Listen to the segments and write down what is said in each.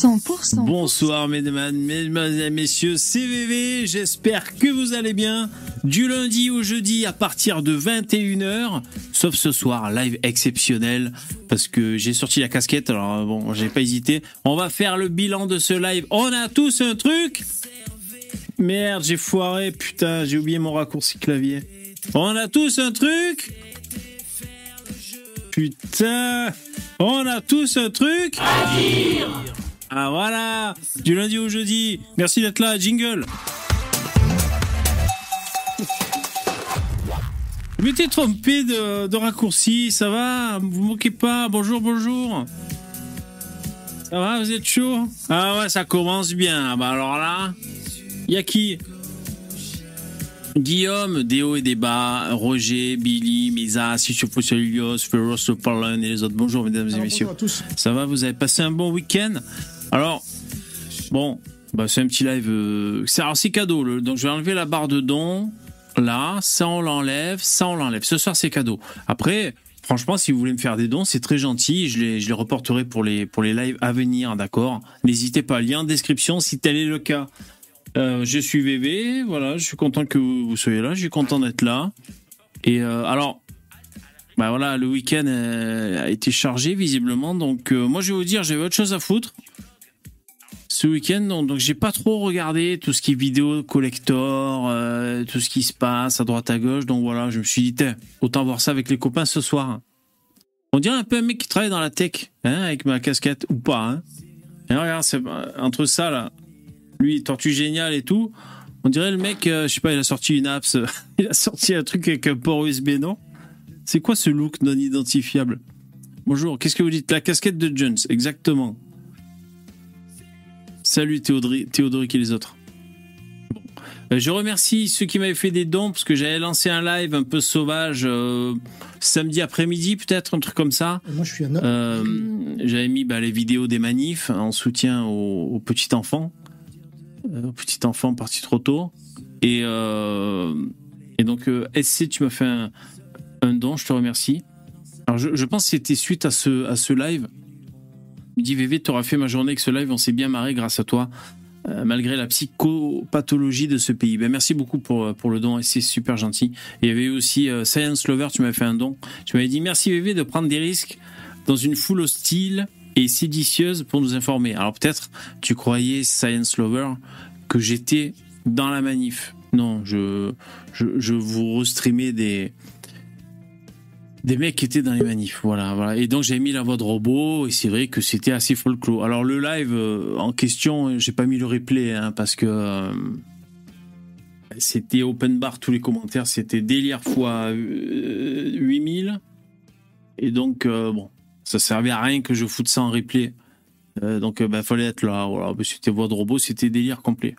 100%. Bonsoir mesdames, mesdames et messieurs, c'est VV, j'espère que vous allez bien. Du lundi au jeudi à partir de 21h, sauf ce soir, live exceptionnel, parce que j'ai sorti la casquette, alors bon, j'ai pas hésité. On va faire le bilan de ce live. On a tous un truc Merde, j'ai foiré, putain, j'ai oublié mon raccourci clavier. On a tous un truc Putain On a tous un truc Ah voilà. Du lundi au jeudi. Merci d'être là, jingle. Je m'étais trompé de, de raccourci, ça va? Vous vous moquez pas? Bonjour, bonjour. Ça va, vous êtes chaud? Ah ouais, ça commence bien. Ah bah alors là, y a qui? Guillaume, des hauts et des bas, Roger, Billy, Misa, Sichopoulos, Ilios, Ferros, Parlin et les autres. Bonjour mesdames et messieurs. Bonjour à tous. Ça va, vous avez passé un bon week-end? Alors, bon, bah, c'est un petit live. euh, c'est- alors c'est cadeau. le- donc je vais enlever la barre de dons. Là, ça on l'enlève, ça on l'enlève. Ce soir c'est cadeau. Après, franchement, si vous voulez me faire des dons, c'est très gentil. Je les, je reporterai pour les, pour lives à venir, d'accord? N'hésitez pas, lien en description si tel est le cas. Euh, je suis VV, voilà, je suis content que vous, soyez là, je suis content d'être là. Et euh, alors, bah voilà, le week-end a été chargé visiblement, donc moi je vais vous dire, j'avais autre chose à foutre ce week-end, donc, j'ai pas trop regardé tout ce qui est vidéo collector, euh, tout ce qui se passe à droite à gauche, donc voilà, je me suis dit, autant voir ça avec les copains ce soir. On dirait un peu un mec qui travaille dans la tech, hein, avec ma casquette ou pas. Hein. Et regarde, c'est entre ça là, lui, Tortue Génial et tout. On dirait le mec, euh, je sais pas, il a sorti une apps, il a sorti un truc avec un port USB, non? C'est quoi ce look non identifiable? Bonjour, qu'est-ce que vous dites? La casquette de Jones, exactement. Salut Théodri- Théodoric et les autres. Bon. Euh, Je remercie ceux qui m'avaient fait des dons parce que j'avais lancé un live un peu sauvage euh, samedi après-midi, peut-être, un truc comme ça. Moi, je suis un homme. Euh, J'avais mis bah, les vidéos des manifs en soutien aux, aux petits enfants, aux petits enfants partis trop tôt. Et, et donc, SC, tu m'as fait un, un don, je te remercie. Alors, je, je pense que c'était suite à ce, à ce live. Il dit VV, tu auras fait ma journée avec ce live, on s'est bien marré grâce à toi, euh, malgré la psychopathologie de ce pays. Ben, merci beaucoup pour, pour le don, et c'est super gentil. Il y avait aussi euh, Science Lover, tu m'avais fait un don. Tu m'avais dit merci VV de prendre des risques dans une foule hostile et séditieuse pour nous informer. Alors peut-être tu croyais, Science Lover, que j'étais dans la manif. Non, je, je, je vous restreamais des, des mecs qui étaient dans les manifs. Voilà, voilà. Et donc j'avais mis la voix de robot et c'est vrai que c'était assez folklore. Alors le live euh, en question, j'ai pas mis le replay hein, parce que euh, c'était open bar, tous les commentaires, c'était délire fois euh, 8000. Et donc, euh, bon, ça servait à rien que je foute ça en replay. Euh, donc, il bah, fallait être là. Voilà. Bah, C'était voix de robot, c'était délire complet.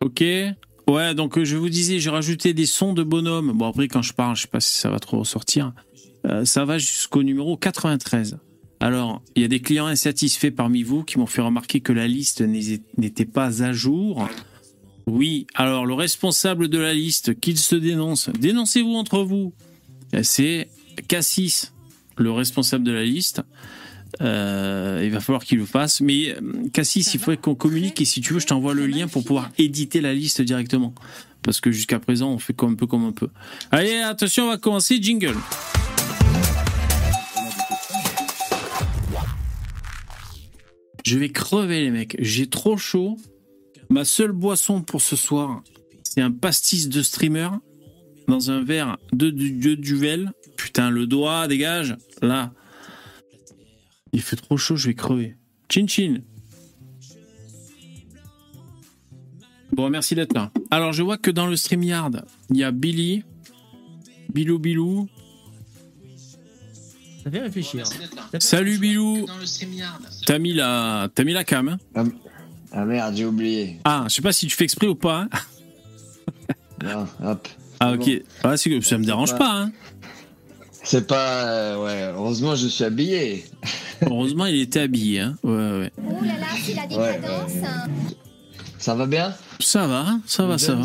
Ok. Ouais, donc euh, je vous disais, j'ai rajouté des sons de bonhomme. Bon, après, quand je parle, je sais pas si ça va trop ressortir. Euh, ça va jusqu'au numéro 93. Alors, il y a des clients insatisfaits parmi vous qui m'ont fait remarquer que la liste n'était pas à jour. Oui, alors le responsable de la liste, qu'il se dénonce, dénoncez-vous entre vous. Euh, C'est Cassis, le responsable de la liste. Euh, il va falloir qu'il le fasse. Mais euh, Cassis, il faudrait qu'on communique et si tu veux, je t'envoie le lien pour pouvoir éditer la liste directement. Parce que jusqu'à présent, on fait comme un peu comme on peut. Allez, attention, on va commencer. Jingle. Je vais crever les mecs. J'ai trop chaud. Ma seule boisson pour ce soir, c'est un pastis de streamer dans un verre de, de, de duvel. Putain, le doigt, dégage. Là. Il fait trop chaud, je vais crever. Chin chin. Bon, merci d'être là. Alors, je vois que dans le StreamYard, il y a Billy, Bilou Bilou. Ça fait réfléchir. Salut Bilou. T'as mis la, t'as mis la cam. hein Ah, ah merde, j'ai oublié. ah, je sais pas si tu fais exprès ou pas. hein. Non, hop. Ah, ok. Ah, c'est que ça me dérange pas. Hein. C'est pas. euh, ouais, heureusement, je suis habillé. Heureusement, il était habillé. Hein. Ouais, ouais. Ouh là là, c'est la Ouais, décadence. ouais. Ça va bien? Ça va, ça va, ça va.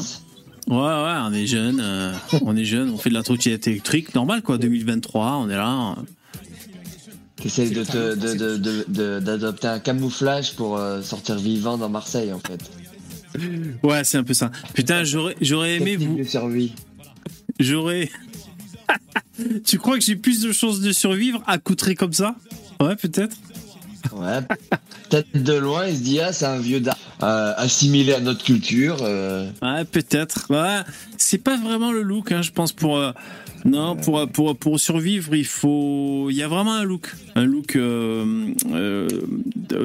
Ouais, ouais, on est jeune, euh, on est jeune, on fait de la trottinette électrique, normal quoi, 2023, on est là. T'essayes de te- de- de- de- de- d'adopter un camouflage pour euh, sortir vivant dans Marseille, en fait. Ouais, c'est un peu ça. Putain, j'aurais, j'aurais aimé vous. J'aurais. Tu crois que j'ai plus de chances de survivre à coutrer comme ça Ouais, peut-être. Ouais. Peut-être de loin, il se dit, ah, c'est un vieux da euh, assimilé à notre culture. euh. Ouais, peut-être. Ouais, c'est pas vraiment le look, hein, je pense pour. Non, pour, pour, pour survivre, il faut. Il y a vraiment un look. Un look euh, euh,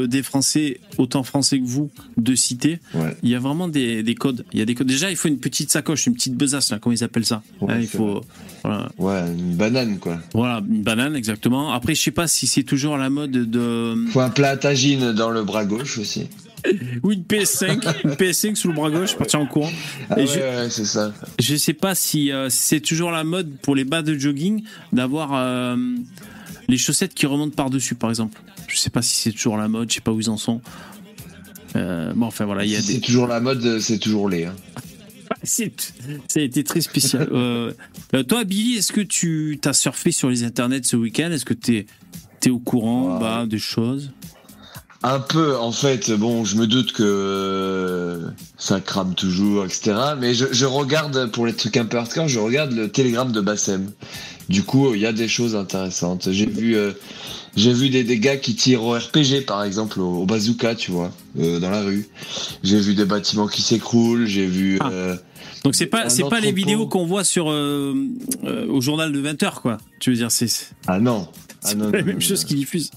des Français, autant français que vous, de cité. Ouais. Il y a vraiment des, des codes. Il y a des codes. Déjà, il faut une petite sacoche, une petite besace, là, comment ils appellent ça Ouais, Hein, Il faut. Voilà. Ouais, une banane, quoi. Voilà, une banane, exactement. Après, je sais pas si c'est toujours la mode de. Faut un plat à tagine dans le bras gauche aussi. Ou une PS5, une PS5 sous le bras gauche, partir en courant. Ah ouais, je- ouais, ça. Je sais pas si euh, c'est toujours la mode pour les bas de jogging d'avoir euh, les chaussettes qui remontent par-dessus, par exemple. Je sais pas si c'est toujours la mode, je sais pas où ils en sont. Euh, bon, enfin voilà, il y a Si des. C'est toujours la mode, c'est toujours laid. hein. C'est- Ça a été très spécial. Euh, toi, Billy, est-ce que tu t'as surfé sur les internets ce week-end? Est-ce que t'es es au courant Ouais. bah, des choses? Un peu, en fait, bon, je me doute que euh, ça crame toujours, etc. Mais je, je regarde, pour les trucs un peu hardcore, je regarde le télégramme de Bassem. Du coup, il y a des choses intéressantes. J'ai vu, euh, j'ai vu des, des gars qui tirent au RPG, par exemple, au, au bazooka, tu vois, euh, dans la rue. J'ai vu des bâtiments qui s'écroulent, j'ai vu... Ah. Donc c'est pas c'est pas les vidéos qu'on voit sur euh, euh, au journal de 20 h quoi. Tu veux dire c'est c'est Ah non Ah non, la non, même non, chose qu'ils diffusent.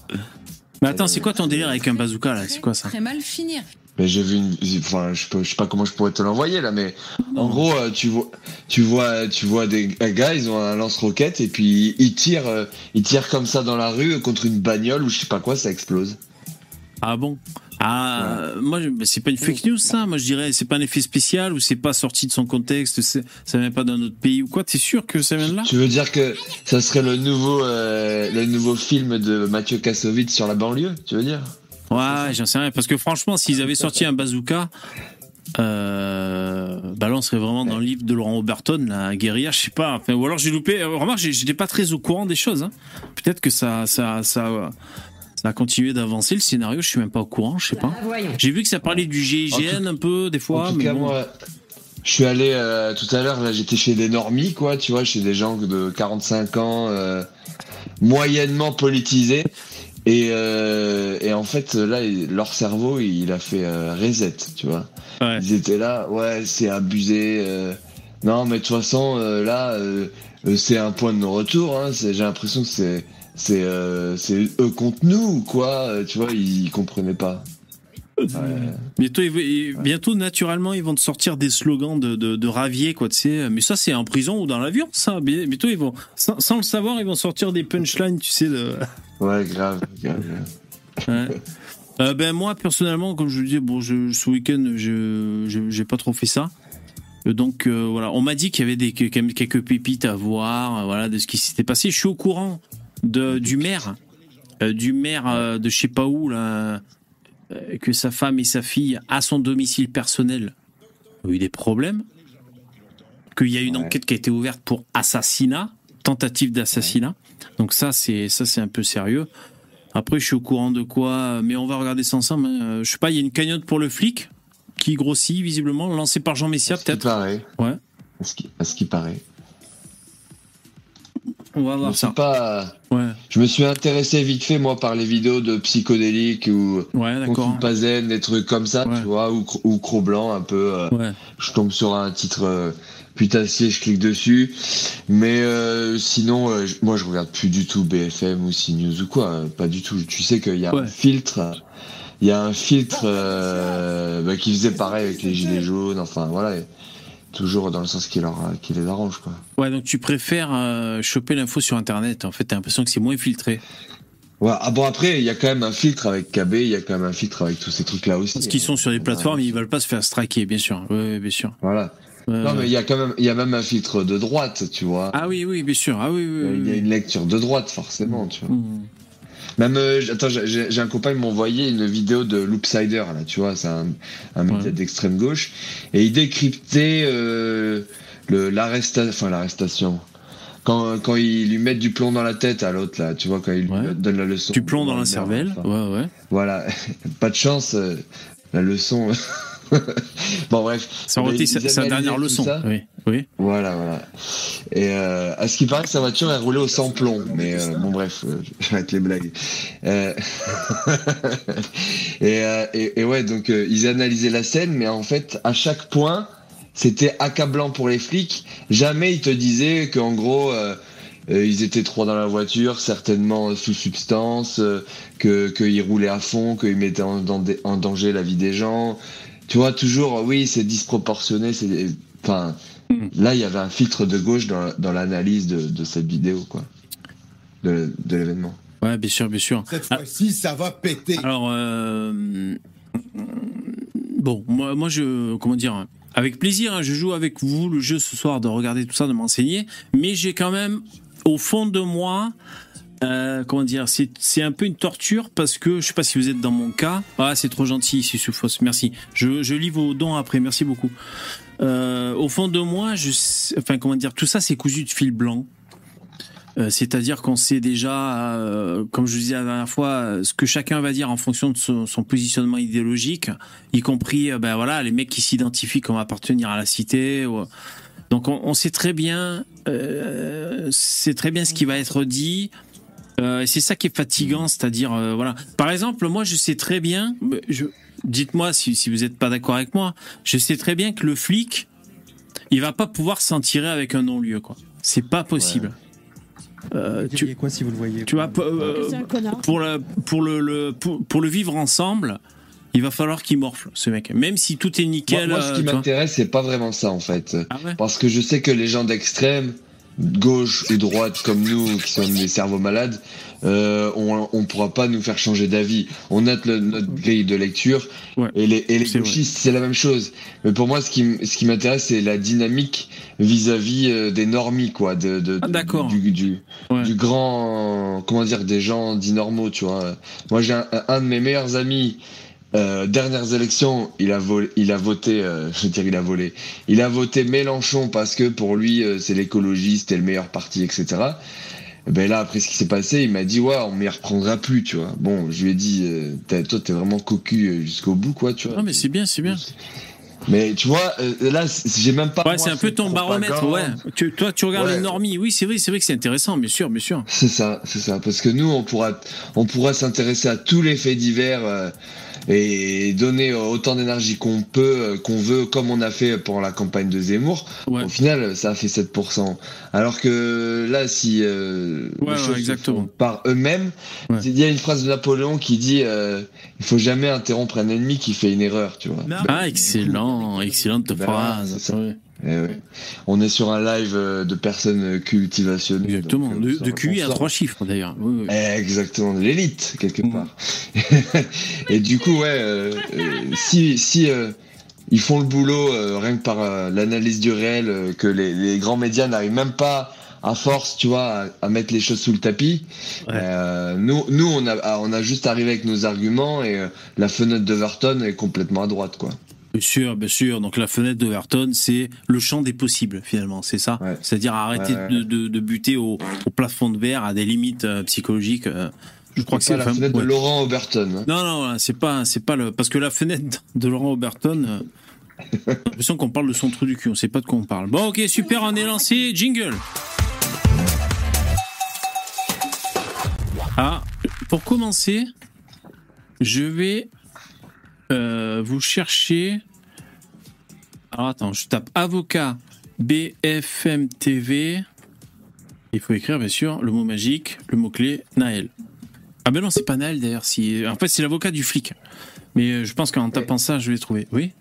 Mais attends, c'est quoi ton délire avec un bazooka là? C'est quoi ça? Très mal finir. Mais j'ai vu une, enfin, je, peux, je sais pas comment je pourrais te l'envoyer là, mais en gros, euh, tu vois, tu vois, tu vois des gars, ils ont un lance-roquette et puis ils tirent, euh, ils tirent comme ça dans la rue contre une bagnole ou je sais pas quoi, ça explose. Ah bon? Ah, moi, c'est pas une fake news, ça. Moi, je dirais, c'est pas un effet spécial ou c'est pas sorti de son contexte, ça vient pas d'un autre pays ou quoi. T'es sûr que ça vient de là? Tu veux dire que ça serait le nouveau, euh, le nouveau film de Mathieu Kassovitz sur la banlieue, tu veux dire? Ouais, j'en sais rien. Parce que franchement, s'ils avaient sorti un bazooka, euh, bah là, on serait vraiment dans le livre de Laurent Oberton, la guérilla, je sais pas. Enfin, ou alors j'ai loupé. euh, Remarque, j'étais pas très au courant des choses. hein. Peut-être que ça, ça, ça a continué d'avancer le scénario. Je suis même pas au courant, je sais pas. J'ai vu que ça parlait du GIGN un peu des fois, En tout mais cas, bon. moi, je suis allé euh, tout à l'heure, là, j'étais chez des normies, quoi, tu vois, chez des gens de 45 ans, euh, moyennement politisés. Et, euh, et en fait, là, leur cerveau, il a fait euh, reset, tu vois. Ouais. Ils étaient là, ouais, c'est abusé. euh, non, mais de toute façon, euh, là, c'est un point de non-retour. Hein, J'ai l'impression que c'est c'est euh, c'est eux contre nous ou quoi. euh, Tu vois, ils, comprenaient pas. Ouais. Bientôt, ils- ils- bientôt, naturellement, ils vont te sortir des slogans de, de, de ravier, quoi, tu sais. Mais ça, c'est en prison ou dans l'avion, ça. Bien- Bientôt, ils vont, sans, sans le savoir, ils vont sortir des punchlines, tu sais. De... Ouais, grave. grave. Ouais. Euh, ben moi, personnellement, comme je le dis, bon, je, ce week-end, je j'ai pas trop fait ça. Euh, Donc euh, voilà, on m'a dit qu'il y avait des, quelques pépites à voir, euh, voilà, de ce qui s'était passé. Je suis au courant de, du maire, euh, du maire euh, de je sais pas où là, euh, que sa femme et sa fille à son domicile personnel ont eu des problèmes, qu'il y a une Ouais. enquête qui a été ouverte pour assassinat, tentative d'assassinat. Donc ça, c'est ça, c'est un peu sérieux. Après, je suis au courant de quoi, mais on va regarder ça ensemble. hein. Je sais pas, il y a une cagnotte pour le flic qui grossit visiblement, lancée par Jean Messia peut-être. Ouais, À ce qui, à ce qui paraît. On va Je me, voir suis ça. pas, Ouais, je me suis intéressé vite fait, moi, par les vidéos de psychodéliques ou ouais. Pazen, des trucs comme ça, Ouais. tu vois, ou, ou Cro-Blanc, un peu. euh, Ouais. je tombe sur un titre euh, putassier, je clique dessus. Mais euh, sinon, euh, je- moi, je regarde plus du tout BFM ou CNews ou quoi. euh, Pas du tout. Tu sais qu'il y a un filtre. Il y a un filtre euh, bah, qui faisait pareil avec les gilets jaunes. Enfin, voilà. Toujours dans le sens qui, leur, qui les arrange, quoi. Ouais, donc tu préfères euh, choper l'info sur Internet. En fait, t'as l'impression que c'est moins filtré. Ouais, ah bon, après, il y a quand même un filtre avec KB, il y a quand même un filtre avec tous ces trucs-là aussi. Parce qu'ils sont sur des Ouais. plateformes, ils veulent pas se faire striker, bien sûr. Ouais, bien sûr. Voilà. Non, mais il y a quand même, il y a même un filtre de droite, tu vois. Ah oui, oui, bien sûr. Ah oui, oui. oui, Il y a oui. une lecture de droite, forcément, tu vois. Mmh. Même, euh, attends, j'ai un copain qui m'a envoyé une vidéo de Loopsider, là, tu vois, c'est un, un média Ouais. d'extrême gauche, et il décryptait euh, le- l'arrestation, enfin l'arrestation, quand, quand ils lui mettent du plomb dans la tête à l'autre, là, tu vois, quand il Ouais. lui donne la leçon. Du plomb dans la cervelle. enfin. Ouais, ouais. Voilà, pas de chance, euh, la leçon. bon, bref. Ça aurait été sa, dernière leçon. ça. Oui, oui. Voilà, voilà. Et euh, à ce qui paraît que sa voiture est roulée au sans plomb, mais euh, bon bref, euh, j'arrête les blagues. Euh, et, euh, et, et ouais, donc euh, ils analysaient la scène, mais en fait, à chaque point, c'était accablant pour les flics. Jamais ils te disaient qu'en gros, euh, euh, ils étaient trois dans la voiture, certainement sous substance, euh, que qu'ils roulaient à fond, qu'ils mettaient en danger la vie des gens. Tu vois, toujours, oui, c'est disproportionné, c'est, enfin. Mhm. Là, il y avait un filtre de gauche dans, dans l'analyse de, de cette vidéo, quoi. De, de l'événement. Ouais, bien sûr, bien sûr. Cette Ah, fois-ci, ça va péter. Alors, euh, bon, moi, moi, je, comment dire, avec plaisir, hein, je joue avec vous le jeu ce soir de regarder tout ça, de m'enseigner, mais j'ai quand même, au fond de moi, euh, comment dire, c'est un peu une torture parce que je sais pas si vous êtes dans mon cas. Ah, c'est trop gentil, c'est Soufos, merci. Je, lis vos dons après, merci beaucoup. Euh, au fond de moi, je, enfin, comment dire, tout ça, c'est cousu de fil blanc. Euh, C'est-à-dire qu'on sait déjà, comme je vous disais la dernière fois, ce que chacun va dire en fonction de son, positionnement idéologique, y compris ben voilà les mecs qui s'identifient comme appartenir à la cité. Donc on, on sait très bien, c'est très bien ce qui va être dit. Euh, et c'est ça qui est fatigant, c'est-à-dire euh, voilà. Par exemple, moi je sais très bien, je, dites-moi si, si vous n'êtes pas d'accord avec moi, je sais très bien que le flic, il va pas pouvoir s'en tirer avec un non-lieu quoi. C'est pas possible. Euh, Vous tu, diriez quoi si vous le voyez tu vois, euh, pour le, pour le, le- pour, pour le vivre ensemble, il va falloir qu'il morfle, ce mec. Même si tout est nickel. moi, ce euh, qui vois. m'intéresse, c'est pas vraiment ça, en fait. Ah ouais? Parce que je sais que les gens d'extrême, gauche ou droite comme nous, qui sommes des cerveaux malades, euh, on, on pourra pas nous faire changer d'avis. On a le- notre grille de lecture Ouais. et les, et les gauchistes, c'est la même chose. Mais pour moi, ce qui, ce qui m'intéresse, c'est la dynamique vis-à-vis euh, des normies, quoi, de, de, Ah, du, du, Ouais. du grand, comment dire, des gens dits normaux, tu vois. Moi, j'ai un, un de mes meilleurs amis. Euh, dernières élections, il a, volé, il a voté, euh, je veux dire, il a volé. Il a voté Mélenchon parce que pour lui, euh, c'est l'écologiste et le meilleur parti, etc. Ben là, après ce qui s'est passé, il m'a dit, ouais, on m'y reprendra plus, tu vois. Bon, je lui ai dit, euh, toi, t'es vraiment cocu euh, jusqu'au bout, quoi, tu vois. Non, mais c'est bien, c'est bien. Mais tu vois, euh, là, j'ai même pas. Ouais, c'est un peu ton baromètre, ouais. Tu- toi, tu regardes Ouais. les normies. Oui, c'est vrai, c'est vrai que c'est intéressant, bien sûr, bien sûr. C'est ça, c'est ça. Parce que nous, on pourra, on pourra s'intéresser à tous les faits divers euh, et donner autant d'énergie qu'on peut, euh, qu'on veut, comme on a fait pendant la campagne de Zemmour. Ouais. Au final, ça a fait 7%. Alors que là, si euh, Ouais, les ouais, choses se exactement. font par eux-mêmes, Ouais. il y a une phrase de Napoléon qui dit euh, il faut jamais interrompre un ennemi qui fait une erreur, tu vois. Ah, excellent, excellente phrase. Eh. On est sur un live euh, de personnes cultivationnées. exactement. donc, euh, De, de QI à trois chiffres, d'ailleurs. Oui, oui. Exactement, de l'élite, quelque Mm. part. et du coup, ouais, euh, euh, si, si euh, ils font le boulot euh, rien que par l'analyse du réel, euh, que les, les grands médias n'arrivent même pas à force, tu vois, à, à mettre les choses sous le tapis. Ouais. Euh, nous, nous, on a, on a juste arrivé avec nos arguments et euh, la fenêtre d'Overton est complètement à droite, quoi. Bien sûr, bien sûr. Donc la fenêtre d'Overton, c'est le champ des possibles, finalement, c'est ça Ouais. C'est-à-dire arrêter Ouais, ouais. De, de, de buter au, au plafond de verre, à des limites euh, psychologiques. euh, je crois que C'est la fenêtre de Laurent Oberton. hein. Non, non, c'est pas, c'est pas le, parce que la fenêtre de Laurent Oberton, euh, j'ai l'impression qu'on parle de son trou du cul, on sait pas de quoi on parle. Bon, ok, super, on est lancé, jingle. Ah, pour commencer, je vais euh, vous chercher. Alors attends, je tape avocat BFM TV. Il faut écrire bien sûr le mot magique, le mot clé Naël. Ah ben non, c'est pas Naël d'ailleurs. Si... En fait, c'est l'avocat du flic. Mais euh, je pense qu'en tapant ça, je vais trouver. Oui?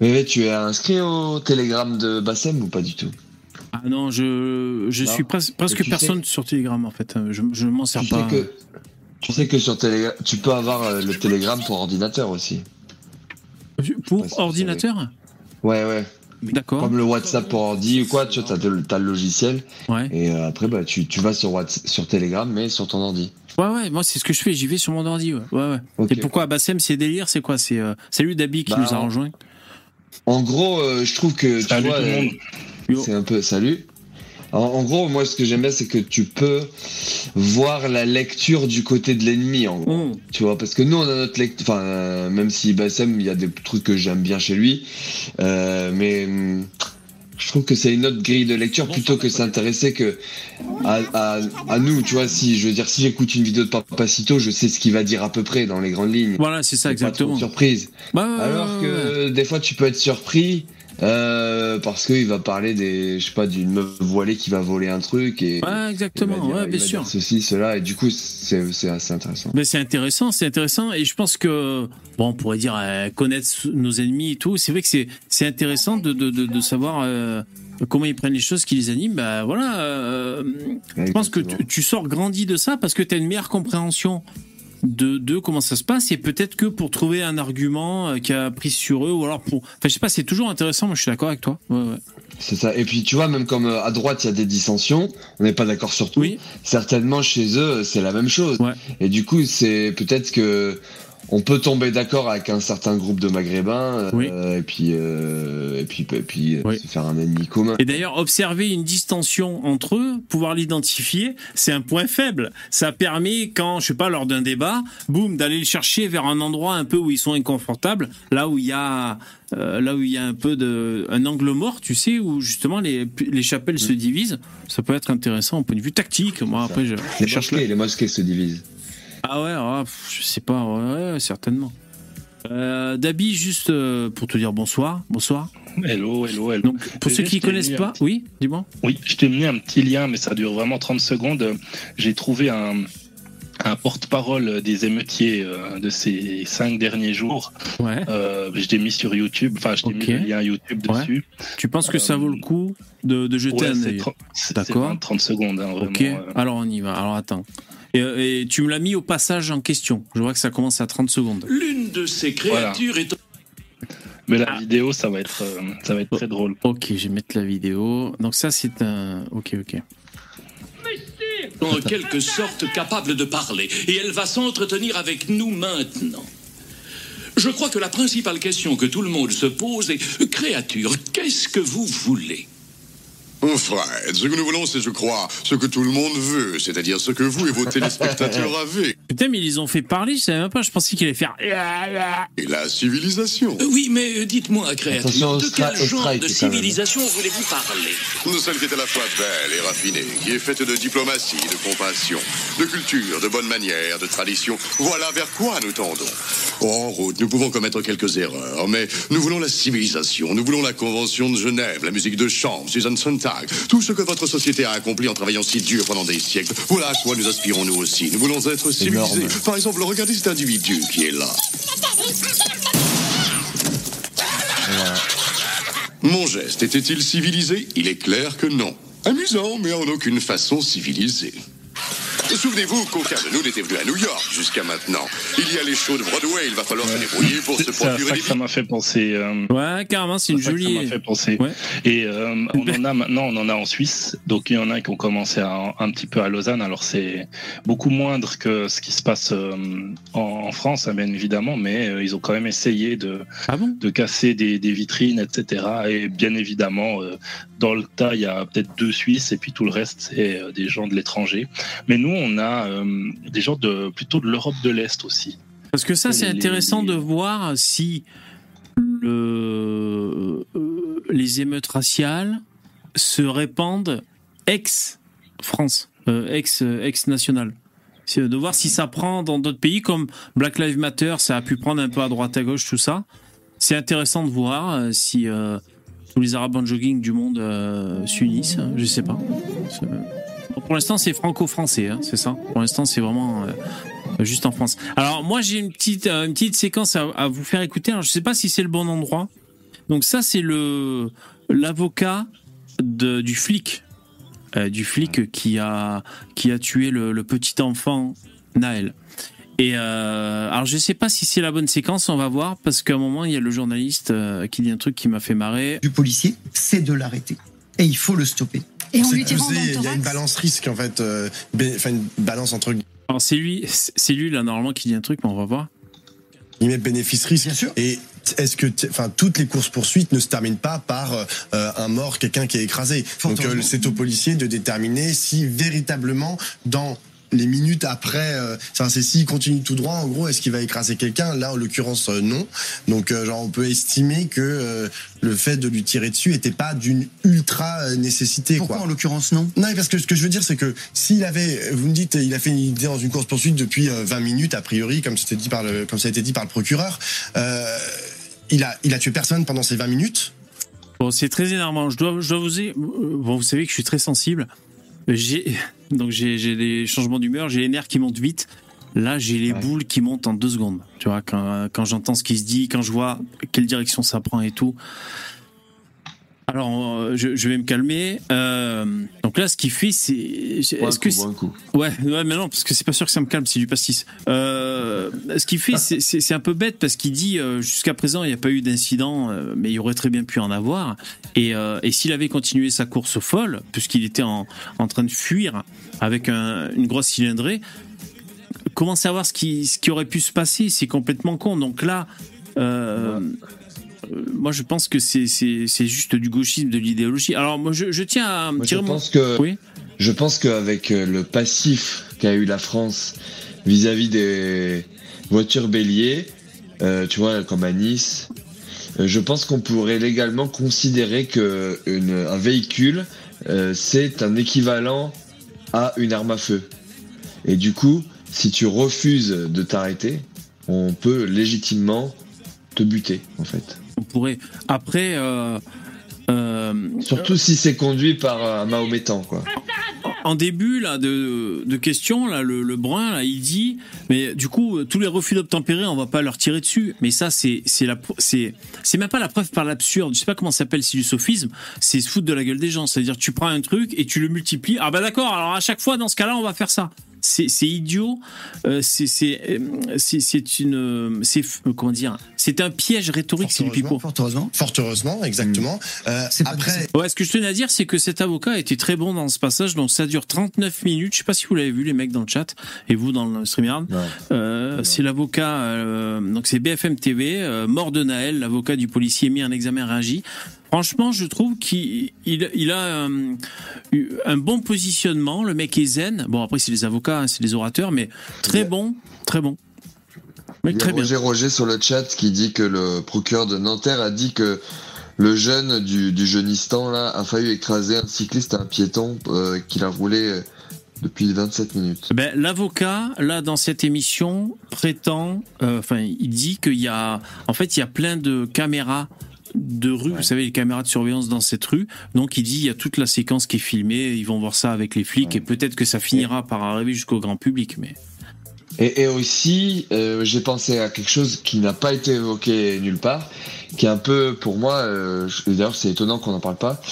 Mais, tu es inscrit au télégramme de Bassem ou pas du tout? Ah non, je, je Non. suis pres- presque sais- personne sur Telegram en fait. Je, je m'en sers tu pas. sais que tu sais que sur Telegram, tu peux avoir euh, le télégramme pour ordinateur aussi. Pour ordinateur? Ouais, ouais. D'accord. Comme le WhatsApp pour ordi ou quoi, tu vois, t'as le, logiciel Ouais. et euh, après bah tu, tu vas sur WhatsApp, sur Telegram mais sur ton ordi. Ouais, ouais, moi c'est ce que je fais, j'y vais sur mon ordi. Ouais, ouais. Et pourquoi Bassem, c'est délire C'est quoi? C'est euh, Salut Dabi qui Bah, nous a rejoint. En gros, euh, je trouve que tu Salut vois, tout le monde. C'est un peu salut. En, gros, moi, ce que j'aime bien, c'est que tu peux voir la lecture du côté de l'ennemi, en gros. Mm. Tu vois, parce que nous, on a notre lecture. Enfin, euh, même si Bassem, il y a des trucs que j'aime bien chez lui, euh, mais hum, je trouve que c'est une autre grille de lecture plutôt que s'intéresser que à, à, à nous. Tu vois, si je veux dire, si j'écoute une vidéo de Papacito, je sais ce qu'il va dire à peu près dans les grandes lignes. Voilà, c'est ça, Pas trop de exactement. surprise. Bah, Alors que des fois, tu peux être surpris. Euh, parce qu'il va parler des, je sais pas, d'une meuf voilée qui va voler un truc et Ouais, exactement, dire- ouais, bien sûr. ceci, cela et du coup c'est c'est assez intéressant. Mais c'est intéressant, c'est intéressant, et je pense que bon, on pourrait dire euh, connaître nos ennemis et tout. C'est vrai que c'est c'est intéressant de, de, de, de savoir euh, comment ils prennent les choses qui les animent. Bah voilà, je pense que tu, tu sors grandi de ça parce que tu as une meilleure compréhension de, de comment ça se passe et peut-être que pour trouver un argument euh, qui a pris sur eux ou alors pour. Enfin, je sais pas, c'est toujours intéressant. Moi, je suis d'accord avec toi. Ouais, ouais. C'est ça. Et puis tu vois, même comme euh, à droite il y a des dissensions, on n'est pas d'accord sur tout. Oui. Certainement chez eux c'est la même chose. Ouais. Et du coup c'est peut-être que on peut tomber d'accord avec un certain groupe de Maghrébins euh, Oui. et puis euh, et puis et puis euh, Oui. se faire un ennemi commun. Et d'ailleurs, observer une distension entre eux, pouvoir l'identifier, c'est un point faible. Ça permet, quand, je sais pas, lors d'un débat, boum, d'aller le chercher vers un endroit un peu où ils sont inconfortables, là où il y a, euh, là où il y a un peu de, un angle mort, tu sais, où justement les, les chapelles se divisent. Ça peut être intéressant au point de vue tactique. Moi, après, je, je Les cherche mosquées, les mosquées se divisent. Ah ouais, ah, je sais pas, ouais, certainement. Euh, Dabi, juste euh, pour te dire bonsoir, bonsoir. Hello, hello, hello. Donc, pour Et ceux qui t'ai connaissent pas, petit- oui, dis-moi. Oui, je t'ai mis un petit lien, mais ça dure vraiment 30 secondes. J'ai trouvé un, un porte-parole des émeutiers euh, de ces cinq derniers jours. Ouais. Euh, je l'ai mis sur YouTube, enfin, je t'ai Ok. mis le lien YouTube Ouais. dessus. Tu penses que ça vaut le coup de, de jeter Ouais, un œil 30 c'est- D'accord. c'est 30 secondes, hein, vraiment. Ok, alors on y va. Alors attends. Et, et tu me l'as mis au passage en question. Je vois que ça commence à 30 secondes. L'une de ces créatures est Mais la Ah. vidéo, ça va être, euh, ça va être très drôle. Ok, je vais mettre la vidéo. Donc ça, c'est un... Ok, ok. en quelque sorte capable de parler, et elle va s'entretenir avec nous maintenant. Je crois que la principale question que tout le monde se pose est Créature, qu'est-ce que vous voulez? Mon frère, ce que nous voulons, c'est, je crois, ce que tout le monde veut, c'est-à-dire ce que vous et vos téléspectateurs avez. Putain, mais ils les ont fait parler, je savais même pas. Je pensais qu'il allait faire... Et la civilisation. Euh, Oui, mais euh, dites-moi, Créature, de quel genre strike, de civilisation voulez-vous parler? Nous celle qui est à la fois belle et raffinée, qui est faite de diplomatie, de compassion, de culture, de bonnes manières, de tradition. Voilà vers quoi nous tendons. En route, nous pouvons commettre quelques erreurs, mais nous voulons la civilisation, nous voulons la Convention de Genève, la musique de chambre, Susan Sontag, tout ce que votre société a accompli en travaillant si dur pendant des siècles. Voilà à quoi nous aspirons nous aussi. Nous voulons être civilisés. énorme. Par exemple, regardez cet individu qui est là. Mon geste était-il civilisé? Il est clair que non. Amusant, mais en aucune façon civilisé. Et souvenez-vous qu'aucun de nous n'était venu à New York jusqu'à maintenant. Il y a les shows de Broadway, il va falloir se débrouiller pour se procurer ça des que ça m'a fait penser. euh, Ouais, carrément, c'est une C'est ça m'a jolie... fait penser. Ouais. Et euh, on en a maintenant, on en a en Suisse. Donc il y en a qui ont commencé à- un petit peu à Lausanne. Alors c'est beaucoup moindre que ce qui se passe euh, en, en France, hein, bien évidemment, mais euh, ils ont quand même essayé de, Ah bon? de casser des, des vitrines, etc. Et bien évidemment, euh, dans le tas, il y a peut-être deux Suisses et puis tout le reste, c'est euh, des gens de l'étranger. Mais nous, on a euh, des gens de plutôt de l'Europe de l'Est aussi. Parce que ça, c'est intéressant les- de voir si le, euh, les émeutes raciales se répandent ex-France, euh, ex, ex-national. C'est de voir si ça prend dans d'autres pays comme Black Lives Matter, ça a pu prendre un peu à droite à gauche, tout ça. C'est intéressant de voir si euh, tous les Arabes en jogging du monde euh, s'unissent, hein, je sais pas. Bon, Pour l'instant, c'est franco-français, hein, c'est ça. Pour l'instant, c'est vraiment euh, juste en France. Alors moi j'ai une petite euh, une petite séquence à, à vous faire écouter. Alors je sais pas si c'est le bon endroit. Donc ça c'est le l'avocat du flic euh, du flic qui a qui a tué le, le petit enfant Naël. Et euh, alors je sais pas si c'est la bonne séquence, on va voir parce qu'à un moment il y a le journaliste euh, qui dit un truc qui m'a fait marrer. du policier, c'est de l'arrêter. Et il faut le stopper. Et C'est lui le il y a une balance risque en fait, euh, enfin une balance entre Alors c'est lui c'est lui là normalement qui dit un truc, mais on va voir. guillemets bénéfice risque. Bien sûr. Et est-ce que, enfin, toutes les courses poursuites ne se terminent pas par euh, un mort, quelqu'un qui est écrasé. Donc euh, c'est aux policiers de déterminer si véritablement dans les minutes après, euh, enfin, c'est s'il continue tout droit, en gros, est-ce qu'il va écraser quelqu'un? Là, en l'occurrence, euh, non. Donc, euh, genre, on peut estimer que euh, le fait de lui tirer dessus était pas d'une ultra nécessité. Pourquoi quoi. en l'occurrence non? Non, parce que ce que je veux dire, c'est que s'il avait, vous me dites, il a fait une idée dans une course poursuite depuis euh, 20 minutes, a priori, comme c'était dit par le, comme ça a été dit par le procureur, euh, il a, il a tué personne pendant ces 20 minutes. Bon, c'est très énervant. Je dois, je dois vous, bon, vous savez que je suis très sensible. J'ai donc j'ai des changements d'humeur, j'ai les nerfs qui montent vite. Là, j'ai les Ouais. boules qui montent en deux secondes. Tu vois, quand, quand j'entends ce qui se dit, quand je vois quelle direction ça prend et tout. Alors, euh, je, je vais me calmer. Euh, donc là, ce qu'il fait, c'est. Est-ce que coup. Ouais, ouais, mais non, parce que c'est pas sûr que ça me calme, c'est du pastis. Euh, ce qu'il fait, c'est- un peu bête parce qu'il dit euh, jusqu'à présent il n'y a pas eu d'incident, mais il aurait très bien pu en avoir. Et, et s'il avait continué sa course folle, puisqu'il était en, en train de fuir avec un- une grosse cylindrée, comment savoir ce qui, ce qui aurait pu se passer? C'est complètement con. Donc là. Moi, je pense que c'est juste du gauchisme, de l'idéologie. Alors, moi, je, je tiens à Moi, je tirer mon- pense que Oui. je pense qu'avec euh, le passif qu'a eu la France vis-à-vis des voitures béliers, euh, tu vois, comme à Nice, euh, je pense qu'on pourrait légalement considérer que une- un véhicule, euh, c'est un équivalent à une arme à feu. Et du coup, si tu refuses de t'arrêter, on peut légitimement te buter, en fait. On pourrait. Après, euh, euh, Surtout si c'est conduit par un mahométan, quoi. en début là de, de questions, là, le, le brun, là, il dit, mais du coup, euh, tous les refus d'obtempérer, on va pas leur tirer dessus. Mais ça, c'est c'est la c'est c'est même pas la preuve par l'absurde. Je sais pas comment ça s'appelle, c'est du sophisme. C'est se foutre de la gueule des gens. C'est-à-dire, tu prends un truc et tu le multiplies. Ah bah d'accord. Alors à chaque fois, dans ce cas-là, on va faire ça. C'est c'est idiot. Euh, c'est c'est euh, c'est c'est une euh, c'est euh, comment dire. C'est un piège rhétorique, c'est du pipeau. Fort heureusement. Fort heureusement, exactement. Euh, C'est pas- après, Ouais, ce que je tenais à dire, c'est que cet avocat était très bon dans ce passage, donc ça dure 39 minutes. Je sais pas si vous l'avez vu, les mecs dans le chat, et vous dans le StreamYard. Euh, c'est l'avocat, euh, donc c'est BFM TV, euh, mort de Naël, l'avocat du policier mis en examen réagi. Franchement, je trouve qu'il il, il a euh, eu un bon positionnement. Le mec est zen. Bon, après, c'est les avocats, hein, c'est les orateurs, mais très Yeah. bon, très bon. Mec, Il y a très bien. Roger Roger sur le chat qui dit que le procureur de Nanterre a dit que le jeune du, du jeunistan là a failli écraser un cycliste, un piéton euh, qu'il a roulé euh, depuis 27 minutes. Ben, l'avocat, là, dans cette émission, prétend, euh, enfin, il dit qu'il y a, en fait, il y a plein de caméras de rue, vous savez, les caméras de surveillance dans cette rue. Donc, il dit, il y a toute la séquence qui est filmée, ils vont voir ça avec les flics, et peut-être que ça finira par arriver jusqu'au grand public, mais. Et, et aussi, euh, j'ai pensé à quelque chose qui n'a pas été évoqué nulle part, qui est un peu, pour moi, euh, d'ailleurs c'est étonnant qu'on n'en parle pas,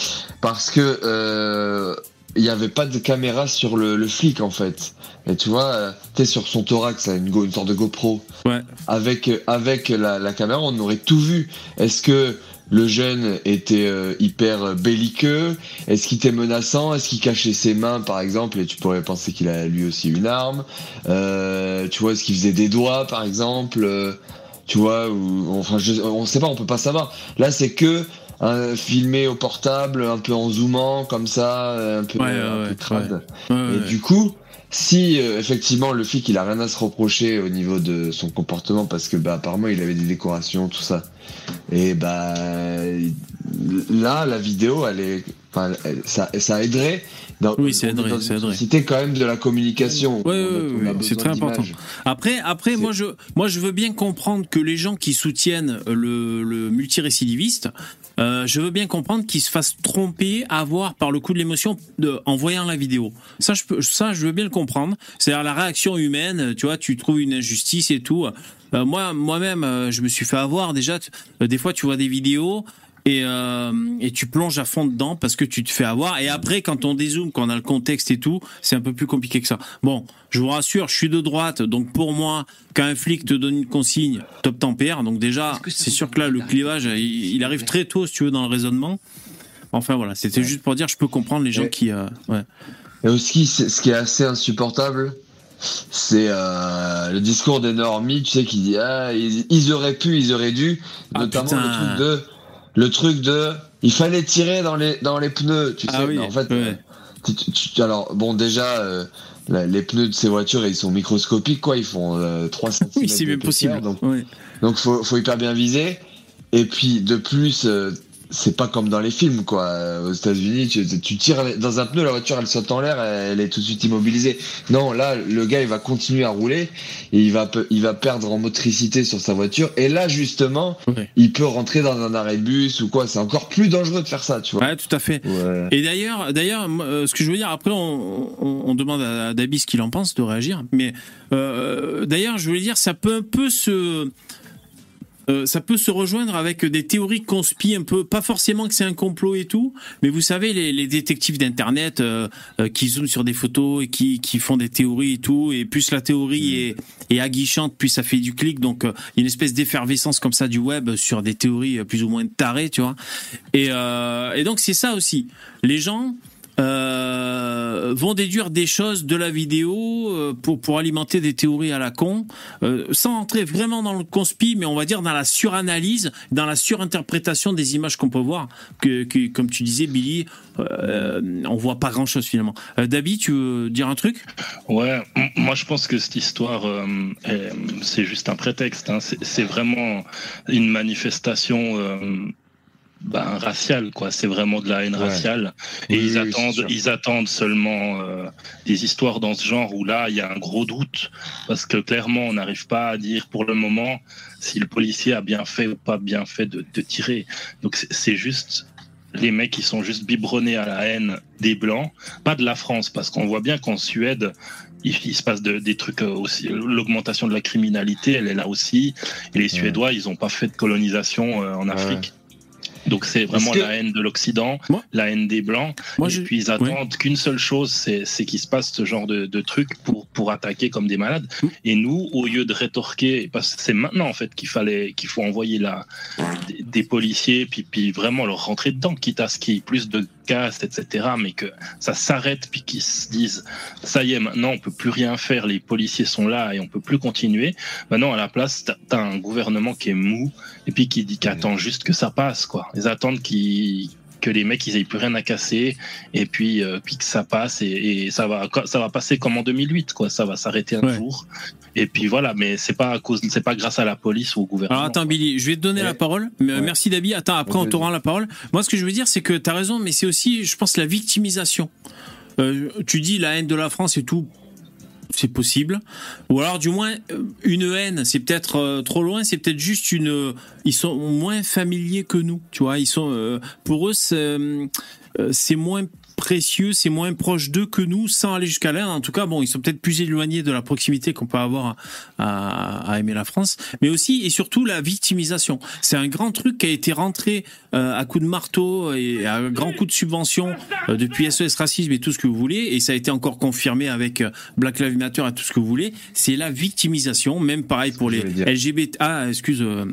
parce que euh, il n'y avait pas de caméra sur le, le flic en fait. Et tu vois, euh, sais, sur son thorax, une, go- une sorte de GoPro. Ouais. Avec, avec la, la caméra, on aurait tout vu. Est-ce que le jeune était euh, hyper belliqueux Est-ce qu'il était menaçant? Est-ce qu'il cachait ses mains, par exemple? Et tu pourrais penser qu'il a lui aussi une arme. Euh, tu vois, est-ce qu'il faisait des doigts, par exemple? Euh, Tu vois, ou enfin, je, on sait pas, on peut pas savoir. Là, c'est que filmé au portable, un peu en zoomant, comme ça, un peu, Ouais, un ouais, peu. Ouais, Et du coup, si euh, effectivement le flic il a rien à se reprocher au niveau de son comportement parce que bah apparemment il avait des décorations tout ça. Et bah là la vidéo elle est enfin ça ça aiderait dans, Oui, ça on est aiderait, société quand même de la communication. Ouais, ouais, besoin c'est très important. Après, après, C'est- moi je, moi je veux bien comprendre que les gens qui soutiennent le, le multirécidiviste, euh, je veux bien comprendre qu'ils se fassent tromper, avoir par le coup de l'émotion en voyant la vidéo. Ça, je veux bien le comprendre. C'est-à-dire la réaction humaine. Tu vois, tu trouves une injustice et tout. Euh, moi, moi-même, euh, je me suis fait avoir déjà. euh, des fois, tu vois des vidéos. Et, euh, et tu plonges à fond dedans parce que tu te fais avoir. Et après, quand on dézoome, quand on a le contexte et tout, c'est un peu plus compliqué que ça. Bon, je vous rassure, je suis de droite, donc pour moi, quand un flic te donne une consigne, top tempère. Donc déjà, c'est sûr que là, le clivage, il, il arrive très tôt, si tu veux, dans le raisonnement. Enfin voilà, c'était juste pour dire, je peux comprendre les gens Ouais. qui, euh, ouais. Et aussi, ce qui est assez insupportable, c'est euh, le discours des normies, tu sais, qui dit ah ils, auraient pu, ils auraient dû, Ah, notamment putain. le truc de le truc de il fallait tirer dans les dans les pneus, tu Ah sais. oui, en fait, ouais. tu- tu- tu- alors bon déjà. euh, la- les pneus de ces voitures, ils sont microscopiques, quoi. Ils font euh, 3 cm. Oui, c'est bien possible. Donc, Ouais. donc faut, faut hyper bien viser. Et puis de plus, euh, c'est pas comme dans les films quoi. Aux États-Unis, tu, tu tires dans un pneu, la voiture elle saute en l'air, elle, est tout de suite immobilisée. Non, là le gars il va continuer à rouler et il va il va perdre en motricité sur sa voiture. Et là justement, Ouais. il peut rentrer dans un arrêt de bus ou quoi. C'est encore plus dangereux de faire ça, tu vois. Ouais, tout à fait. Ouais. Et d'ailleurs, d'ailleurs, euh, ce que je veux dire, après, on, on, on demande à Dabi ce qu'il en pense de réagir. Mais euh, d'ailleurs, je voulais dire, ça peut un peu se, euh, ça peut se rejoindre avec des théories conspi un peu, pas forcément que c'est un complot et tout, mais vous savez, les, les détectives d'internet euh, euh, qui zooment sur des photos et qui, qui font des théories et tout, et plus la théorie est, est aguichante, plus ça fait du clic, donc il y a une espèce d'effervescence comme ça du web sur des théories plus ou moins tarées, tu vois. Et, et donc c'est ça aussi. Les gens euh, vont déduire des choses de la vidéo euh, pour pour alimenter des théories à la con, euh, sans entrer vraiment dans le conspi, mais on va dire dans la suranalyse, dans la surinterprétation des images qu'on peut voir. Que, que comme tu disais, Billy, euh, on voit pas grand chose finalement. Euh, Dabi, tu veux dire un truc? Ouais, moi je pense que cette histoire, est- c'est juste un prétexte. hein. C'est vraiment une manifestation ben, raciale, quoi. C'est vraiment de la haine Ouais. raciale. Et Oui, ils oui, attendent, ils attendent seulement euh, des histoires dans ce genre où là il y a un gros doute parce que clairement on n'arrive pas à dire pour le moment si le policier a bien fait ou pas bien fait de, de tirer. Donc c'est- juste les mecs qui sont juste biberonnés à la haine des blancs, pas de la France, parce qu'on voit bien qu'en Suède, il, il se passe de- des trucs euh, aussi. L'augmentation de la criminalité, elle est là aussi. Et les Suédois, ils n'ont pas fait de colonisation euh, en Afrique. Donc c'est vraiment la haine de l'Occident, la haine des blancs. Moi, et je- puis ils attendent qu'une seule chose, c'est qu'il se passe ce genre de, de trucs pour, pour attaquer comme des malades. Mm. Et nous, au lieu de rétorquer, parce que c'est maintenant en fait qu'il fallait qu'il faut envoyer la, des, des policiers, puis, puis vraiment leur rentrer dedans, quitte à ce qu'il y ait plus de casse, etc. Mais que ça s'arrête, puis qu'ils se disent ça y est, maintenant on peut plus rien faire, les policiers sont là et on peut plus continuer. Maintenant à la place, t'as as un gouvernement qui est mou et puis qui dit qu'il attend juste que ça passe, quoi. Ils attendent qu'ils que les mecs ils aient plus rien à casser et puis euh, puis que ça passe et, et ça va ça va passer comme en 2008 quoi ça va s'arrêter un Ouais. jour et puis voilà mais c'est pas à cause c'est pas grâce à la police ou au gouvernement Alors attends Billy, je vais te donner Ouais. la parole. Mais, euh, Ouais. Merci Dabi. Attends, après on t'aura la parole. Moi ce que je veux dire c'est que tu as raison, mais c'est aussi, je pense, la victimisation. Euh, tu dis la haine de la France et tout. C'est possible. Ou alors du moins euh, une haine, c'est peut-être euh, trop loin, c'est peut-être juste une... euh, Ils sont moins familiers que nous, tu vois. Ils sont... euh, pour eux, c'est euh, c'est moins précieux, c'est moins proche d'eux que nous, sans aller jusqu'à là. En tout cas, bon, ils sont peut-être plus éloignés de la proximité qu'on peut avoir à, à aimer la France, mais aussi et surtout la victimisation. C'est un grand truc qui a été rentré euh, à coup de marteau et à grand coup de subvention euh, depuis SOS Racisme et tout ce que vous voulez, et ça a été encore confirmé avec euh, Black Lives Matter et tout ce que vous voulez. C'est la victimisation, même pareil pour les. LGBT. Ah, excuse, euh,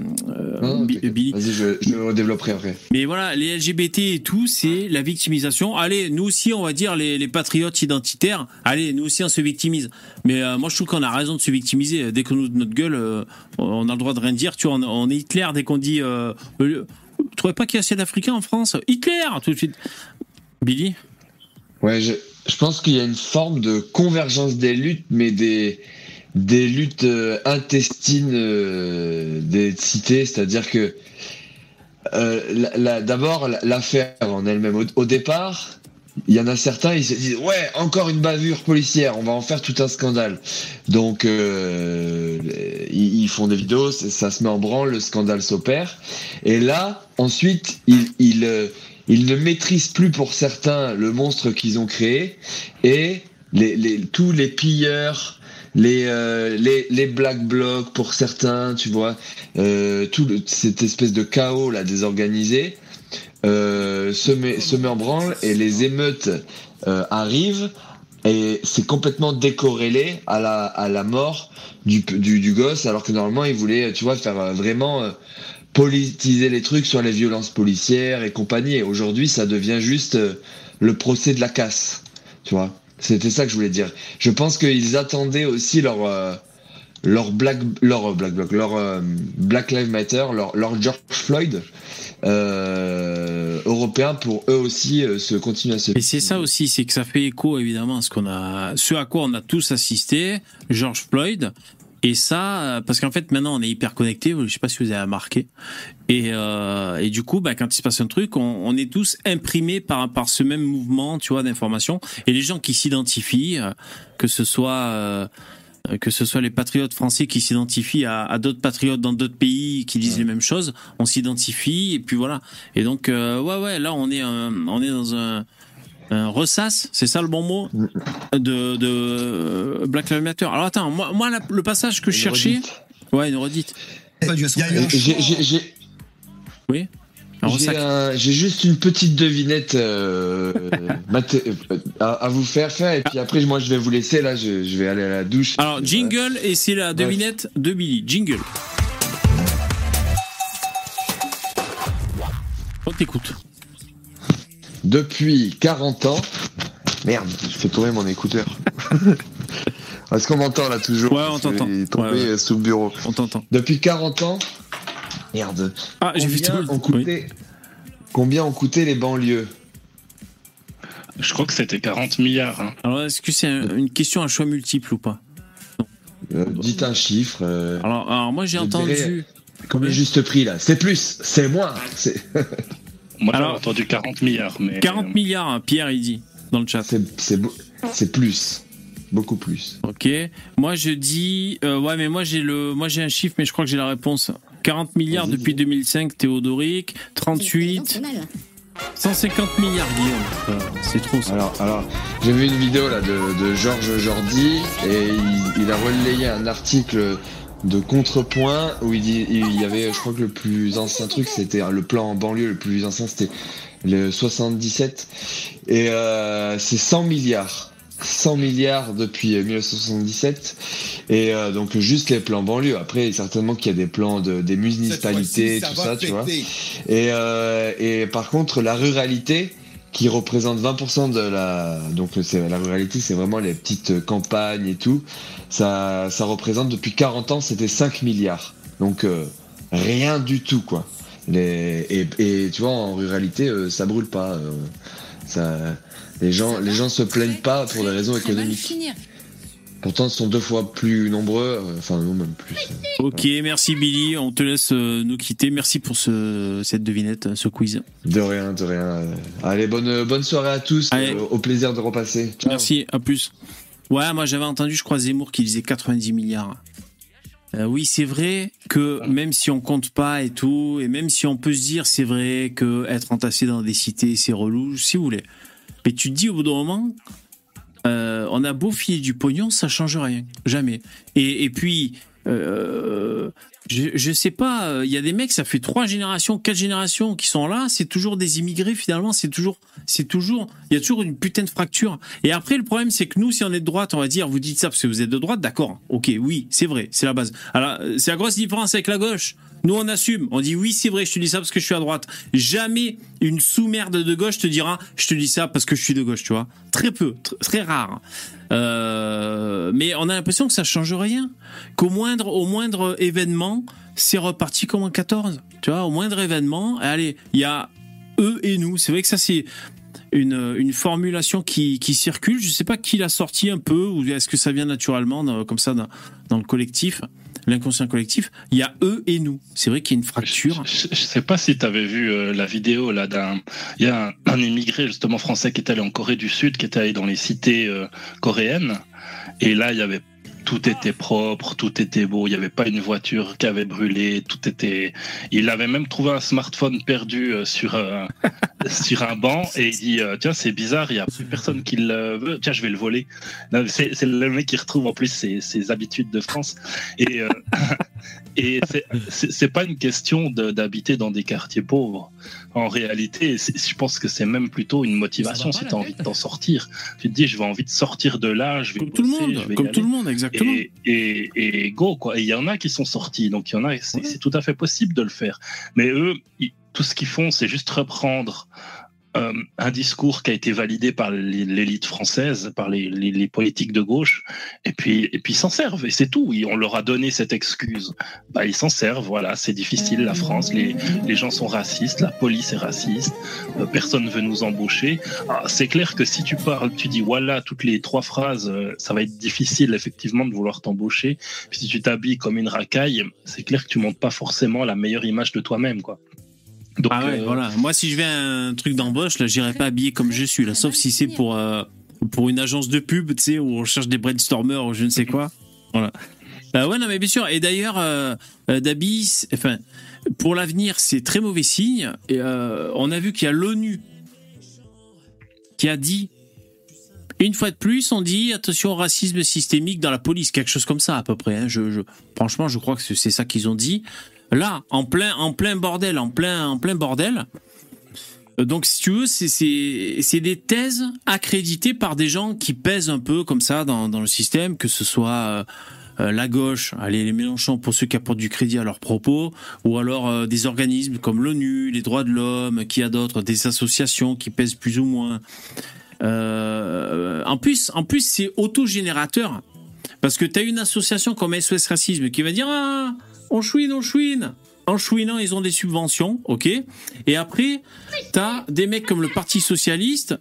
Non. Billy. Vas-y, je, je développerai après. Mais voilà, les LGBT et tout, c'est la victimisation. Allez, nous aussi, on va dire les, patriotes identitaires. Allez, nous aussi, on se victimise. Mais euh, moi, je trouve qu'on a raison de se victimiser. Dès qu'on nous notre gueule, euh, on a le droit de rien dire. Tu vois, on, est Hitler dès qu'on dit. Euh, euh, vous pas qu'il y a assez d'Africains en France? Hitler, tout de suite. Billy? Ouais, je, pense qu'il y a une forme de convergence des luttes, mais des, luttes intestines des cités, c'est-à-dire que d'abord la- l'affaire en elle-même, au départ, il y en a certains, ils se disent ouais, encore une bavure policière, on va en faire tout un scandale. Donc euh, ils, font des vidéos, ça, se met en branle, le scandale s'opère, et là ensuite ils, ils, euh, ils ne maîtrisent plus pour certains le monstre qu'ils ont créé et les, les, tous les pilleurs, les, euh, les, les black blocs pour certains, tu vois, euh, tout cette espèce de chaos là désorganisé euh, se, met, en branle et les émeutes euh, arrivent et c'est complètement décorrélé à la, à la mort du, du, gosse alors que normalement il voulait, tu vois, faire euh, vraiment euh, politiser les trucs sur les violences policières et compagnie. Et aujourd'hui, ça devient juste le procès de la casse, tu vois. C'était ça que je voulais dire. Je pense qu'ils attendaient aussi leur euh, leur Black leur Black Bloc, leur Black Lives Matter, leur, leur George Floyd européen pour eux aussi euh, se continuer à se. Et c'est ça aussi, c'est que ça fait écho évidemment à ce qu'on a, ce à quoi on a tous assisté, George Floyd. Et ça, euh, parce qu'en fait maintenant on est hyper connectés, je sais pas si vous avez remarqué. Et, euh, et du coup, bah, quand il se passe un truc, on, on est tous imprimés par, par ce même mouvement, tu vois, d'information. Et les gens qui s'identifient, que ce soit euh, que ce soit les patriotes français qui s'identifient à, à d'autres patriotes dans d'autres pays qui disent les mêmes choses, on s'identifie et puis voilà. Et donc euh, ouais ouais, là on est un- on est dans un un ressasse, c'est ça le bon mot de, de euh, Black Lives Matter. Alors attends, moi, moi la- le passage que je cherchais, redite. ouais une redite. J'ai- j'ai- j'ai- Oui. J'ai un- juste une petite devinette euh, euh, à, à vous faire faire et puis après moi je vais vous laisser là je, je vais aller à la douche. Alors jingle et c'est la Bref. devinette de Billy. Jingle. On t'écoute. Depuis 40 ans. Merde, je fais tomber mon écouteur. Est-ce qu'on m'entend là toujours Ouais, on t'entend. Tombé Ouais, ouais. sous le bureau. On t'entend. Depuis 40 ans. Merde. Ah, j'ai vu Combien tout. ont coûté Combien ont coûté les banlieues Je crois que c'était 40 milliards. hein. Alors, est-ce que c'est un- une question à choix multiple ou pas Euh, Dites un chiffre. euh, alors, alors, moi, j'ai entendu. dirais- Combien juste prix là C'est plus, c'est moins. c'est- Moi, j'avais Alors- entendu 40 milliards. Mais 40 milliards, hein, Pierre, il dit, dans le chat. C'est c'est beau- c'est plus, beaucoup plus. Ok. Moi, je dis. euh, ouais, mais moi, j'ai le, moi, j'ai un chiffre, mais je crois que j'ai la réponse. 40 milliards depuis dis. 2005, Théodoric. 38. 150 milliards, Guillaume. Euh, C'est trop, ça. Alors, alors j'ai vu une vidéo là de, de Georges Jordi et il, il a relayé un article de contrepoint où il, dit, il y avait, je crois que le plus ancien truc, c'était le plan en banlieue, le plus ancien, c'était le 77 et euh, c'est 100 milliards. 100 milliards depuis 1977 et euh, donc juste les plans banlieue après certainement qu'il y a des plans de, des municipalités tout ça tu vois et, euh, et par contre, la ruralité, qui représente 20% de la. Donc, c'est, la ruralité, c'est vraiment les petites campagnes et tout. Ça, ça représente depuis 40 ans, c'était 5 milliards. Donc, euh, rien du tout, quoi. Les, et, et tu vois, en ruralité, euh, ça brûle pas. euh, ça, les, gens, les gens se plaignent pas pour des raisons économiques. Pourtant, ils sont deux fois plus nombreux, euh, enfin, non, même plus. Ok, merci Billy. On te laisse euh, nous quitter. Merci pour ce, cette devinette, ce quiz. De rien, de rien. euh. Allez, bonne, bonne soirée à tous. Allez. euh, au plaisir de repasser. Ciao. Merci, à plus. Ouais, moi j'avais entendu, je crois, Zemmour qui disait 90 milliards. Euh, oui, c'est vrai que même si on compte pas et tout, et même si on peut se dire, c'est vrai que être entassé dans des cités, c'est relou, si vous voulez. Mais tu te dis au bout d'un moment, euh, on a beau filer du pognon, ça change rien, jamais. Et, et puis, euh, je, je sais pas, euh, il y a des mecs, ça fait trois générations, quatre générations qui sont là, c'est toujours des immigrés finalement, c'est toujours, c'est toujours, il y a toujours une putain de fracture. Et après, le problème, c'est que nous, si on est de droite, on va dire, vous dites ça parce que vous êtes de droite, d'accord, ok, oui, c'est vrai, c'est la base. Alors, euh, c'est la grosse différence avec la gauche. Nous, on assume. On dit oui, c'est vrai, je te dis ça parce que je suis à droite. Jamais une sous-merde de gauche te dira je te dis ça parce que je suis de gauche, tu vois. Très peu, tr- très rare. Euh, mais on a l'impression que ça change rien. Qu'au moindre, au moindre événement, c'est reparti comme en 14. Tu vois, au moindre événement, allez, il y a eux et nous. C'est vrai que ça, c'est une, formulation qui, circule. Je sais pas qui l'a sorti un peu, ou est-ce que ça vient naturellement, comme ça, dans, le collectif, l'inconscient collectif. Il y a eux et nous. C'est vrai qu'il y a une fracture. Je, je sais pas si tu avais vu euh, la vidéo là d'un. Il y a un, immigré justement français qui est allé en Corée du Sud, qui était allé dans les cités euh, coréennes, et là il y avait tout était propre, tout était beau, il n'y avait pas une voiture qui avait brûlé, tout était. Il avait même trouvé un smartphone perdu euh, sur euh, sur un banc et il dit euh, tiens c'est bizarre, il y a plus personne qui le veut, tiens je vais le voler. C'est le mec qui retrouve en plus ses, ses habitudes de France et euh, et c'est- pas une question de- d'habiter dans des quartiers pauvres. En réalité, je pense que c'est même plutôt une motivation si tu as envie de t'en sortir. Tu te dis, je vais envie de sortir de là, je vais Comme tout le monde, je vais y comme tout le monde, exactement. Et, et, et go, quoi. Et il y en a qui sont sortis, donc il y en a, c'est Ouais. tout à fait possible de le faire. Mais eux, ils- tout ce qu'ils font, c'est juste reprendre euh, un discours qui a été validé par l'élite française, par les, politiques de gauche, et puis, et puis ils s'en servent, et c'est tout. On leur a donné cette excuse. Bah, ils s'en servent, voilà, c'est difficile, la France, les, les gens sont racistes, la police est raciste, euh, personne ne veut nous embaucher. Ah, c'est clair que si tu parles, tu dis voilà, toutes les trois phrases, euh, ça va être difficile effectivement de vouloir t'embaucher. Puis si tu t'habilles comme une racaille, c'est clair que tu montes pas forcément la meilleure image de toi-même, quoi. Donc, ah ouais, euh, voilà. Moi, si je vais à un truc d'embauche, là, j'irai pas habillé comme je suis, là, sauf si c'est pour euh, pour une agence de pub, tu sais, où on cherche des brainstormers ou je ne sais quoi. Voilà. Bah ouais, non, mais bien sûr. Et d'ailleurs, euh, Dabi, enfin, pour l'avenir, c'est très mauvais signe. Et, on a vu qu'il y a l'ONU qui a dit une fois de plus, on dit attention au racisme systémique dans la police, quelque chose comme ça à peu près. Hein. Je, je, franchement, je crois que c'est ça qu'ils ont dit. Là, en plein, en plein bordel, en plein, en plein bordel. Euh, donc, si tu veux, c'est des thèses accréditées par des gens qui pèsent un peu comme ça dans, le système, que ce soit euh, euh, la gauche, allez les Mélenchon pour ceux qui apportent du crédit à leurs propos, ou alors des organismes comme l'ONU, les droits de l'homme, qui a d'autres, des associations qui pèsent plus ou moins. en plus, en plus c'est autogénérateur. Parce que tu as une association comme SOS Racisme qui va dire ah, on chouine, on chouine. En chouinant, ils ont des subventions, ok. Et après, t'as des mecs comme le Parti socialiste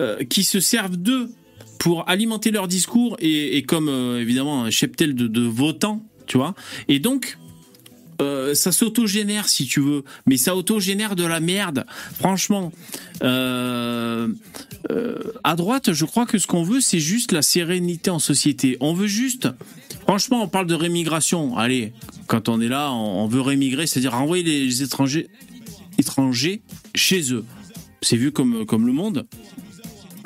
euh, qui se servent d'eux pour alimenter leur discours et, comme euh, évidemment un cheptel de, votants, tu vois. Et donc, euh, ça s'autogénère si tu veux, mais ça autogénère de la merde. Franchement, à droite, je crois que ce qu'on veut, c'est juste la sérénité en société. On veut juste Franchement, on parle de rémigration. Allez, quand on est là, on veut rémigrer, c'est-à-dire renvoyer les étrangers, étrangers chez eux. C'est vu comme, comme le monde.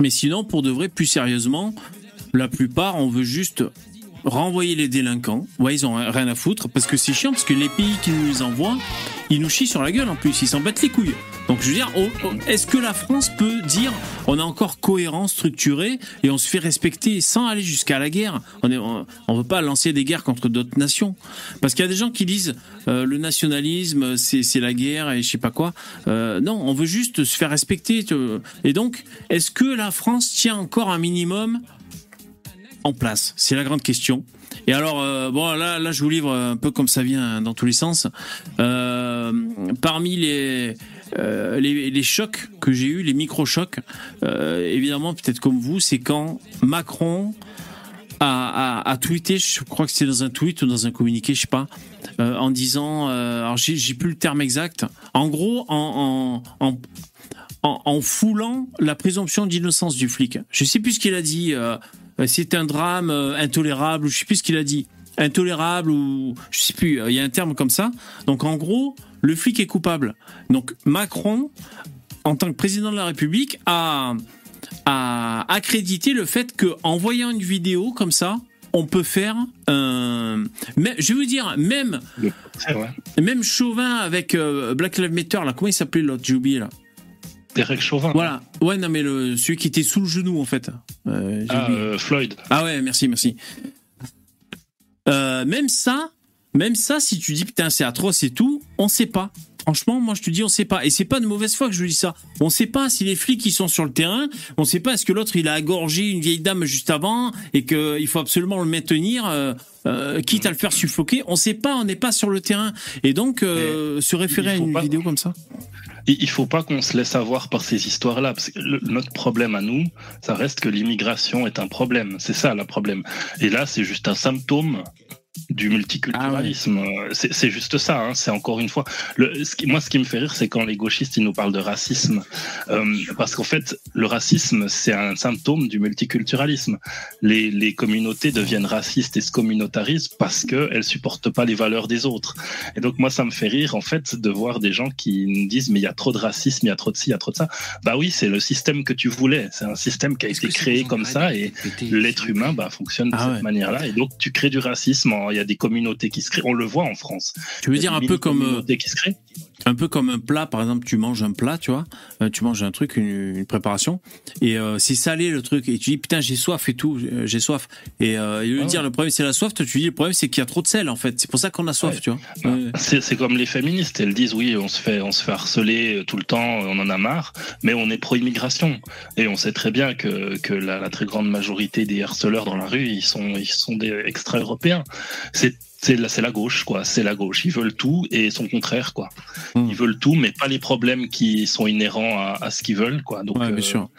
Mais sinon, pour de vrai, plus sérieusement, la plupart, on veut juste renvoyer les délinquants. Ouais, ils ont rien à foutre parce que c'est chiant parce que les pays qui nous envoient, ils nous chient sur la gueule en plus, ils s'en battent les couilles. Donc je veux dire, est-ce que la France peut dire on est encore cohérent, structuré et on se fait respecter sans aller jusqu'à la guerre? On ne veut pas lancer des guerres contre d'autres nations parce qu'il y a des gens qui disent euh, le nationalisme c'est la guerre et je sais pas quoi. Euh, non, on veut juste se faire respecter. Et donc, est-ce que la France tient encore un minimum place C'est la grande question. Et alors, euh, bon, là, là, je vous livre un peu comme ça vient dans tous les sens. Euh, parmi les, euh, les, les, chocs que j'ai eu, les micro-chocs, évidemment, peut-être comme vous, c'est quand Macron a, a, tweeté, je crois que c'était dans un tweet ou dans un communiqué, je sais pas, en disant, alors j'ai plus le terme exact, en gros, en, en, en, foulant la présomption d'innocence du flic. Je sais plus ce qu'il a dit. C'est un drame euh, intolérable, ou je sais plus ce qu'il a dit, intolérable ou je sais plus, euh, il y a un terme comme ça. Donc en gros, le flic est coupable. Donc Macron, en tant que président de la République, a, a accrédité le fait que en voyant une vidéo comme ça, on peut faire un. Mais, je veux dire, même. Même Chauvin avec Black Lives Matter, là, comment il s'appelait l'autre? J'ai oublié là. Derek Chauvin. Voilà. Ouais, non, mais le, celui qui était sous le genou, en fait. Euh, ah, euh, Floyd. Ah ouais, merci, merci. Euh, même ça, même ça, si tu dis putain, c'est atroce et tout, on sait pas. Franchement, moi je te dis, on sait pas. Et c'est pas de mauvaise foi que je dis ça. On sait pas si les flics qui sont sur le terrain, on sait pas est-ce que l'autre il a égorgé une vieille dame juste avant et qu'il faut absolument le maintenir, quitte à le faire suffoquer. On sait pas, on n'est pas sur le terrain. Et donc, se référer à une vidéo comme ça il faut pas qu'on se laisse avoir par ces histoires-là. Parce que notre problème à nous, ça reste que l'immigration est un problème. C'est ça le problème. Et là, c'est juste un symptôme du multiculturalisme. Ah c'est juste ça. Hein. C'est encore une fois. Le, ce qui, moi, ce qui me fait rire, c'est quand les gauchistes ils nous parlent de racisme, euh, parce qu'en fait, le racisme, c'est un symptôme du multiculturalisme. Les, les, communautés deviennent racistes et se communautarisent parce qu'elles supportent pas les valeurs des autres. Et donc, moi, ça me fait rire en fait de voir des gens qui nous disent mais il y a trop de racisme, il y a trop de ci, il y a trop de ça. Bah oui, c'est le système que tu voulais. C'est un système qui a été créé comme ça et l'être humain bah, fonctionne de ah cette manière-là. Et donc, tu crées du racisme en il y a des communautés qui se créent. On le voit en France. Tu veux dire un peu comme communautés qui se créent. Un peu comme un plat, par exemple, tu manges un plat, tu vois, euh, tu manges un truc, une, une préparation, et euh, c'est salé le truc, et tu dis putain j'ai soif et tout, euh, j'ai soif. Et euh, il veut Ah dire le problème c'est la soif, toi tu dis le problème c'est qu'il y a trop de sel en fait, c'est pour ça qu'on a soif, Ouais. tu vois. Bah, Ouais. C'est comme les féministes, elles disent oui, on se fait, on se fait harceler tout le temps, on en a marre, mais on est pro-immigration et on sait très bien que, que la, la très grande majorité des harceleurs dans la rue, ils sont, ils sont des extra-européens. C'est c'est la, la gauche, quoi. C'est la gauche. Ils veulent tout et son contraire, quoi. Mm. Ils veulent tout, mais pas les problèmes qui sont inhérents à, à ce qu'ils veulent, quoi. Donc, Ouais, bien euh, sûr.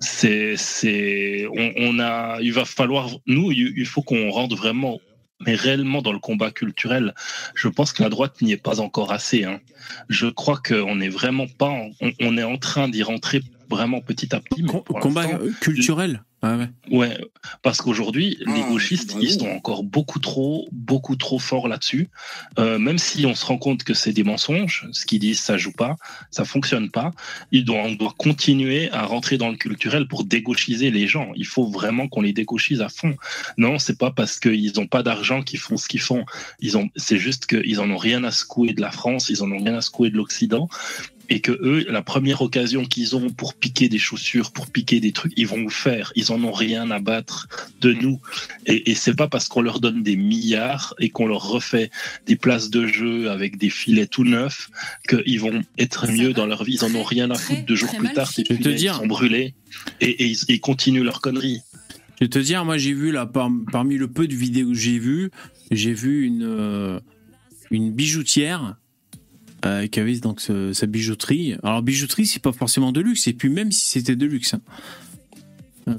c'est c'est on, on a il va falloir nous il il faut qu'on rentre vraiment mais réellement dans le combat culturel je pense que la droite n'y est pas encore assez hein. je crois qu'on n'est vraiment pas en- on, on est en train d'y rentrer vraiment petit à petit mais Com- pour combat culturel. Ouais, ouais. Ouais, parce qu'aujourd'hui, les Ah, gauchistes, bravo. ils sont encore beaucoup trop, beaucoup trop forts là-dessus. Euh, même si on se rend compte que c'est des mensonges, ce qu'ils disent, ça joue pas, ça fonctionne pas. Ils doivent, on doit continuer à rentrer dans le culturel pour dégauchiser les gens. Il faut vraiment qu'on les dégauchise à fond. Non, c'est pas parce qu'ils ont pas d'argent qu'ils font ce qu'ils font. Ils ont, c'est juste qu'ils en ont rien à secouer de la France, ils en ont rien à secouer de l'Occident et que eux, la première occasion qu'ils ont pour piquer des chaussures, pour piquer des trucs, ils vont le faire. Ils en ont rien à battre de nous. Et, et c'est pas parce qu'on leur donne des milliards et qu'on leur refait des places de jeu avec des filets tout neufs qu'ils vont être Ça mieux dans leur vie. Ils en ont rien à très, foutre deux jours plus tard. Ces vais te filets dire. ils sont brûlés et, et ils, ils continuent leur connerie. Je vais te dire, moi j'ai vu là, par- parmi le peu de vidéos que j'ai vues, j'ai vu une, euh, une bijoutière euh, qui donc sa bijouterie. Alors bijouterie, c'est pas forcément de luxe, et puis même si c'était de luxe. hein.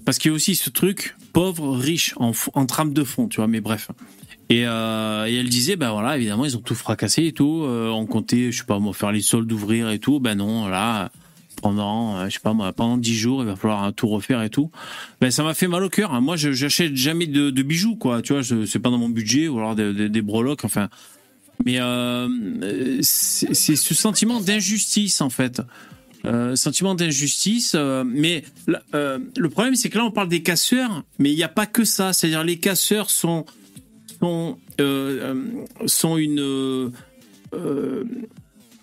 Parce qu'il y a aussi ce truc pauvre, riche, en, trame de fond, tu vois, mais bref. Et, euh, elle disait, ben voilà, évidemment, ils ont tout fracassé et tout. euh, on comptait, je sais pas moi, faire les soldes, ouvrir et tout. Ben non, là, pendant, euh, je sais pas moi, pendant 10 jours, il va falloir euh, tout refaire et tout. Ben ça m'a fait mal au cœur. hein. Moi, je j'achète jamais de, bijoux, quoi. Tu vois, c'est pas dans mon budget ou alors des, des breloques, enfin. Mais euh, c'est ce sentiment d'injustice, en fait. Euh, sentiment d'injustice. euh, mais le problème, c'est que là, on parle des casseurs, mais il n'y a pas que ça. C'est-à-dire, les casseurs sont sont sont une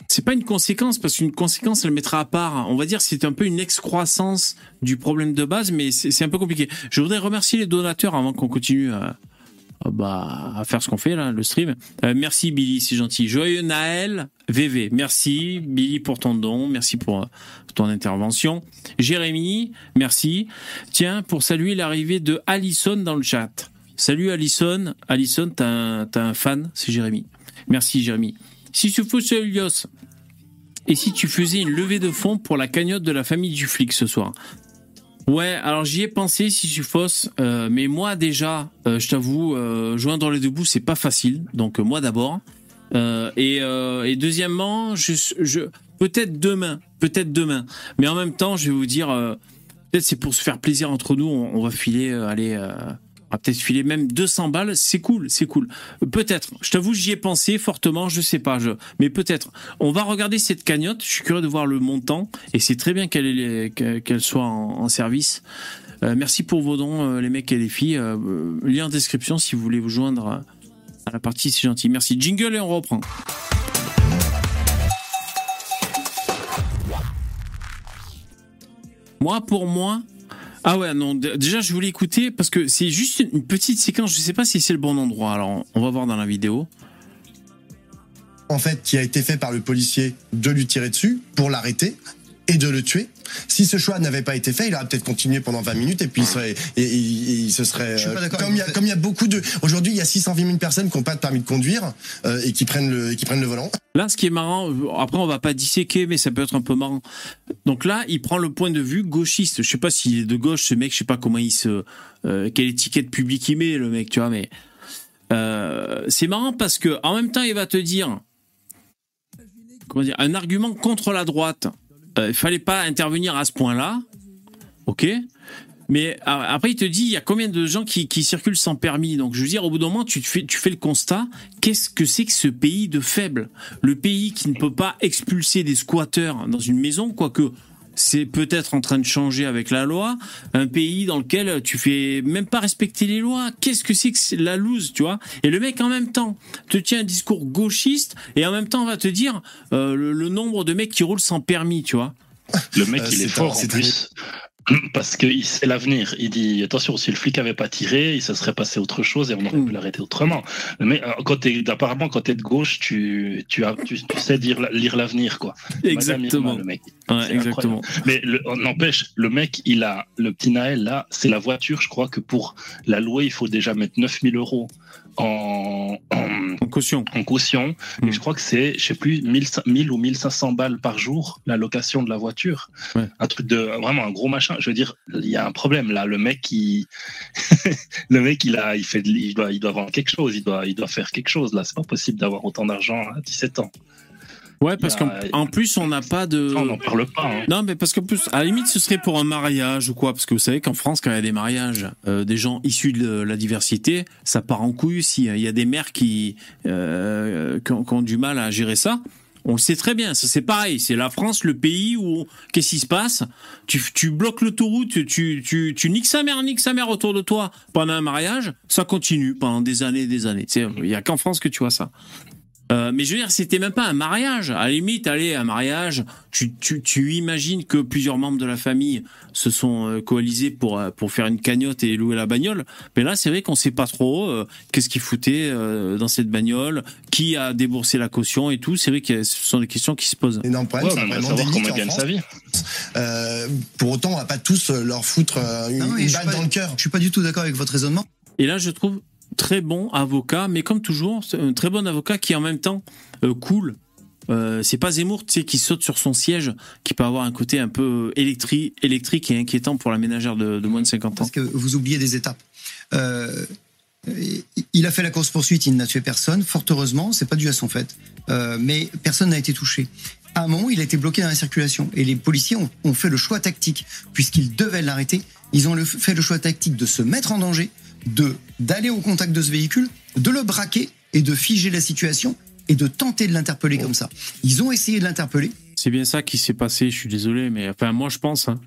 c'est pas une conséquence parce qu'une conséquence elle mettra à part. On va dire c'est un peu une excroissance du problème de base, mais c'est un peu compliqué. Je voudrais remercier les donateurs avant qu'on continue à- bah, à faire ce qu'on fait là, le stream. Euh, merci Billy, c'est gentil. Joyeux Naël VV, merci Billy pour ton don, merci pour euh, ton intervention. Jérémy, merci. Tiens, pour saluer l'arrivée de Alison dans le chat. Salut Alison. Alison, t'as un, fan, c'est Jérémy. Merci Jérémy. Si tu fais Elios, et si tu faisais une levée de fonds pour la cagnotte de la famille du flic ce soir? Ouais, alors j'y ai pensé si tu fausses, euh, mais moi déjà, euh, je t'avoue, euh, joindre les deux bouts, c'est pas facile. Donc moi d'abord. Et, deuxièmement, je, je peut-être demain, peut-être demain. Mais en même temps, je vais vous dire, peut-être c'est pour se faire plaisir entre nous, on, on va filer, allez, on va peut-être filer même 200 balles. C'est cool, c'est cool. Peut-être. Je t'avoue, j'y ai pensé fortement. Je sais pas, je, mais peut-être. On va regarder cette cagnotte. Je suis curieux de voir le montant, et c'est très bien qu'elle soit en, service. Euh, merci pour vos dons, euh, les mecs et les filles. Euh, lien en description si vous voulez vous joindre à la partie, c'est gentil. Merci. Jingle et on reprend. Moi, pour moi, ah ouais, non, déjà je voulais écouter parce que c'est juste une petite séquence, je sais pas si c'est le bon endroit, alors on va voir dans la vidéo. en fait, qui a été fait par le policier de lui tirer dessus pour l'arrêter et de le tuer. Si ce choix n'avait pas été fait, il aurait peut-être continué pendant 20 minutes et puis il, serait, et, et- et il se serait. Je suis pas euh, d'accord Comme il y, a- comme il y a beaucoup de. Aujourd'hui, il y a 620 000 personnes qui n'ont pas de permis de conduire euh, et qui prennent le, qui prennent le volant. Là, ce qui est marrant, après on va pas disséquer, mais ça peut être un peu marrant. Donc là, il prend le point de vue gauchiste. Je sais pas s'il est de gauche, ce mec, je sais pas comment il se, euh, quelle étiquette publique il met, le mec, tu vois, mais euh, c'est marrant parce que en même temps, il va te dire, comment dire, un argument contre la droite. Euh, il fallait pas intervenir à ce point-là, ok. Mais après, il te dit, il y a combien de gens qui, circulent sans permis? Donc, je veux dire, au bout d'un moment, tu, fais, tu fais le constat, qu'est-ce que c'est que ce pays de faible Le pays qui ne peut pas expulser des squatteurs dans une maison, quoique c'est peut-être en train de changer avec la loi. Un pays dans lequel tu fais même pas respecter les lois. Qu'est-ce que c'est que la loose, tu vois? Et le mec en même temps te tient un discours gauchiste et en même temps va te dire euh, le, le nombre de mecs qui roulent sans permis, tu vois. Le mec, Euh, il est fort en c'est plus. Parce qu'il sait l'avenir. Il dit attention, si le flic avait pas tiré, il se serait passé autre chose et on aurait Mm. pu l'arrêter autrement. Mais euh, quand apparemment, quand t'es de gauche, tu, tu, as, tu, tu sais dire, lire l'avenir, quoi. Madame Exactement. Irma, le mec. Ouais, C'est exactement. Mais n'empêche, le mec, il a le petit Naël là, c'est la voiture. Je crois que pour la louer, il faut déjà mettre 9000 euros en, en, En caution. en caution. Mm. Et je crois que c'est, je sais plus, 1000, 1000 ou 1500 balles par jour la location de la voiture. Ouais. Un truc de vraiment un gros machin. Je veux dire, il y a un problème là. Le mec, il, le mec, il a, il fait, il doit, il doit vendre quelque chose. Il doit, il doit faire quelque chose là. C'est pas possible d'avoir autant d'argent à 17 ans. Ouais, parce qu'en en plus, on n'a pas de. On n'en parle pas. hein. Non, mais parce qu'en plus, à la limite, ce serait pour un mariage ou quoi. Parce que vous savez qu'en France, quand il y a des mariages, euh, des gens issus de la diversité, ça part en couille aussi. Il y a des mères qui, euh, qui, ont, qui ont du mal à gérer ça. On le sait très bien. C'est pareil. C'est la France, le pays où, qu'est-ce qui se passe? Tu, tu bloques l'autoroute, tu, tu, tu, tu niques sa mère, niques sa mère autour de toi pendant un mariage. Ça continue pendant des années et des années. Il y a qu'en France que tu vois ça. Euh, mais je veux dire, c'était même pas un mariage. À la limite, allez, un mariage, tu, tu, tu imagines que plusieurs membres de la famille se sont euh, coalisés pour, euh, pour faire une cagnotte et louer la bagnole. Mais là, c'est vrai qu'on sait pas trop euh, qu'est-ce qu'ils foutaient euh, dans cette bagnole, qui a déboursé la caution et tout. C'est vrai que ce sont des questions qui se posent. Énorme problème, Ouais, vraiment savoir comment gagne sa vie. Euh, pour autant, on va pas tous leur foutre euh, une, Non, balle pas- dans le cœur. Je suis pas du tout d'accord avec votre raisonnement. Et là, je trouve très bon avocat, mais comme toujours, un très bon avocat qui en même temps euh, cool. Euh, c'est pas Zemmour, qui saute sur son siège, qui peut avoir un côté un peu électrique, électrique et inquiétant pour la ménagère de, moins de 50 ans. Parce que vous oubliez des étapes. Euh, il a fait la course poursuite, il n'a tué personne. Fort heureusement, c'est pas dû à son fait. Euh, mais personne n'a été touché. À un moment, il a été bloqué dans la circulation et les policiers ont, fait le choix tactique, puisqu'ils devaient l'arrêter. Ils ont fait le choix tactique de se mettre en danger, de d'aller au contact de ce véhicule, de le braquer et de figer la situation et de tenter de l'interpeller comme ça. Ils ont essayé de l'interpeller. C'est bien ça qui s'est passé, je suis désolé, mais enfin, moi je pense. hein.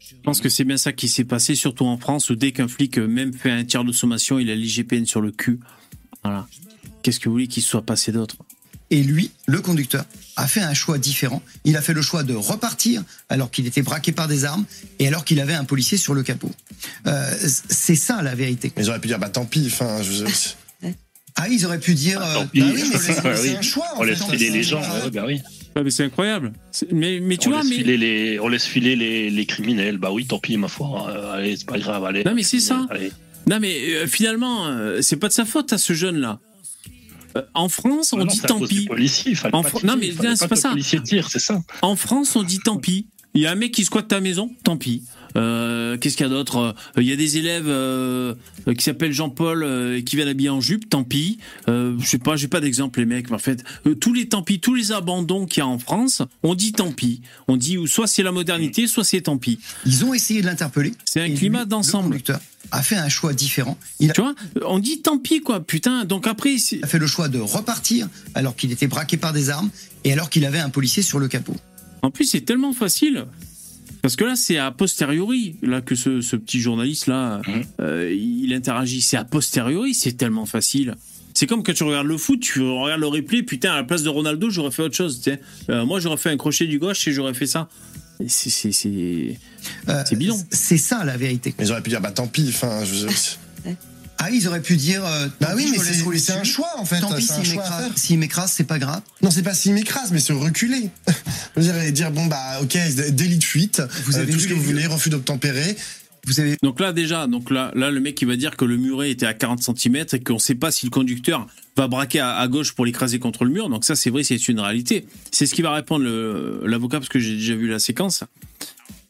Je pense que c'est bien ça qui s'est passé, surtout en France, où dès qu'un flic euh, même fait un tir de sommation, il a l'IGPN sur le cul. Voilà. Qu'est-ce que vous voulez qu'il soit passé d'autre? Et lui, le conducteur, a fait un choix différent. Il a fait le choix de repartir alors qu'il était braqué par des armes et alors qu'il avait un policier sur le capot. Euh, c'est ça la vérité. Mais j'aurais pu dire, bah tant pis, enfin, je... Ah, ils auraient pu dire. Ah, euh, tant pis. bah oui, mais c'est- un choix. en On laisse fait, filer les gens. choix. ouais, bah oui. Mais c'est incroyable. C'est- Mais, mais tu on, vois, laisse mais. filer les, on laisse filer les, les criminels. Bah oui, tant pis, ma foi. Euh, allez, c'est pas grave. Allez. Non, mais c'est ça. Allez. Non, mais euh, finalement, euh, c'est pas de sa faute à ce jeune-là. Euh, en France, on non, dit tant pis. policier, En pas tirer, non, mais c'est pas ça. Policier tire, ça. En France, on dit tant pis. Il y a un mec qui squatte ta maison, tant pis. Euh, Qu'est-ce qu'il y a d'autre? Euh, Il y a des élèves euh, qui s'appellent Jean-Paul euh, qui viennent habiller en jupe, tant pis. Je sais pas, j'ai pas d'exemple les mecs. mais En fait, tous les tant pis, tous les abandons qu'il y a en France, on dit tant pis. On dit ou soit c'est la modernité, soit c'est tant pis. Ils ont essayé de l'interpeller. C'est un Et climat d'ensemble. Le conducteur a fait un choix différent. Il a Tu vois On dit tant pis quoi, putain. Donc après, c'est- fait le choix de repartir alors qu'il était braqué par des armes et alors qu'il avait un policier sur le capot. En plus, c'est tellement facile. Parce que là, c'est a posteriori là que ce, ce petit journaliste là, Mhm. euh, il interagit. C'est a posteriori, c'est tellement facile. C'est comme quand tu regardes le foot, tu regardes le replay, putain, à la place de Ronaldo, j'aurais fait autre chose. Euh, moi, j'aurais fait un crochet du gauche et j'aurais fait ça. Et C'est c'est- c'est- Euh, C'est bidon. C'est ça la vérité. Mais j'aurais pu dire, bah tant pis, enfin, je... Ah, ils auraient pu dire. euh, Bah oui, pis, mais c'est un choix en fait. Tant pis c'est un s'il m'écrase, s'il m'écrase, c'est pas grave. Non, c'est pas s'il m'écrase, mais se reculer. Je veux dire, et dire, bon, bah, ok, délit de fuite, Vous euh, avez tout ce que vous voulez, refus d'obtempérer. Vous avez Donc là déjà, donc là, là le mec il va dire que le muret était à 40 cm et qu'on ne sait pas si le conducteur va braquer à, à gauche pour l'écraser contre le mur. Donc ça c'est vrai, c'est une réalité. C'est ce qui va répondre l'avocat parce que j'ai déjà vu la séquence.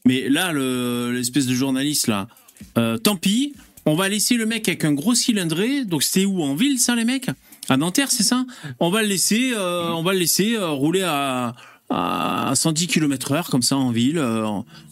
Mais là, le- l'espèce de journaliste là, euh, tant pis, on va laisser le mec avec un gros cylindré. Donc c'était où? En ville ça les mecs? À Nanterre c'est ça? On va le laisser, euh, on va le laisser euh, rouler à à 110 km/h comme ça en ville. euh,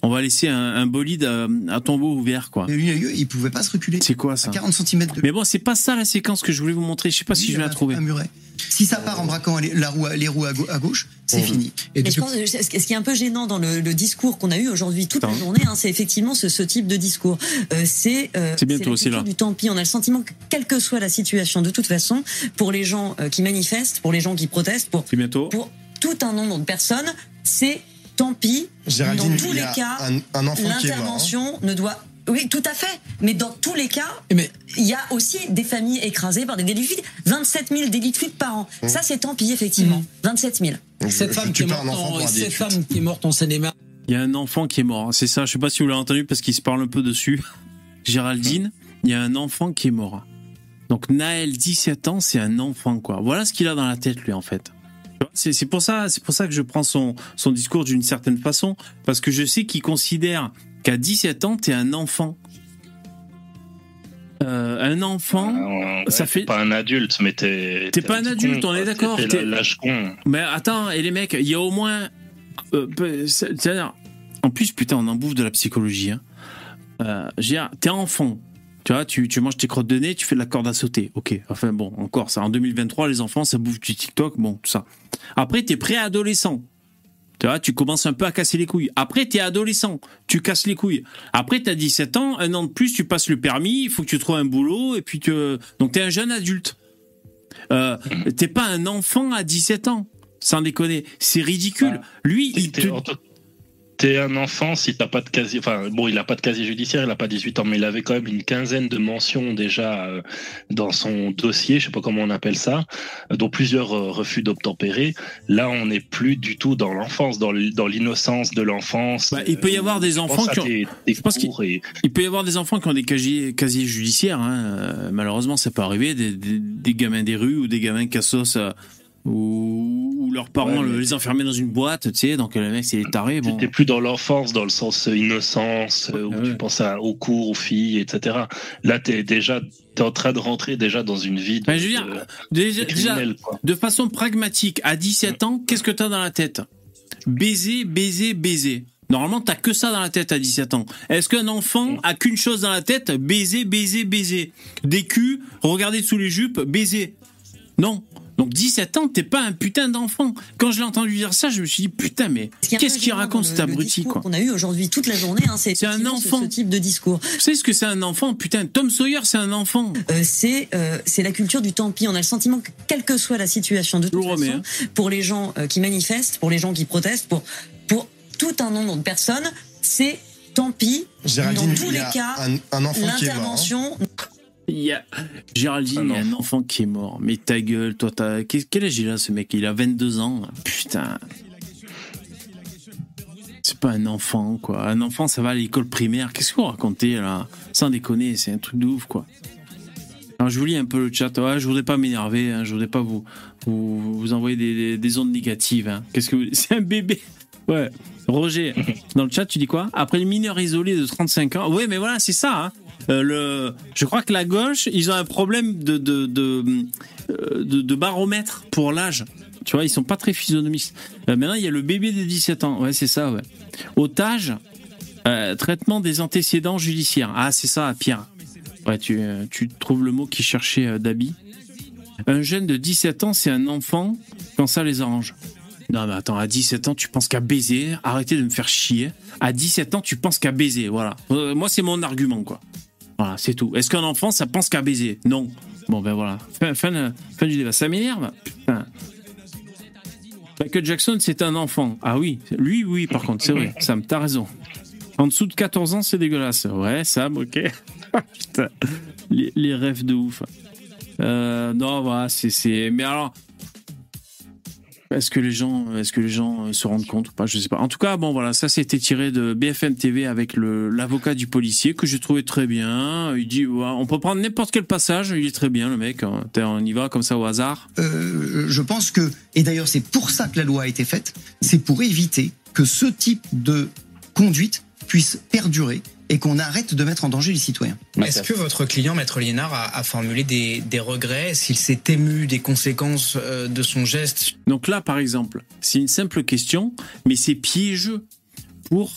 on va laisser un, un bolide à, à tombeau ouvert, quoi. Mais lui, il pouvait pas se reculer. C'est quoi À ça 40 cm de Mais bon, c'est pas ça la séquence que je voulais vous montrer. Je sais pas si je vais la trouver. un muret. Si ça part en braquant les, la roue, les roues à, gau- à gauche, c'est fini. Mais Et depuis- je pense que ce qui est un peu gênant dans le, le discours qu'on a eu aujourd'hui toute la journée, hein, c'est effectivement ce, ce type de discours. Euh, c'est euh, C'est bientôt aussi, là. du tant pis. On a le sentiment que quelle que soit la situation, de toute façon, pour les gens euh, qui manifestent, pour les gens qui protestent, pour C'est bientôt. pour tout un nombre de personnes, c'est tant pis. Géraldine, dans tous les a cas, un, un hein. l'intervention ne doit oui, tout à fait. Mais dans tous les cas, Mais- il y a aussi des familles écrasées par des délits de fuite. 27 000 délits de fuite par an. Ça, c'est tant pis, effectivement. 27 000. Je- Cette je femme, qui est, morte en, cette délit de fuite. femme qui est morte en Seine-et-Marne, Il y a un enfant qui est mort. C'est ça. Je sais pas si vous l'avez entendu parce qu'il se parle un peu dessus. Géraldine, il y a un enfant qui est mort. Donc Naël, 17 ans, c'est un enfant quoi. Voilà ce qu'il a dans la tête lui en fait. C'est pour ça, c'est pour ça que je prends son son discours d'une certaine façon parce que je sais qu'il considère qu'à 17 ans, t'es un enfant. Euh, un enfant. Ouais, ça fait- pas un adulte, mais t'es. T'es pas un adulte, con, on est d'accord, T'es l'âge con. Mais attends, et les mecs, il y a au moins. euh, en plus, putain, on en bouffe de la psychologie. Hein. Euh, t'es enfant. Tu vois, tu, tu manges tes crottes de nez, tu fais de la corde à sauter. Ok, enfin bon, encore ça. En 2023, les enfants, ça bouffe du TikTok, bon, tout ça. Après, t'es préadolescent. Tu vois, tu commences un peu à casser les couilles. Après, t'es adolescent, tu casses les couilles. Après, t'as 17 ans, un an de plus, tu passes le permis, il faut que tu trouves un boulot, et puis que... Donc, t'es un jeune adulte. Euh, t'es pas un enfant à 17 ans. Sans déconner. C'est ridicule. Lui, il te... T'es un enfant si t'as pas de casier. Enfin, bon, il a pas de casier judiciaire, il a pas 18 ans, mais il avait quand même une quinzaine de mentions déjà euh, dans son dossier, je sais pas comment on appelle ça, euh, dont plusieurs euh, refus d'obtempérer. Là, on n'est plus du tout dans l'enfance, dans l'innocence de l'enfance. Bah, il peut y avoir des enfants à qui ont- des- des je pense qu'il- cours et- Il peut y avoir des enfants qui ont des casiers, casiers judiciaires. hein. Malheureusement, ça peut arriver. Des, des- gamins des rues ou des gamins cassos euh, ou, leurs parents Ouais, mais- les enfermaient dans une boîte. Tu sais, donc le mec, c'est taré. Bon. T'es plus dans l'enfance, dans le sens euh, innocence, euh, où Ouais. tu penses à, aux cours, aux filles, etc. Là, t'es déjà, t'es en train de rentrer déjà dans une vie de, je veux dire, de- déjà, de façon pragmatique, à 17 ans, qu'est-ce que t'as dans la tête? Baiser, baiser, baiser. Normalement, t'as que ça dans la tête à 17 ans. Est-ce qu'un enfant a qu'une chose dans la tête? Baiser, baiser, baiser. Des culs, regarder sous les jupes, baiser. Non. Donc 17 ans, t'es pas un putain d'enfant. Quand je l'ai entendu dire ça, je me suis dit putain, mais qu'est-ce qu'il raconte cet abruti quoi qu'on a eu aujourd'hui toute la journée, hein, c'est un effectivement ce- enfant. Ce, type de discours. Vous savez ce que c'est un enfant Putain, Tom Sawyer, c'est un enfant. Euh, c'est euh, c'est la culture du tant pis. On a le sentiment que quelle que soit la situation, de toute façon, hein. pour les gens euh, qui manifestent, pour les gens qui protestent, pour pour tout un nombre de personnes, c'est tant pis. Géraldine, dans tous les cas, un, un enfant qui est mort. hein. L'intervention Il y a Géraldine, Un il y a un enfant qui est mort. Mais ta gueule, toi, t'as quel âge il a ce mec? Il a 22 ans. Putain. C'est pas un enfant, quoi. Un enfant, ça va à l'école primaire. Qu'est-ce que vous racontez, là? Sans déconner, c'est un truc de ouf, quoi. Alors, je vous lis un peu le chat. Ouais, je voudrais pas m'énerver. Hein. Je voudrais pas vous, vous, vous envoyer des, des, des ondes négatives. Hein. Qu'est-ce que vous... C'est un bébé. Ouais. Roger, dans le chat, tu dis quoi? Après le mineur isolé de 35 ans. Oui, mais voilà, c'est ça. Hein. Euh, je crois que la gauche, ils ont un problème euh, de, baromètre pour l'âge. Tu vois, ils sont pas très physionomistes. Euh, maintenant, il y a le bébé de 17 ans. Ouais, c'est ça, ouais. Otage, traitement des antécédents judiciaires. Ah, c'est ça, Pierre. Ouais, tu, trouves le mot qui cherchait Dabi. Un jeune de 17 ans, c'est un enfant quand ça les arrange. Non, mais attends, à 17 ans, tu penses qu'à baiser? Arrêtez de me faire chier. À 17 ans, tu penses qu'à baiser. Voilà. Moi, c'est mon argument, quoi. Voilà, c'est tout. Est-ce qu'un enfant, ça pense qu'à baiser? Non. Bon, ben voilà. Fin, fin, de- fin du débat. Ça m'énerve. Michael Jackson, c'est un enfant. Ah oui. Lui, oui, par contre, c'est vrai. Sam, t'as raison. En dessous de 14 ans, c'est dégueulasse. Ouais, Sam, ok. Putain. Les, rêves de ouf. Euh, non, voilà, c'est. Mais alors, est-ce que les gens, est-ce que les gens euh, se rendent compte ou pas? Je sais pas. En tout cas, bon, voilà, ça c'était tiré de BFM TV avec l'avocat du policier que j'ai trouvé très bien. Il dit, on peut prendre n'importe quel passage. Il est très bien, le mec. hein. On y va comme ça au hasard? Euh, je pense que, et d'ailleurs c'est pour ça que la loi a été faite, c'est pour éviter que ce type de conduite puisse perdurer et qu'on arrête de mettre en danger les citoyens. Est-ce que votre client, Maître Liénard, a, a formulé des, des regrets S'il s'est ému des conséquences euh, de son geste? Donc là, par exemple, c'est une simple question, mais c'est piégeux pour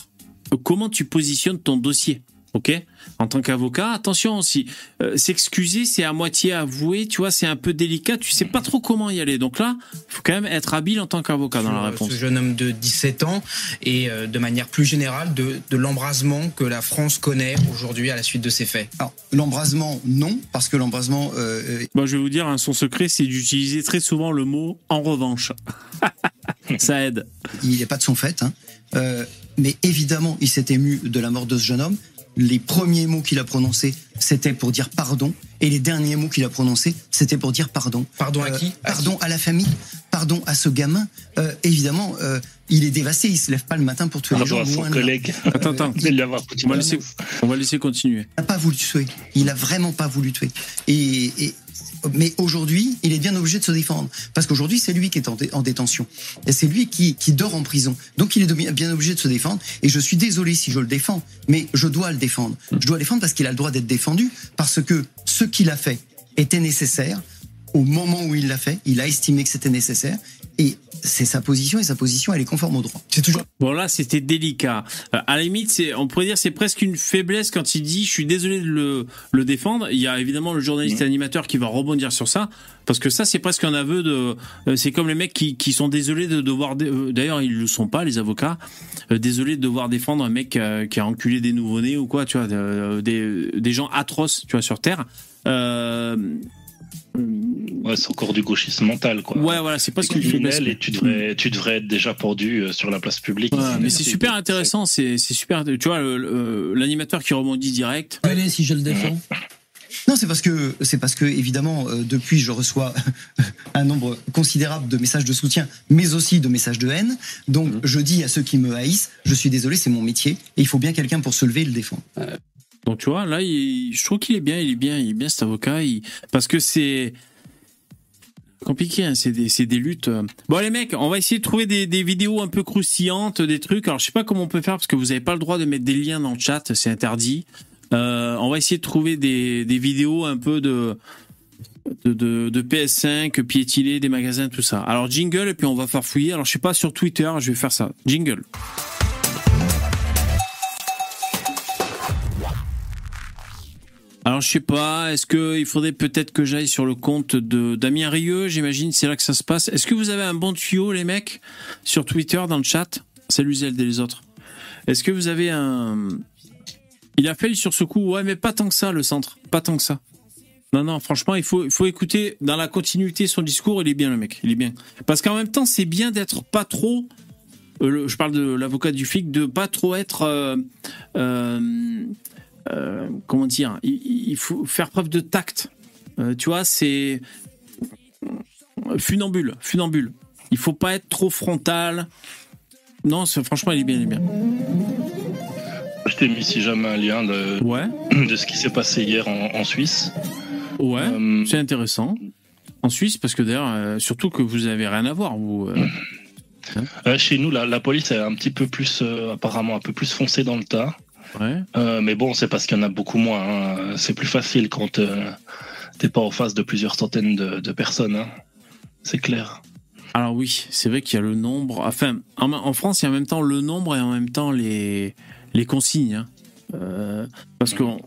euh, comment tu positionnes ton dossier? Ok En tant qu'avocat, attention aussi. euh, S'excuser, c'est à moitié avouer, tu vois, c'est un peu délicat, tu sais pas trop comment y aller. Donc là, il faut quand même être habile en tant qu'avocat dans la euh, réponse. Ce jeune homme de 17 ans et euh, de manière plus générale de, de l'embrasement que la France connaît aujourd'hui à la suite de ces faits. Alors, l'embrasement, non, parce que l'embrasement, euh, Moi, je vais vous dire, hein, son secret, c'est d'utiliser très souvent le mot en revanche. Ça aide. il n'est pas de son fait. hein. Euh, mais évidemment, il s'est ému de la mort de ce jeune homme. Les premiers mots qu'il a prononcés, c'était pour dire pardon. Et les derniers mots qu'il a prononcés, c'était pour dire pardon. Pardon à Euh, qui? À Pardon à la famille. Pardon à ce gamin. Euh, évidemment, euh, il est dévasté. Il se lève pas le matin pour tuer les Pardon gens. à son collègue. Attends, attends. va, laisser, on va laisser continuer. Il n'a pas voulu tuer. Il a vraiment pas voulu tuer. Et, et- mais aujourd'hui, il est bien obligé de se défendre. Parce qu'aujourd'hui, c'est lui qui est en, dé- en détention. Et c'est lui qui, qui dort en prison. Donc il est bien obligé de se défendre. Et je suis désolé si je le défends, mais je dois le défendre. Je dois le défendre parce qu'il a le droit d'être défendu, parce que ce qu'il a fait était nécessaire. Au moment où il l'a fait, il a estimé que c'était nécessaire. Et c'est sa position, et sa position, elle est conforme au droit. C'est toujours Bon là c'était délicat. Euh, à la limite c'est, on pourrait dire c'est presque une faiblesse quand il dit je suis désolé de le, le défendre. Il y a évidemment le journaliste animateur qui va rebondir sur ça parce que ça c'est presque un aveu de. euh, c'est comme les mecs qui, qui sont désolés de devoir. dé- euh, D'ailleurs ils le sont pas les avocats. désolés de devoir défendre un mec qui a enculé des nouveau-nés ou quoi tu vois de- des, des gens atroces tu vois sur terre. Euh, Ouais, c'est encore du gauchisme mental, quoi. ouais voilà c'est presque une faiblesse. criminel et tu devrais, tu devrais être déjà pendu euh, sur la place publique. Ouais, mais c'est super intéressant, c'est super. Tu vois, l'animateur qui rebondit direct. Allez, si je le défends. Non, c'est parce que c'est parce que évidemment euh, depuis je reçois un nombre considérable de messages de soutien, mais aussi de messages de haine. Donc je dis à ceux qui me haïssent, je suis désolé, c'est mon métier et il faut bien quelqu'un pour se lever et le défendre. Donc tu vois, là, je trouve qu'il est bien, il est bien, il est bien cet avocat, parce que c'est compliqué, hein, c'est des, des luttes. euh. Bon les mecs, on va essayer de trouver des, vidéos un peu croustillantes, des trucs. Alors je sais pas comment on peut faire parce que vous n'avez pas le droit de mettre des liens dans le chat, c'est interdit. Euh, on va essayer de trouver des, vidéos un peu de de, de, de PS5, piétinés, des magasins, tout ça. Alors jingle et puis on va faire fouiller. Alors je sais pas sur Twitter, je vais faire ça. Jingle. Alors je sais pas, est-ce que il faudrait peut-être que j'aille sur le compte de Damien Rieu, j'imagine c'est là que ça se passe. Est-ce que vous avez un bon tuyau les mecs sur Twitter dans le chat? Salut Zelda et les autres. Est-ce que vous avez un Il a fait sur ce coup, ouais mais pas tant que ça le centre, pas tant que ça. Non non, franchement, il faut il faut écouter dans la continuité son discours, il est bien le mec, il est bien. Parce qu'en même temps, c'est bien d'être pas trop euh, je parle de l'avocat du flic de pas trop être euh, euh, euh, comment dire, il, il faut faire preuve de tact. Euh, tu vois, c'est funambule, funambule. Il faut pas être trop frontal. Non, c'est- franchement, il est bien, il est bien. Je t'ai mis si jamais un lien de, Ouais, de ce qui s'est passé hier en, en Suisse. ouais, Euh, c'est intéressant. En Suisse, parce que d'ailleurs, surtout que vous avez rien à voir, vous. euh. euh, chez nous, la, la police est un petit peu plus, apparemment, un peu plus foncée dans le tas. Ouais. Euh, mais bon, c'est parce qu'il y en a beaucoup moins. hein. C'est plus facile quand euh, t'es pas en face de plusieurs centaines de, de personnes. hein. C'est clair. Alors oui, c'est vrai qu'il y a le nombre. Enfin, en, en France, il y a en même temps le nombre et en même temps les, les consignes. hein. Euh, parce qu'on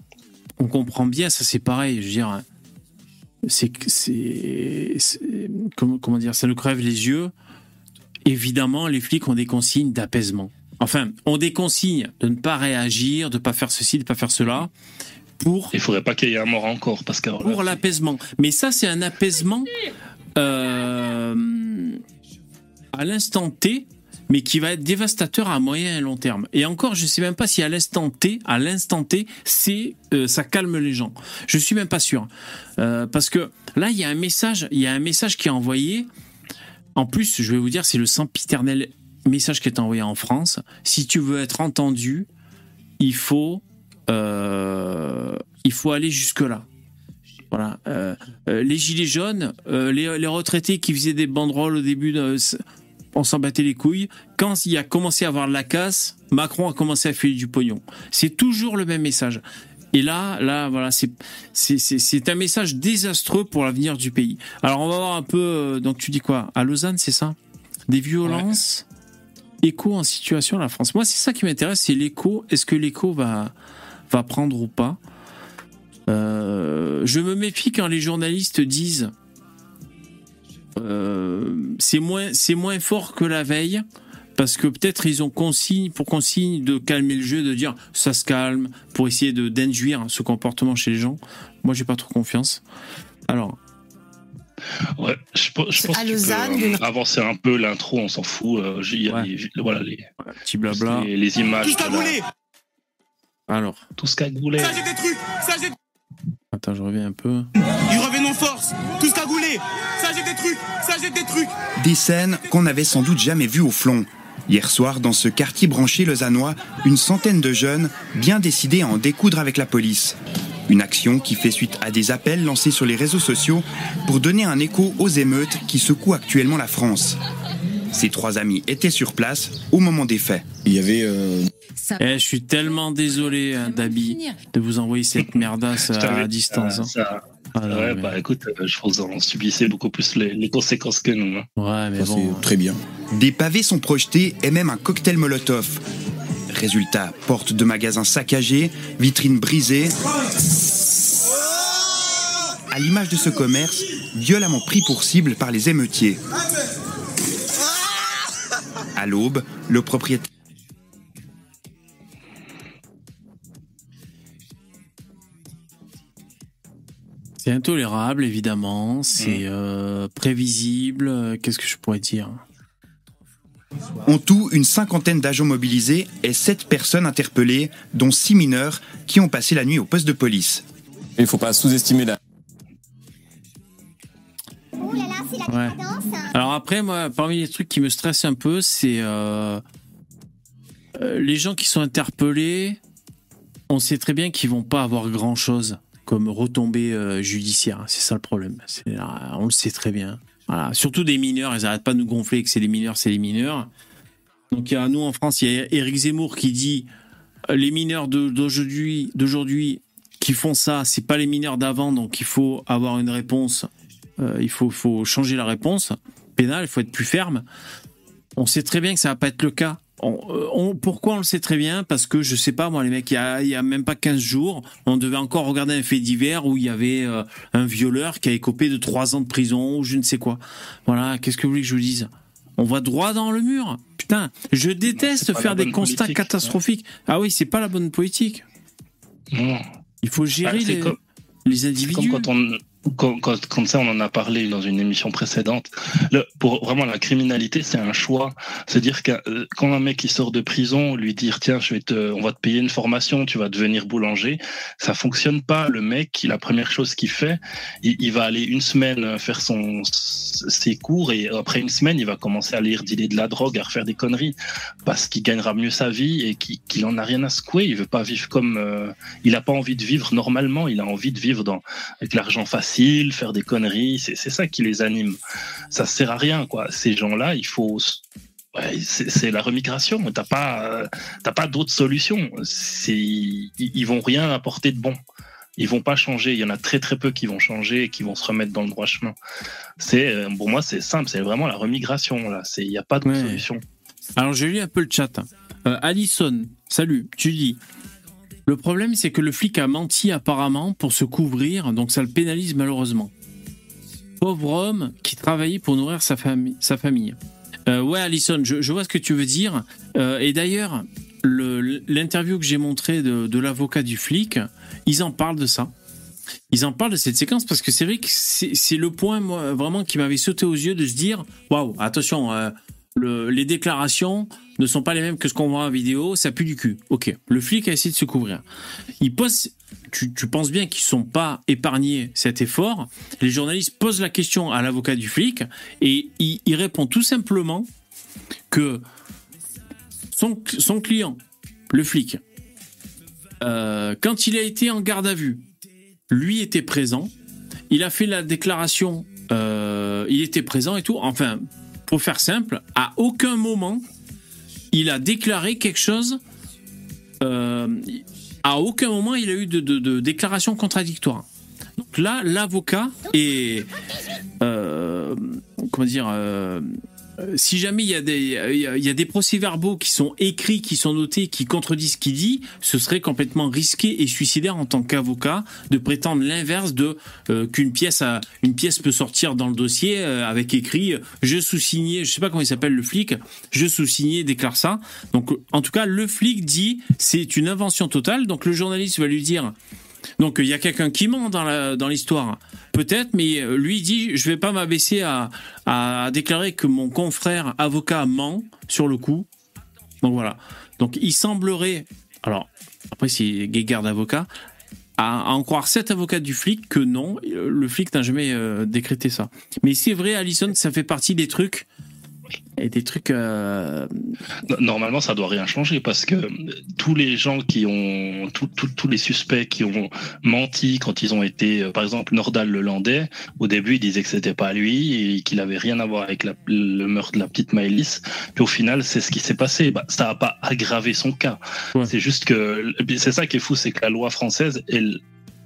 on comprend bien, ça c'est pareil. Je veux dire, c'est comment dire, ça nous crève les yeux. Évidemment, les flics ont des consignes d'apaisement. Enfin, ont des consignes de ne pas réagir, de ne pas faire ceci, de ne pas faire cela, pour Il faudrait pas qu'il y ait un mort encore parce que pour l'apaisement. Mais ça, c'est un apaisement euh, à l'instant T, mais qui va être dévastateur à moyen et long terme. Et encore, je sais même pas si à l'instant T, à l'instant T, c'est euh, ça calme les gens. Je suis même pas sûr, Euh, parce que là, il y a un message, il y a un message qui est envoyé. En plus, je vais vous dire, c'est le sempiternel message qui est envoyé en France. Si tu veux être entendu, il faut, euh, il faut aller jusque là. Voilà. Euh, euh, les gilets jaunes, les, les retraités qui faisaient des banderoles au début, de, on s'en battait les couilles. Quand il a commencé à avoir de la casse, Macron a commencé à filer du pognon. C'est toujours le même message. Et là, là, voilà, c'est un message désastreux pour l'avenir du pays. Alors on va voir un peu. Donc tu dis quoi? À Lausanne, c'est ça? Des violences? Écho en situation la France. Moi, c'est ça qui m'intéresse, c'est l'écho. Est-ce que l'écho va va prendre ou pas? Euh, Je me méfie quand les journalistes disent euh, c'est moins moins fort que la veille parce que peut-être ils ont consigne pour consigne de calmer le jeu, de dire ça se calme pour essayer de d'induire ce comportement chez les gens. Moi, j'ai pas trop confiance. Alors, Ouais, je, pe- je pense À que tu Lausanne, peux, euh, avancer un peu l'intro, on s'en fout. euh, j'ai- il y a Ouais. les, voilà, les, petit blabla. les, les images. Tous cagoulés Alors, Tous cagoulés. Ça j'ai des trucs Ça j'ai... attends, je reviens un peu. Ils reviennent en force Tous cagoulés Ça j'ai des trucs Ça j'ai des trucs Des scènes qu'on n'avait sans doute jamais vues au flon. Hier soir, dans ce quartier branché lausannois, une centaine de jeunes bien décidés à en découdre avec la police. Une action qui fait suite à des appels lancés sur les réseaux sociaux pour donner un écho aux émeutes qui secouent actuellement la France. Ces trois amis étaient sur place au moment des faits. Il y avait. euh, Eh, je suis tellement désolé, hein, Dabi, de vous envoyer cette merdasse à, distance. euh, hein. ça- Ah, non, ouais, mais- bah écoute, euh, je pense qu'on subissait beaucoup plus les, les conséquences que nous. hein. Ouais, mais bon. c'est très bien. Des pavés sont projetés et même un cocktail Molotov. Résultat, porte de magasins saccagées, vitrines brisées. À l'image de ce commerce, violemment pris pour cible par les émeutiers. À l'aube, le propriétaire C'est intolérable, évidemment. C'est euh, prévisible. Qu'est-ce que je pourrais dire? En tout, une cinquantaine d'agents mobilisés et sept personnes interpellées, dont six mineurs qui ont passé la nuit au poste de police. Il ne faut pas sous-estimer la, Ouais. Alors après, moi, parmi les trucs qui me stressent un peu, c'est euh, euh, les gens qui sont interpellés. On sait très bien qu'ils vont pas avoir grand chose comme retombée euh, judiciaire. C'est ça le problème. C'est, euh, on le sait très bien. Surtout des mineurs, ils arrêtent pas de nous gonfler que c'est les mineurs, c'est les mineurs. Donc il y a nous en France, il y a Éric Zemmour qui dit euh, les mineurs d'aujourd'hui qui font ça, c'est pas les mineurs d'avant, donc il faut avoir une réponse. Euh, il faut, faut changer la réponse pénale, il faut être plus ferme. On sait très bien que ça va pas être le cas. On- euh, on- pourquoi on le sait très bien? Parce que je sais pas, moi, les mecs, il y a, y a même pas 15 jours, on devait encore regarder un fait divers où il y avait euh, un violeur qui a écopé de 3 ans de prison ou je ne sais quoi. Voilà, qu'est-ce que vous voulez que je vous dise? On va droit dans le mur. Putain, je déteste faire des constats politique, catastrophiques. Ah oui, c'est pas la bonne politique. Non. Il faut gérer Bah, les, comme- les C'est individus. comme quand on. Quand, quand- ça, on en a parlé dans une émission précédente. Le- pour vraiment la criminalité, c'est un choix. C'est-à-dire que euh, quand un mec qui sort de prison, lui dire tiens, je vais te, on va te payer une formation, tu vas devenir boulanger, ça fonctionne pas. Le mec, la première chose qu'il fait, il, va aller une semaine faire son ses cours et après une semaine, il va commencer à lire dealer de la drogue, à refaire des conneries parce qu'il gagnera mieux sa vie et qu'il qu'il en a rien à secouer. Il veut pas vivre comme, euh, il a pas envie de vivre normalement. Il a envie de vivre dans avec l'argent facile, faire des conneries. C'est c'est ça qui les anime. Ça sert à rien, quoi. Ces gens-là, il faut. Ouais, c'est la remigration. T'as pas, euh, t'as pas d'autre solution. Ils, ils vont rien apporter de bon. Ils vont pas changer. Il y en a très très peu qui vont changer et qui vont se remettre dans le droit chemin. C'est, euh, pour moi, c'est simple. C'est vraiment la remigration là. C'est, il y a pas Ouais. solution. Alors j'ai lu un peu le chat. Euh, Alison, salut, tu dis. Le problème c'est que le flic a menti apparemment pour se couvrir, donc ça le pénalise malheureusement. Pauvre homme qui travaillait pour nourrir sa famille. Euh, ouais Alison, je, vois ce que tu veux dire. Euh, et d'ailleurs, le- l'interview que j'ai montrée de, l'avocat du flic, ils en parlent de ça. Ils en parlent de cette séquence parce que c'est vrai que c'est le point vraiment qui m'avait sauté aux yeux de se dire waouh attention euh, le- les déclarations ne sont pas les mêmes que ce qu'on voit en vidéo, ça pue du cul. Ok, le flic a essayé de se couvrir. Il pose, tu, penses bien qu'ils sont pas épargnés cet effort. Les journalistes posent la question à l'avocat du flic et il, il répond tout simplement que son, son client, le flic, euh, quand il a été en garde à vue, lui était présent. Il a fait la déclaration, euh, il était présent et tout. Enfin, pour faire simple, à aucun moment, il a déclaré quelque chose. euh, à aucun moment, il a eu de, déclaration contradictoire. Donc là, l'avocat est. euh, comment dire euh, si jamais il y, a des, procès-verbaux qui sont écrits, qui sont notés, qui contredisent ce qu'il dit, ce serait complètement risqué et suicidaire en tant qu'avocat de prétendre l'inverse de euh, qu'une pièce une pièce peut sortir dans le dossier euh, avec écrit euh, je sous-signé, je sais pas comment il s'appelle le flic, je sous-signé déclare ça. Donc euh, en tout cas le flic dit c'est une invention totale. Donc le journaliste va lui dire donc il y a quelqu'un qui ment dans l'histoire, peut-être, mais euh, lui dit je vais pas m'abaisser à, déclarer que mon confrère avocat ment sur le coup. Donc voilà. Donc il semblerait, alors après c'est guéguerre d'avocat, à, en croire cet avocat du flic que non, le flic n'a jamais euh, décrété ça. Mais c'est vrai, Alison, ça fait partie des trucs et des trucs. euh, No- Normalement, ça doit rien changer parce que tous les gens qui ont, tous- les suspects qui ont menti quand ils ont été, euh, par exemple, Nordal le Landais, au début, il disait que c'était pas lui et qu'il avait rien à voir avec la- le meurtre de la petite Maëlys. Puis au final, c'est ce qui s'est passé. Bah, ça n'a pas aggravé son cas. C'est juste que, c'est ça qui est fou, c'est que la loi française, elle,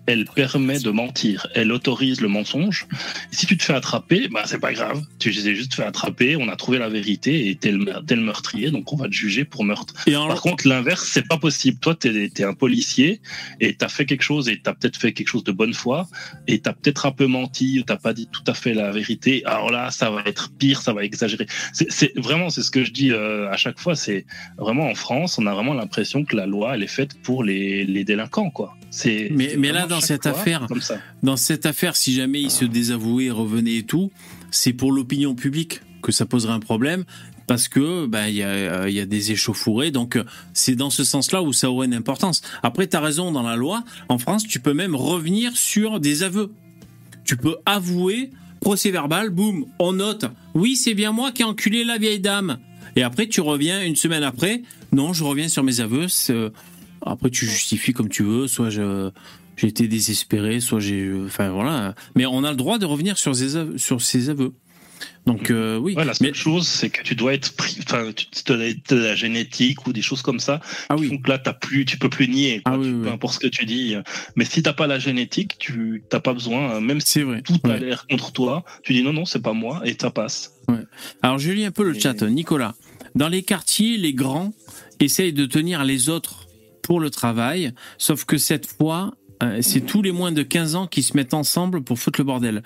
elle permet de mentir, elle autorise le mensonge. Si tu te fais attraper, bah c'est pas grave. Tu t'es juste fait attraper, on a trouvé la vérité et t'es le, t'es le meurtrier, donc on va te juger pour meurtre. Par contre, l'inverse, c'est pas possible. Toi, t'es es un policier et t'as fait quelque chose et t'as peut-être fait quelque chose de bonne foi et t'as peut-être un peu menti, ou t'as pas dit tout à fait la vérité. Alors là, ça va être pire, ça va exagérer. C'est c'est- vraiment, c'est ce que je dis euh, à chaque fois. C'est vraiment en France, on a vraiment l'impression que la loi, elle est faite pour les, les délinquants, quoi. C'est Mais, c'est mais vraiment là, dans chaque cette fois affaire, comme ça. dans cette affaire, si jamais il se désavouait, revenait et tout, c'est pour l'opinion publique que ça poserait un problème. Parce que bah, il y, a, euh, y a des échauffourées, donc euh, c'est dans ce sens-là où ça aurait une importance. Après, tu as raison, dans la loi, en France, tu peux même revenir sur des aveux. Tu peux avouer, procès verbal, boum, on note, oui, c'est bien moi qui ai enculé la vieille dame. Et après, tu reviens une semaine après, non, je reviens sur mes aveux. euh, Après, tu justifies comme tu veux, soit je, j'ai été désespéré, soit j'ai, enfin voilà. Mais on a le droit de revenir sur ses aveux. Sur ses aveux. Donc euh, oui. Ouais, la seule chose, c'est que tu dois être pris, enfin, de la génétique ou des choses comme ça. Ah font que là, t'as plus, tu peux plus nier, Ah quoi, tu- peu importe ce que tu dis. Mais si t'as pas la génétique, tu t'as pas besoin, même si tout a l'air contre toi, tu dis non, non, c'est pas moi, et ça passe. Ouais. Alors je lis un peu le chat. Nicolas, dans les quartiers, les grands essayent de tenir les autres pour le travail, sauf que cette fois, c'est tous les moins de 15 ans qui se mettent ensemble pour foutre le bordel.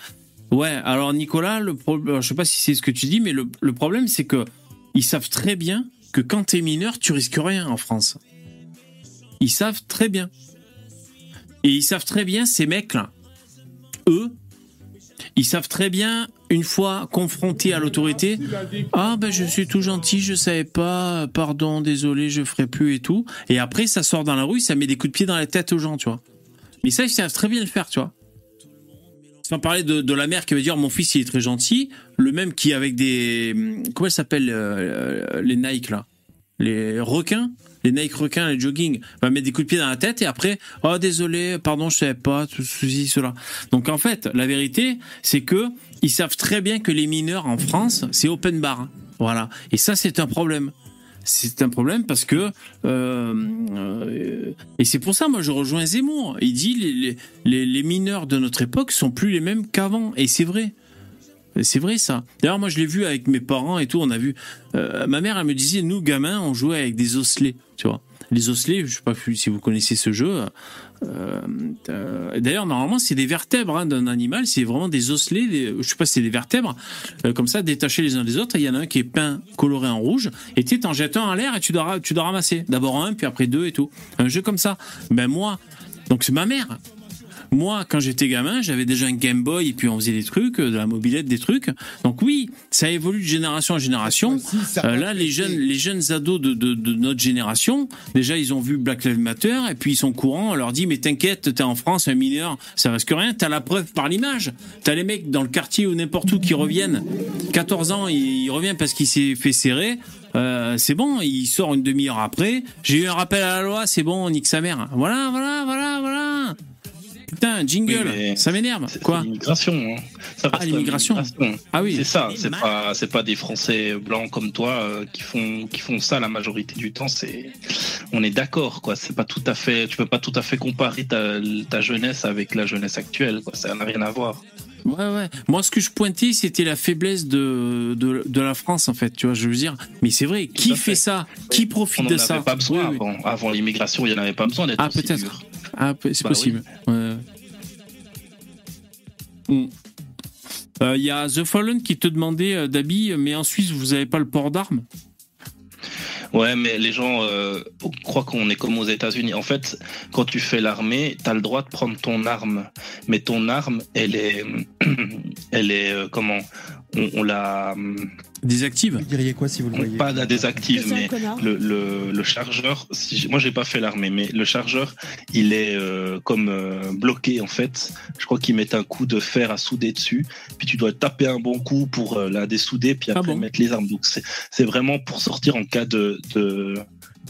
Ouais, alors Nicolas, le pro- alors, je sais pas si c'est ce que tu dis, mais le, le problème c'est que ils savent très bien que quand t'es mineur, tu risques rien en France. Ils savent très bien. Et ils savent très bien, ces mecs-là, eux, ils savent très bien, une fois confrontés à l'autorité, ah ben je suis tout gentil, je savais pas, pardon, désolé, je ferai plus et tout. Et après, ça sort dans la rue, ça met des coups de pied dans la tête aux gens, tu vois. Mais ça, ils savent très bien le faire, tu vois. Sans parler de, la mère qui va dire mon fils il est très gentil, le même qui avec des comment elle s'appelle euh, les Nike là, les requins, les Nike requins, les jogging, va mettre des coups de pied dans la tête et après oh désolé, pardon je savais pas tout ceci cela. Donc en fait la vérité c'est que ils savent très bien que les mineurs en France c'est open bar, hein. voilà et ça c'est un problème. C'est un problème parce que euh, euh, et c'est pour ça moi je rejoins Zemmour. Il dit les, les, mineurs de notre époque sont plus les mêmes qu'avant et c'est vrai. C'est vrai ça. D'ailleurs moi je l'ai vu avec mes parents et tout. On a vu. euh, ma mère elle me disait nous gamins on jouait avec des osselets, tu vois. Les osselets, je sais pas si vous connaissez ce jeu. Euh, euh, D'ailleurs normalement c'est des vertèbres hein, d'un animal. C'est vraiment des osselets. Des, je sais pas c'est des vertèbres euh, comme ça détachés les uns des autres. Il y en a un qui est peint coloré en rouge. Et tu t'en jettes un en l'air et tu dois tu dois ramasser. D'abord un puis après deux et tout. Un jeu comme ça. Ben moi donc c'est ma mère. Moi, quand j'étais gamin, j'avais déjà un Game Boy et puis on faisait des trucs, euh, de la mobilette, des trucs. Donc oui, ça évolue de génération en génération. Euh, là, les jeunes, les jeunes ados de, de, de notre génération, déjà ils ont vu Black Lives Matter et puis ils sont courants. On leur dit mais t'inquiète, t'es en France, un mineur, ça risque rien. T'as la preuve par l'image. T'as les mecs dans le quartier ou n'importe où qui reviennent. 14 ans, il, il revient parce qu'il s'est fait serrer. Euh, c'est bon, il sort une demi-heure après. J'ai eu un rappel à la loi, c'est bon, on nique sa mère. Voilà, voilà, voilà, voilà. Putain, jingle, Oui, mais ça m'énerve. C'est Quoi l'immigration. hein. Ça Ah, l'immigration. Ah oui. C'est ça. C'est pas, c'est pas des Français blancs comme toi euh, qui font, qui font ça la majorité du temps. C'est, on est d'accord, quoi. C'est pas tout à fait, tu peux pas tout à fait comparer ta, ta jeunesse avec la jeunesse actuelle, quoi. Ça n'a rien à voir. Ouais, ouais. Moi, ce que je pointais, c'était la faiblesse de, de, de la France, en fait. Tu vois, je veux dire. Mais c'est vrai, qui fait fait. ça? Qui On profite n'en de avait ça? pas besoin Oui, oui. avant. Avant l'immigration, il n'y en avait pas besoin d'être Ah, peut-être. Ah, c'est Bah possible. Ouais. Mm. Euh, Il y a The Fallen qui te demandait, euh, Dabi, mais en Suisse, vous avez pas le port d'armes? Ouais, mais les gens euh, croient qu'on est comme aux États-Unis. En fait, quand tu fais l'armée, tu as le droit de prendre ton arme, mais ton arme, elle est, elle est euh, comment? On, on la Désactive Vous diriez quoi si vous le voyez pas la désactive, mais le, le, le chargeur. Si j'ai- moi, j'ai pas fait l'armée, mais le chargeur, il est euh, comme euh, bloqué en fait. Je crois qu'ils mettent un coup de fer à souder dessus, puis tu dois taper un bon coup pour euh, la dessouder, puis après mettre les armes. Donc c'est c'est vraiment pour sortir en cas de de,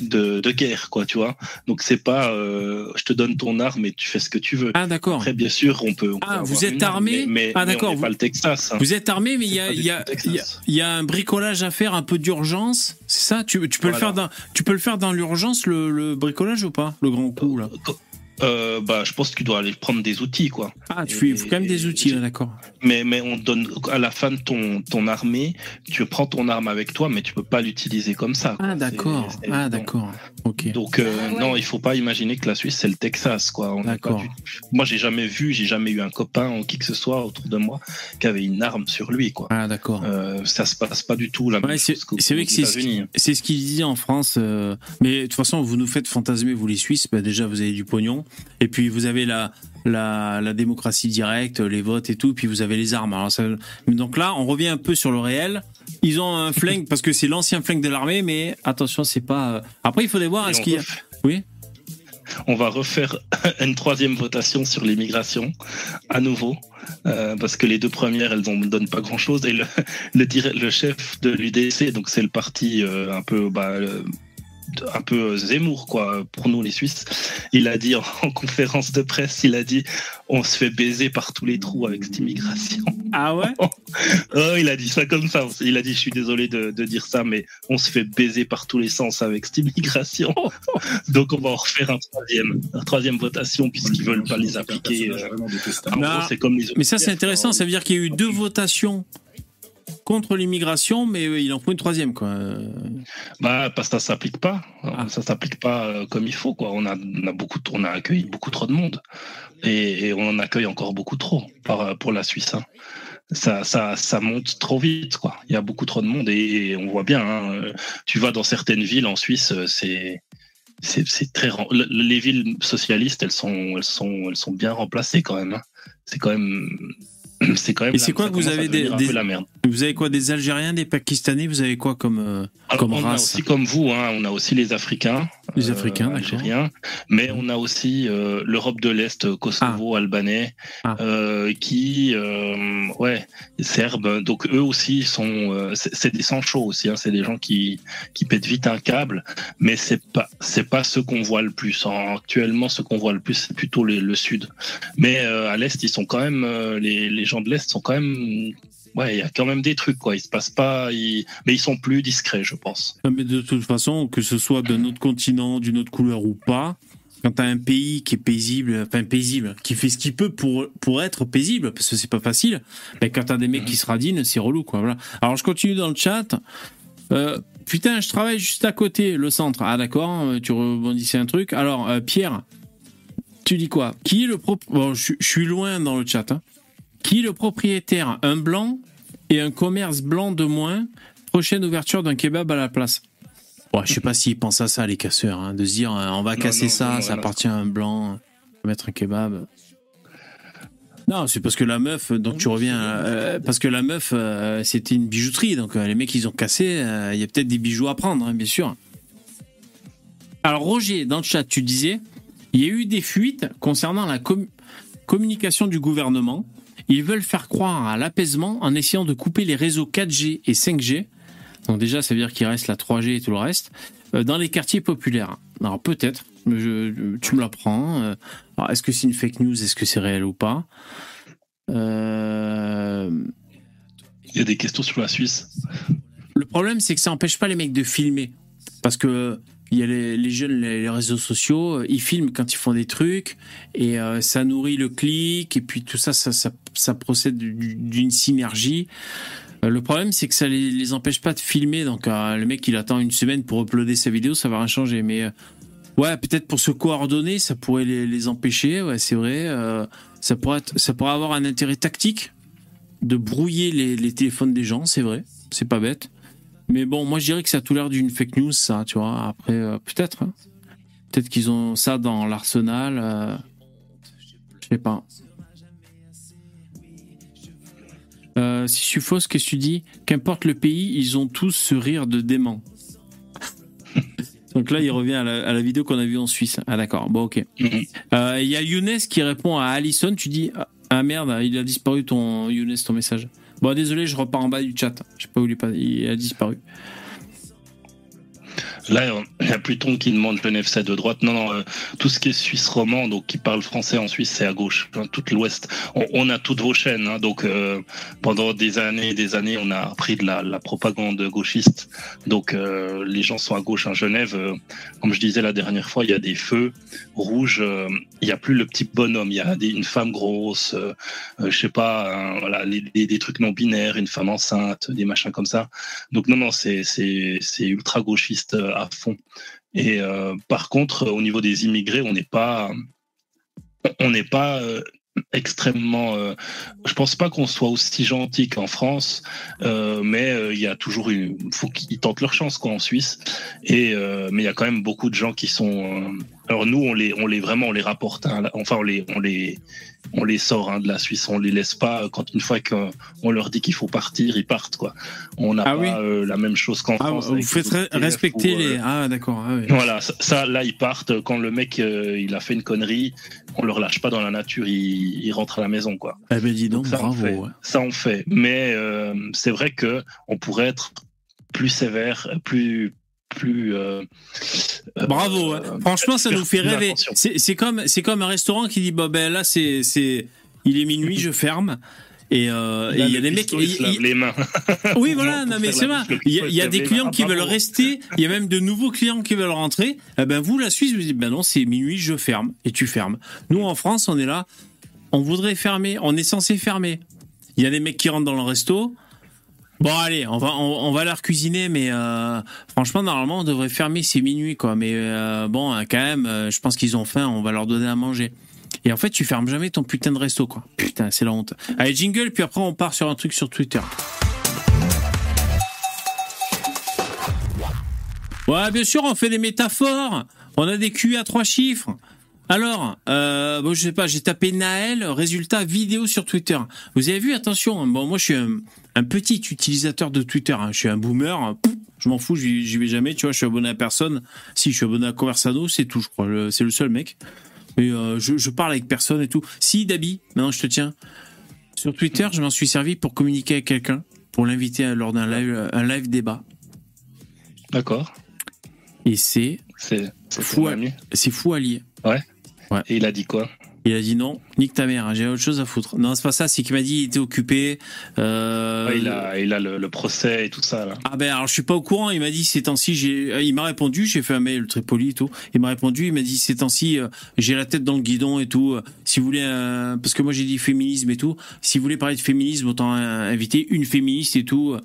de, de guerre, quoi, tu vois. Donc c'est pas, euh, je te donne ton arme et tu fais ce que tu veux. Ah d'accord. Après, bien sûr, on peut. on peut Ah, vous êtes armé mais, mais- Ah d'accord. Vous, pas le Texas. hein. vous êtes armé, mais il y a, y, a, y a- y a un bricolage à faire un peu d'urgence. C'est ça? Tu, tu peux le faire dans, tu peux le faire dans l'urgence, le, le bricolage ou pas? Le grand coup, là Euh, bah, je pense que tu dois aller prendre des outils, quoi. Ah, tu fais il faut quand même des outils, là, d'accord. Mais, mais on donne à la fin de ton, ton armée, tu prends ton arme avec toi, mais tu peux pas l'utiliser comme ça. quoi. Ah d'accord. Ah d'accord. Ok. Donc euh, non, il faut pas imaginer que la Suisse c'est le Texas, quoi. D'accord. du- Moi, j'ai jamais vu, j'ai jamais eu un copain ou qui que ce soit autour de moi qui avait une arme sur lui, quoi. Ah d'accord. Euh, ça se passe pas du tout la même Ouais, c'est vrai que c'est ce ce qu'il disait en France. euh, mais de toute façon, vous nous faites fantasmer, vous les Suisses. Bah, déjà, vous avez du pognon. Et puis, vous avez la, la, la démocratie directe, les votes et tout. Puis, vous avez les armes. Alors, ça- donc là, on revient un peu sur le réel. Ils ont un flingue parce que c'est l'ancien flingue de l'armée. Mais attention, c'est pas. euh, Après, il faudrait voir est-ce on qu'il y a. refait- Oui. On va refaire une troisième votation sur l'immigration à nouveau. euh, parce que les deux premières, elles ne donnent pas grand-chose. Et le, le, dir- le chef de l'UDC, donc c'est le parti euh, un peu bah, un peu Zemmour quoi pour nous les Suisses. Il a dit en, en conférence de presse, il a dit on se fait baiser par tous les trous avec cette immigration. Ah ouais? Oh, il a dit ça comme ça. Il a dit je suis désolé de, de dire ça, mais on se fait baiser par tous les sens avec cette immigration. Donc on va en refaire un troisième, un troisième votation puisqu'ils veulent pas les appliquer. euh, en Non. gros, c'est comme les Mais ça, c'est intéressant. Ça veut dire qu'il y a eu deux votations contre l'immigration, mais euh, il en faut une troisième, quoi. Euh, Bah, parce que ça s'applique pas. Ah. Ça s'applique pas euh, comme il faut, quoi. On a, on a beaucoup, on a accueilli beaucoup trop de monde. Et, et on en accueille encore beaucoup trop par, pour la Suisse. hein. Ça, ça, ça monte trop vite, quoi. Il y a beaucoup trop de monde et, et on voit bien. hein, euh, tu vas dans certaines villes en Suisse, euh, c'est, c'est, très. Les villes socialistes, elles sont, elles sont, elles sont bien remplacées quand même. hein. C'est quand même. C'est quand même. Et c'est quoi que vous avez des, la merde. Vous avez quoi Des Algériens, des Pakistanais Vous avez quoi comme, euh, Alors, comme on a race aussi comme vous, hein, on a aussi les Africains, Les Africains, d'accord. algériens, mais on a aussi euh, l'Europe de l'Est, euh, Kosovo, Albanais, Ah. euh, qui, euh, ouais, Serbes. Donc eux aussi sont, euh, c'est des sans chaud aussi. Hein, c'est des gens qui qui pètent vite un câble, mais c'est pas c'est pas ce qu'on voit le plus. En- actuellement, ce qu'on voit le plus, c'est plutôt les- le Sud. Mais euh, à l'Est, ils sont quand même euh, les les gens de l'Est sont quand même Ouais, il y a quand même des trucs, quoi. Ils se passent pas, mais ils sont plus discrets, je pense. Mais de toute façon, que ce soit d'un autre continent, d'une autre couleur ou pas, quand t'as un pays qui est paisible, enfin paisible, qui fait ce qu'il peut pour, pour être paisible, parce que c'est pas facile, ben quand t'as des mecs qui se radinent, c'est relou, quoi. Alors je continue dans le chat. Euh, putain, je travaille juste à côté, le centre. Ah d'accord, euh, tu rebondissais un truc. Alors, euh, Pierre, tu dis quoi? Qui est le propre... Bon, je, je suis loin dans le chat. hein. Qui le propriétaire? Un blanc et un commerce blanc de moins? Prochaine ouverture d'un kebab à la place. Ouais, je sais pas s'ils pensent à ça, les casseurs, hein, de se dire euh, on va Non, casser non, ça, non, ça appartient à un blanc, on va mettre un kebab. Non, c'est parce que la meuf, donc tu reviens, euh, parce que la meuf, euh, c'était une bijouterie, donc euh, les mecs ils ont cassé, euh, il y a peut-être des bijoux à prendre, hein, bien sûr. Alors Roger, dans le chat, tu disais, il y a eu des fuites concernant la com- communication du gouvernement. Ils veulent faire croire à l'apaisement en essayant de couper les réseaux 4G et 5G. Donc déjà, ça veut dire qu'il reste la 3G et tout le reste. euh, dans les quartiers populaires. Alors peut-être, tu me l'apprends. Euh, Alors est-ce que c'est une fake news Est-ce que c'est réel ou pas? Euh, Il y a des questions sur la Suisse. Le problème, c'est que ça empêche pas les mecs de filmer. Parce que il y a les, jeunes, les, réseaux sociaux, euh, ils filment quand ils font des trucs et euh, ça nourrit le clic et puis tout ça, ça, ça, procède du- d'une synergie. Euh, Le problème, c'est que ça les, les empêche pas de filmer. Donc, le mec, il attend une semaine pour uploader sa vidéo, ça va rien changer. Mais ouais, peut-être pour se coordonner, ça pourrait les, empêcher. Ouais, c'est vrai. Ça pourrait, ça pourrait avoir un intérêt tactique de brouiller les téléphones des gens. C'est vrai. C'est pas bête. Mais bon, moi, je dirais que ça a tout l'air d'une fake news, ça. Tu vois. Après, euh, peut-être. hein. Peut-être qu'ils ont ça dans l'arsenal. euh, je sais pas. Euh, si je suis fausse, qu'est-ce que tu dis? Qu'importe le pays, ils ont tous ce rire de dément. Donc là, il revient à la, à la vidéo qu'on a vue en Suisse. Ah d'accord, bon ok. Euh, Il y a Younes qui répond à Allison. Tu dis ah, ah merde, il a disparu ton Younes ton message. Bon désolé, je repars en bas du chat. Je sais pas où il est pas. Il a disparu. Là, il y a Pluton qui demande Genève, c'est de droite. Non, non, euh, tout ce qui est suisse romand, donc qui parle français en Suisse, c'est à gauche. Enfin, tout l'ouest. On, on a toutes vos chaînes. hein, donc, euh, pendant des années et des années, on a appris de la, la propagande gauchiste. Donc, euh, les gens sont à gauche. En Genève, euh, comme je disais la dernière fois, il y a des feux rouges. euh, il n'y a plus le petit bonhomme. Il y a des, une femme grosse, euh, je sais pas, un- voilà, les- des trucs non binaires, une femme enceinte, des machins comme ça. Donc non, non, c'est ultra gauchiste à fond. Et euh, par contre, au niveau des immigrés, on n'est pas on n'est pas euh, extrêmement. euh, je pense pas qu'on soit aussi gentil qu'en France, euh, mais euh, il y a toujours une. Faut qu'ils tentent leur chance quoi en Suisse. Et euh, mais il y a quand même beaucoup de gens qui sont. alors nous, on les on les vraiment on les rapporte. hein, enfin on les on les on les sort hein, de la Suisse. On les laisse pas quand une fois qu'on leur dit qu'il faut partir, ils partent quoi. On n'a Ah pas oui. la même chose qu'en Ah, France. vous faites respecter ou, les. Ah d'accord. ah voilà, ça, là ils partent quand le mec il a fait une connerie, on le relâche pas dans la nature, il, il rentre à la maison quoi. Eh ben dis donc, ça, on bravo. fait. ouais. Ça on fait, mais euh, c'est vrai que on pourrait être plus sévère, plus plus. euh, euh, Bravo. euh, Franchement, ça nous fait rêver. C'est comme c'est comme un restaurant qui dit bah ben là c'est c'est il est minuit, je ferme. Et euh, il y a des mecs. lave il- les mains. Oui, voilà, non, mais c'est vrai. Il y a, y des clients mains. qui veulent rester. Il y a même de nouveaux clients qui veulent rentrer. Eh ben, vous, la Suisse, vous dites, ben non, c'est minuit, je ferme. Et tu fermes. Nous, en France, on est là. On voudrait fermer. On est censé fermer. Il y a des mecs qui rentrent dans le resto. Bon, allez, on va, leur cuisiner, mais euh, franchement, normalement, on devrait fermer, c'est minuit, quoi. Mais euh, bon, euh, quand même, je pense qu'ils ont faim, on va leur donner à manger. Et en fait, tu fermes jamais ton putain de resto, quoi. Putain, c'est la honte. Allez, jingle, puis après, on part sur un truc sur Twitter. Ouais, bien sûr, on fait des métaphores. On a des QI à trois chiffres. Alors, euh, bon, je sais pas, j'ai tapé Naël, résultat vidéo sur Twitter. Vous avez vu, attention, hein, bon, moi je suis un, un petit utilisateur de Twitter, hein, je suis un boomer, hein, pouf, je m'en fous, j'y vais jamais, tu vois, je suis abonné à personne. Si, je suis abonné à Conversano, c'est tout, je crois, c'est le seul mec. Mais euh, je, je parle avec personne et tout. Si, Dabi, maintenant je te tiens. Sur Twitter, je m'en suis servi pour communiquer avec quelqu'un, pour l'inviter lors d'un live, un live débat. D'accord. Et c'est C'est fou, fou lier. Ouais. Ouais. Et il a dit quoi? Il a dit non, nique ta mère, hein, j'ai autre chose à foutre. Non, c'est pas ça, c'est qu'il m'a dit il était occupé. euh, Ouais, Il a il a le, le procès et tout ça là. Ah ben alors je suis pas au courant, il m'a dit ces temps-ci, j'ai euh, il m'a répondu, j'ai fait un mail très poli et tout. Il m'a répondu, il m'a dit ces temps-ci euh, j'ai la tête dans le guidon et tout. euh, Si vous voulez parce que moi j'ai dit féminisme et tout, si vous voulez parler de féminisme, autant inviter une féministe et tout.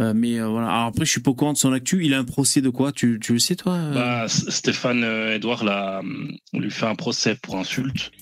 Euh, mais euh, voilà, alors après je suis pas au courant de son actu, il a un procès de quoi? Tu, tu le sais toi? Bah, Stéphane euh, Edouard l'a, hum, on lui fait un procès pour insulte.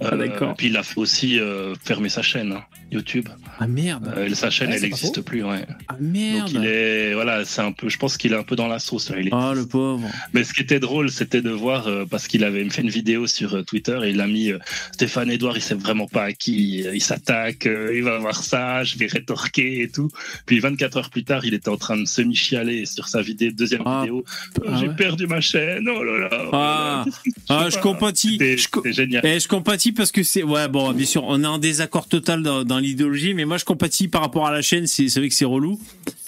Ah, d'accord. et Puis il a fait aussi fermer sa chaîne hein, YouTube. Ah merde. Euh, sa chaîne, Ouais, elle c'est pas n'existe plus. Ouais. Ah merde. Donc il est, voilà, c'est un peu. Je pense qu'il est un peu dans la sauce. là, il est- Ah le pauvre. Mais ce qui était drôle, c'était de voir euh, parce qu'il avait fait une vidéo sur euh, Twitter et il a mis euh, Stéphane Edouard, il sait vraiment pas à qui il s'attaque, il va voir ça, je vais rétorquer et tout. Puis 24 heures plus tard, il était en train de semi-chialer sur sa vidéo, deuxième vidéo. Euh, ah J'ai ouais. perdu ma chaîne, oh là là. oh là Ah, ah, je compatis. Co- C'était génial. Eh, je compatis parce que c'est ouais bon bien sûr on est en désaccord total dans, dans l'idéologie mais moi je compatis par rapport à la chaîne c'est c'est vrai que c'est relou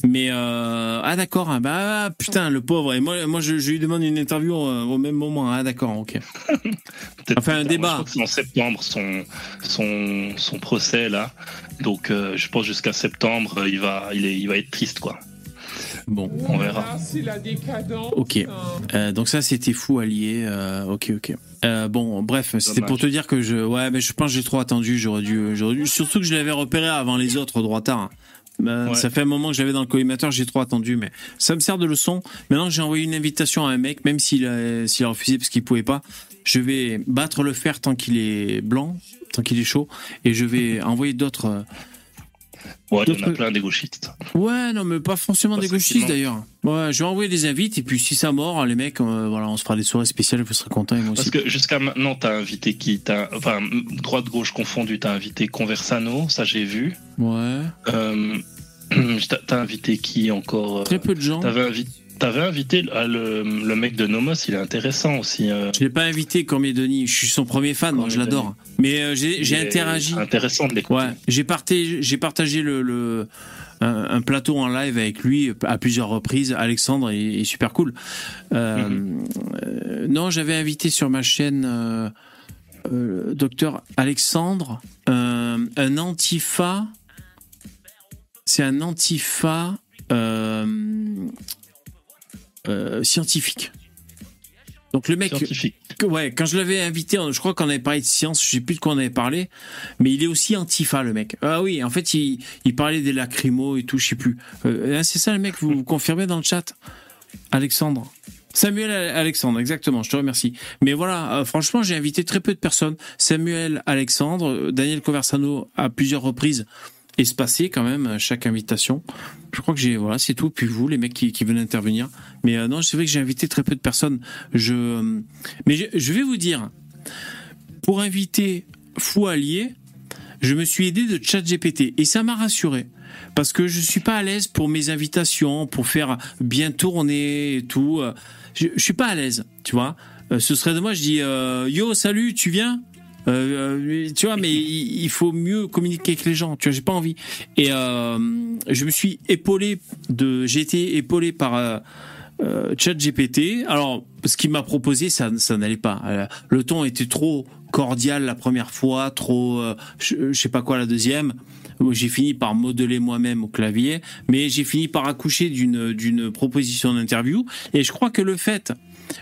Mais euh, ah d'accord, ah, bah putain le pauvre. Et moi, moi je, je lui demande une interview euh, au même moment. Ah d'accord, ok. enfin un débat. en septembre son son son procès là. Donc euh, je pense jusqu'à septembre il va il est il va être triste quoi. Bon, on verra. Ok. Euh, donc ça, c'était fou allié. Euh, ok, ok. Euh, bon, bref, c'était pour te dire que je, ouais, mais je pense que j'ai trop attendu. J'aurais dû, j'aurais dû, surtout que je l'avais repéré avant les autres droit tard. Ben, Ça fait un moment que j'avais dans le collimateur, j'ai trop attendu, mais ça me sert de leçon. Maintenant, j'ai envoyé une invitation à un mec, même s'il a, s'il a refusé parce qu'il pouvait pas. Je vais battre le fer tant qu'il est blanc, tant qu'il est chaud, et je vais envoyer d'autres Ouais, il y en a plein des gauchistes. Ouais, non, mais pas forcément des gauchistes d'ailleurs. Ouais, je vais envoyer des invites et puis si ça mord, les mecs, euh, voilà, on se fera des soirées spéciales, vous serez contents moi aussi. Parce que jusqu'à maintenant, t'as invité qui? T'as, Enfin, droite-gauche confondu, t'as invité Conversano, ça j'ai vu. Ouais. Euh, t'as invité qui encore euh, Très peu de gens. T'avais invité. T'avais invité le, le, mec de Nomos, il est intéressant aussi. Euh. Je l'ai pas invité, Cormier Denis. Je suis son premier fan, moi, je l'adore. Mais euh, j'ai interagi. Intéressant de l'écouter. Ouais, j'ai partagé, partagé le, le un, plateau en live avec lui à plusieurs reprises. Alexandre est, super cool. Euh, mhm. non, j'avais invité sur ma chaîne docteur Alexandre, un antifa. C'est un antifa. Euh, euh, scientifique. Donc le mec, ouais, quand je l'avais invité, je crois qu'on avait parlé de science, je sais plus de quoi on avait parlé, mais il est aussi antifa le mec. Ah oui, en fait il, parlait des lacrymos et tout, je sais plus. Euh, c'est ça le mec, vous, vous confirmez dans le chat, Alexandre. Samuel Alexandre, exactement, je te remercie. Mais voilà, euh, franchement, j'ai invité très peu de personnes. Samuel Alexandre, Daniel Conversano à plusieurs reprises espacé quand même chaque invitation. Je crois que j'ai voilà, c'est tout. Puis vous, les mecs qui, qui intervenir. Mais euh, non, c'est vrai que j'ai invité très peu de personnes. Je, mais je, vais vous dire, pour inviter Fou Allié, je me suis aidé de ChatGPT et ça m'a rassuré parce que je suis pas à l'aise pour mes invitations, pour faire bien tourner et tout. Je, je suis pas à l'aise, tu vois. Euh, ce serait de moi, je dis euh, yo salut, tu viens? Euh, euh, tu vois, mais il, faut mieux communiquer avec les gens. Tu vois, j'ai pas envie. Et euh, je me suis épaulé de, j'ai été épaulé par ChatGPT. Alors, ce qu'il m'a proposé, ça, ça n'allait pas. Le ton était trop cordial la première fois, trop, je, je sais pas quoi la deuxième j'ai fini par modeler moi-même au clavier, mais j'ai fini par accoucher d'une d'une proposition d'interview. Et je crois que le fait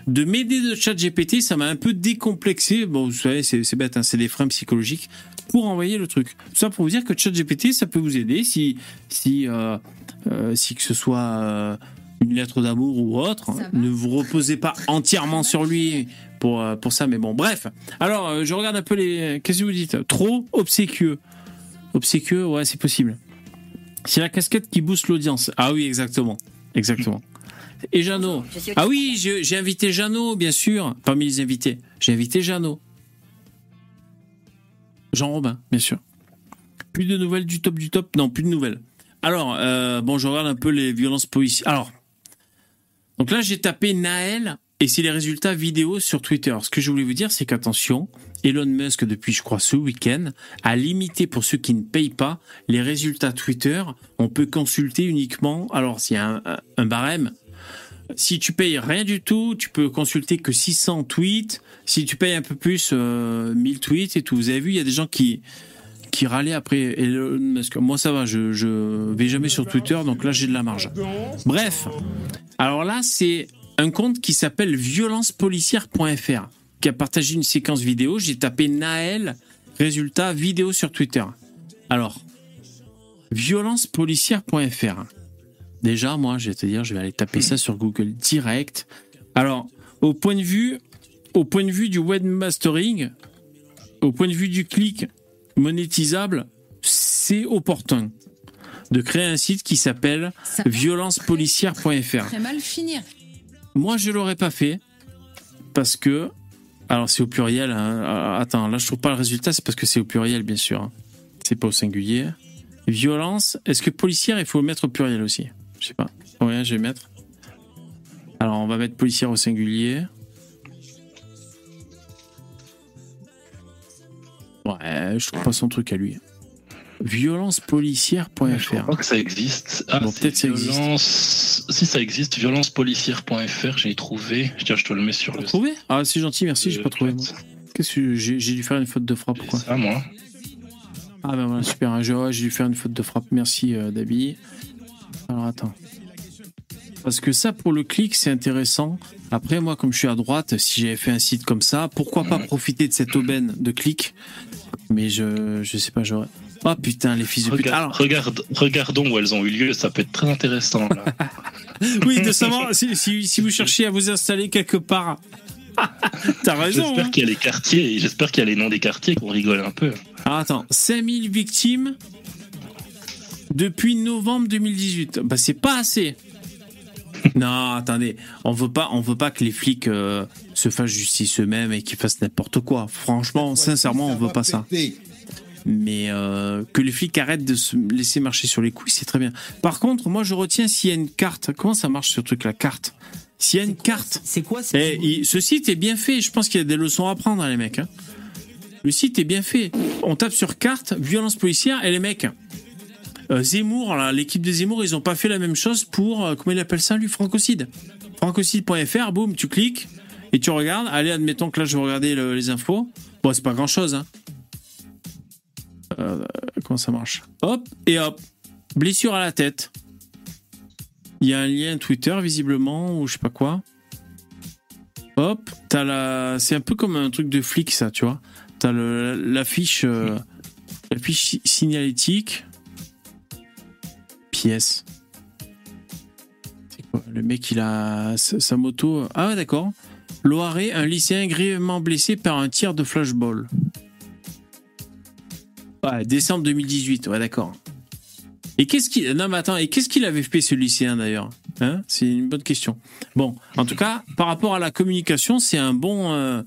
de m'aider de chat GPT, ça m'a un peu décomplexé. Bon, vous savez, c'est bête, hein, c'est des freins psychologiques pour envoyer le truc. Ça pour vous dire que chat GPT, ça peut vous aider si, si, euh, euh, si que ce soit euh, une lettre d'amour ou autre. Ne vous reposez pas entièrement sur lui pour, pour ça, mais bon, bref. Alors, je regarde un peu les. Qu'est-ce que vous dites? Trop obséquieux. Obséquieux, ouais, c'est possible. C'est la casquette qui booste l'audience. Ah oui, exactement. Exactement. Et Jeannot. Ah oui, j'ai invité Jeannot, bien sûr, parmi les invités. J'ai invité Jeannot. Jean Robin, bien sûr. Plus de nouvelles du top du top? Non, plus de nouvelles. Alors, euh, bon, je regarde un peu les violences policières. Alors, donc là, j'ai tapé Naël et c'est les résultats vidéo sur Twitter. Ce que je voulais vous dire, c'est qu'attention, Elon Musk, depuis, je crois, ce week-end, a limité pour ceux qui ne payent pas les résultats Twitter. On peut consulter uniquement, alors s'il y a un barème, si tu payes rien du tout, tu peux consulter que 600 tweets. Si tu payes un peu plus, 1000 euh, tweets et tout. Vous avez vu, il y a des gens qui qui râlaient après Elon Musk. Moi, ça va, je, je vais jamais sur Twitter, donc là, j'ai de la marge. Bref. Alors là, c'est un compte qui s'appelle violencepolicière.fr qui a partagé une séquence vidéo. J'ai tapé Naël, résultat vidéo sur Twitter. Alors, violencepolicière.fr. Déjà, moi, je vais te dire, je vais aller taper ça sur Google direct. Alors, au point de vue, au point de vue du webmastering, au point de vue du clic monétisable, c'est opportun de créer un site qui s'appelle violencepolicière.fr. Très mal finir. Moi, je l'aurais pas fait parce que, alors c'est au pluriel. Hein. Ah, attends, là je trouve pas le résultat, c'est parce que c'est au pluriel, bien sûr. Hein. C'est pas au singulier. Violence. Est-ce que policière, il faut le mettre au pluriel aussi? Je sais pas. Ouais, je vais mettre. Alors, on va mettre policière au singulier. Ouais, je trouve pas son truc à lui. Violencepolicière.fr. Je crois que ça existe. Ah, Bon, c'est peut-être ça existe. Si ça existe, violencepolicière.fr, j'ai trouvé. Tiens, je te le mets sur le Trouvé? Ah, c'est gentil, merci, j'ai Euh, pas trouvé. moi. Qu'est-ce que j'ai dû faire une faute de frappe quoi ça, moi. Ah ben voilà, super. hein, J'ai dû faire une faute de frappe. Merci euh, Dabi. Alors attends. Parce que ça, pour le clic, c'est intéressant. Après, moi, comme je suis à droite, si j'avais fait un site comme ça, pourquoi pas profiter de cette aubaine de clic? Mais je, je sais pas, j'aurais. Oh putain, les fils de pute. Regarde, Alors, regarde- regardons où elles ont eu lieu, ça peut être très intéressant. Là. oui, de savoir si, si, si vous cherchez à vous installer quelque part. T'as raison. J'espère hein. qu'il y a les quartiers, et j'espère qu'il y a les noms des quartiers, qu'on rigole un peu. Ah, attends, 5000 victimes depuis novembre 2018. Bah, c'est pas assez. Non, attendez, on veut pas, on veut pas que les flics euh, se fassent justice eux-mêmes et qu'ils fassent n'importe quoi. Franchement, sincèrement, on veut pas ça. Mais euh, que les flics arrêtent de se laisser marcher sur les couilles, c'est très bien. Par contre, moi, je retiens s'il y a une carte. Comment ça marche ce truc, la carte? S'il y a une carte. C'est quoi Eh, il- ce site est bien fait. Je pense qu'il y a des leçons à apprendre, hein, les mecs. hein. Le site est bien fait. On tape sur carte, violence policière, et les mecs. euh, Zemmour, l'équipe de Zemmour, ils ont pas fait la même chose pour, euh, comment il appelle ça, lui, Francocide. Francocide.fr, boum, tu cliques et tu regardes. Allez, admettons que là, je vais regarder le- les infos. Bon, c'est pas grand chose, hein. Euh, comment ça marche Hop, et hop. Blessure à la tête. Il y a un lien Twitter, visiblement, ou je sais pas quoi. Hop, t'as la. C'est un peu comme un truc de flic, ça, tu vois. T'as le- l'affiche. euh, l'affiche si- signalétique. Pièce. C'est quoi Le mec, il a sa, sa moto. Ah ouais, d'accord. Loiret, un lycéen grièvement blessé par un tir de flashball. Ouais, décembre 2018, ouais, d'accord. Et qu'est-ce qu'il. Non, mais attends, et qu'est-ce qu'il avait fait, ce lycéen, d'ailleurs Hein? C'est une bonne question. Bon, en tout cas, par rapport à la communication, c'est un bon. euh,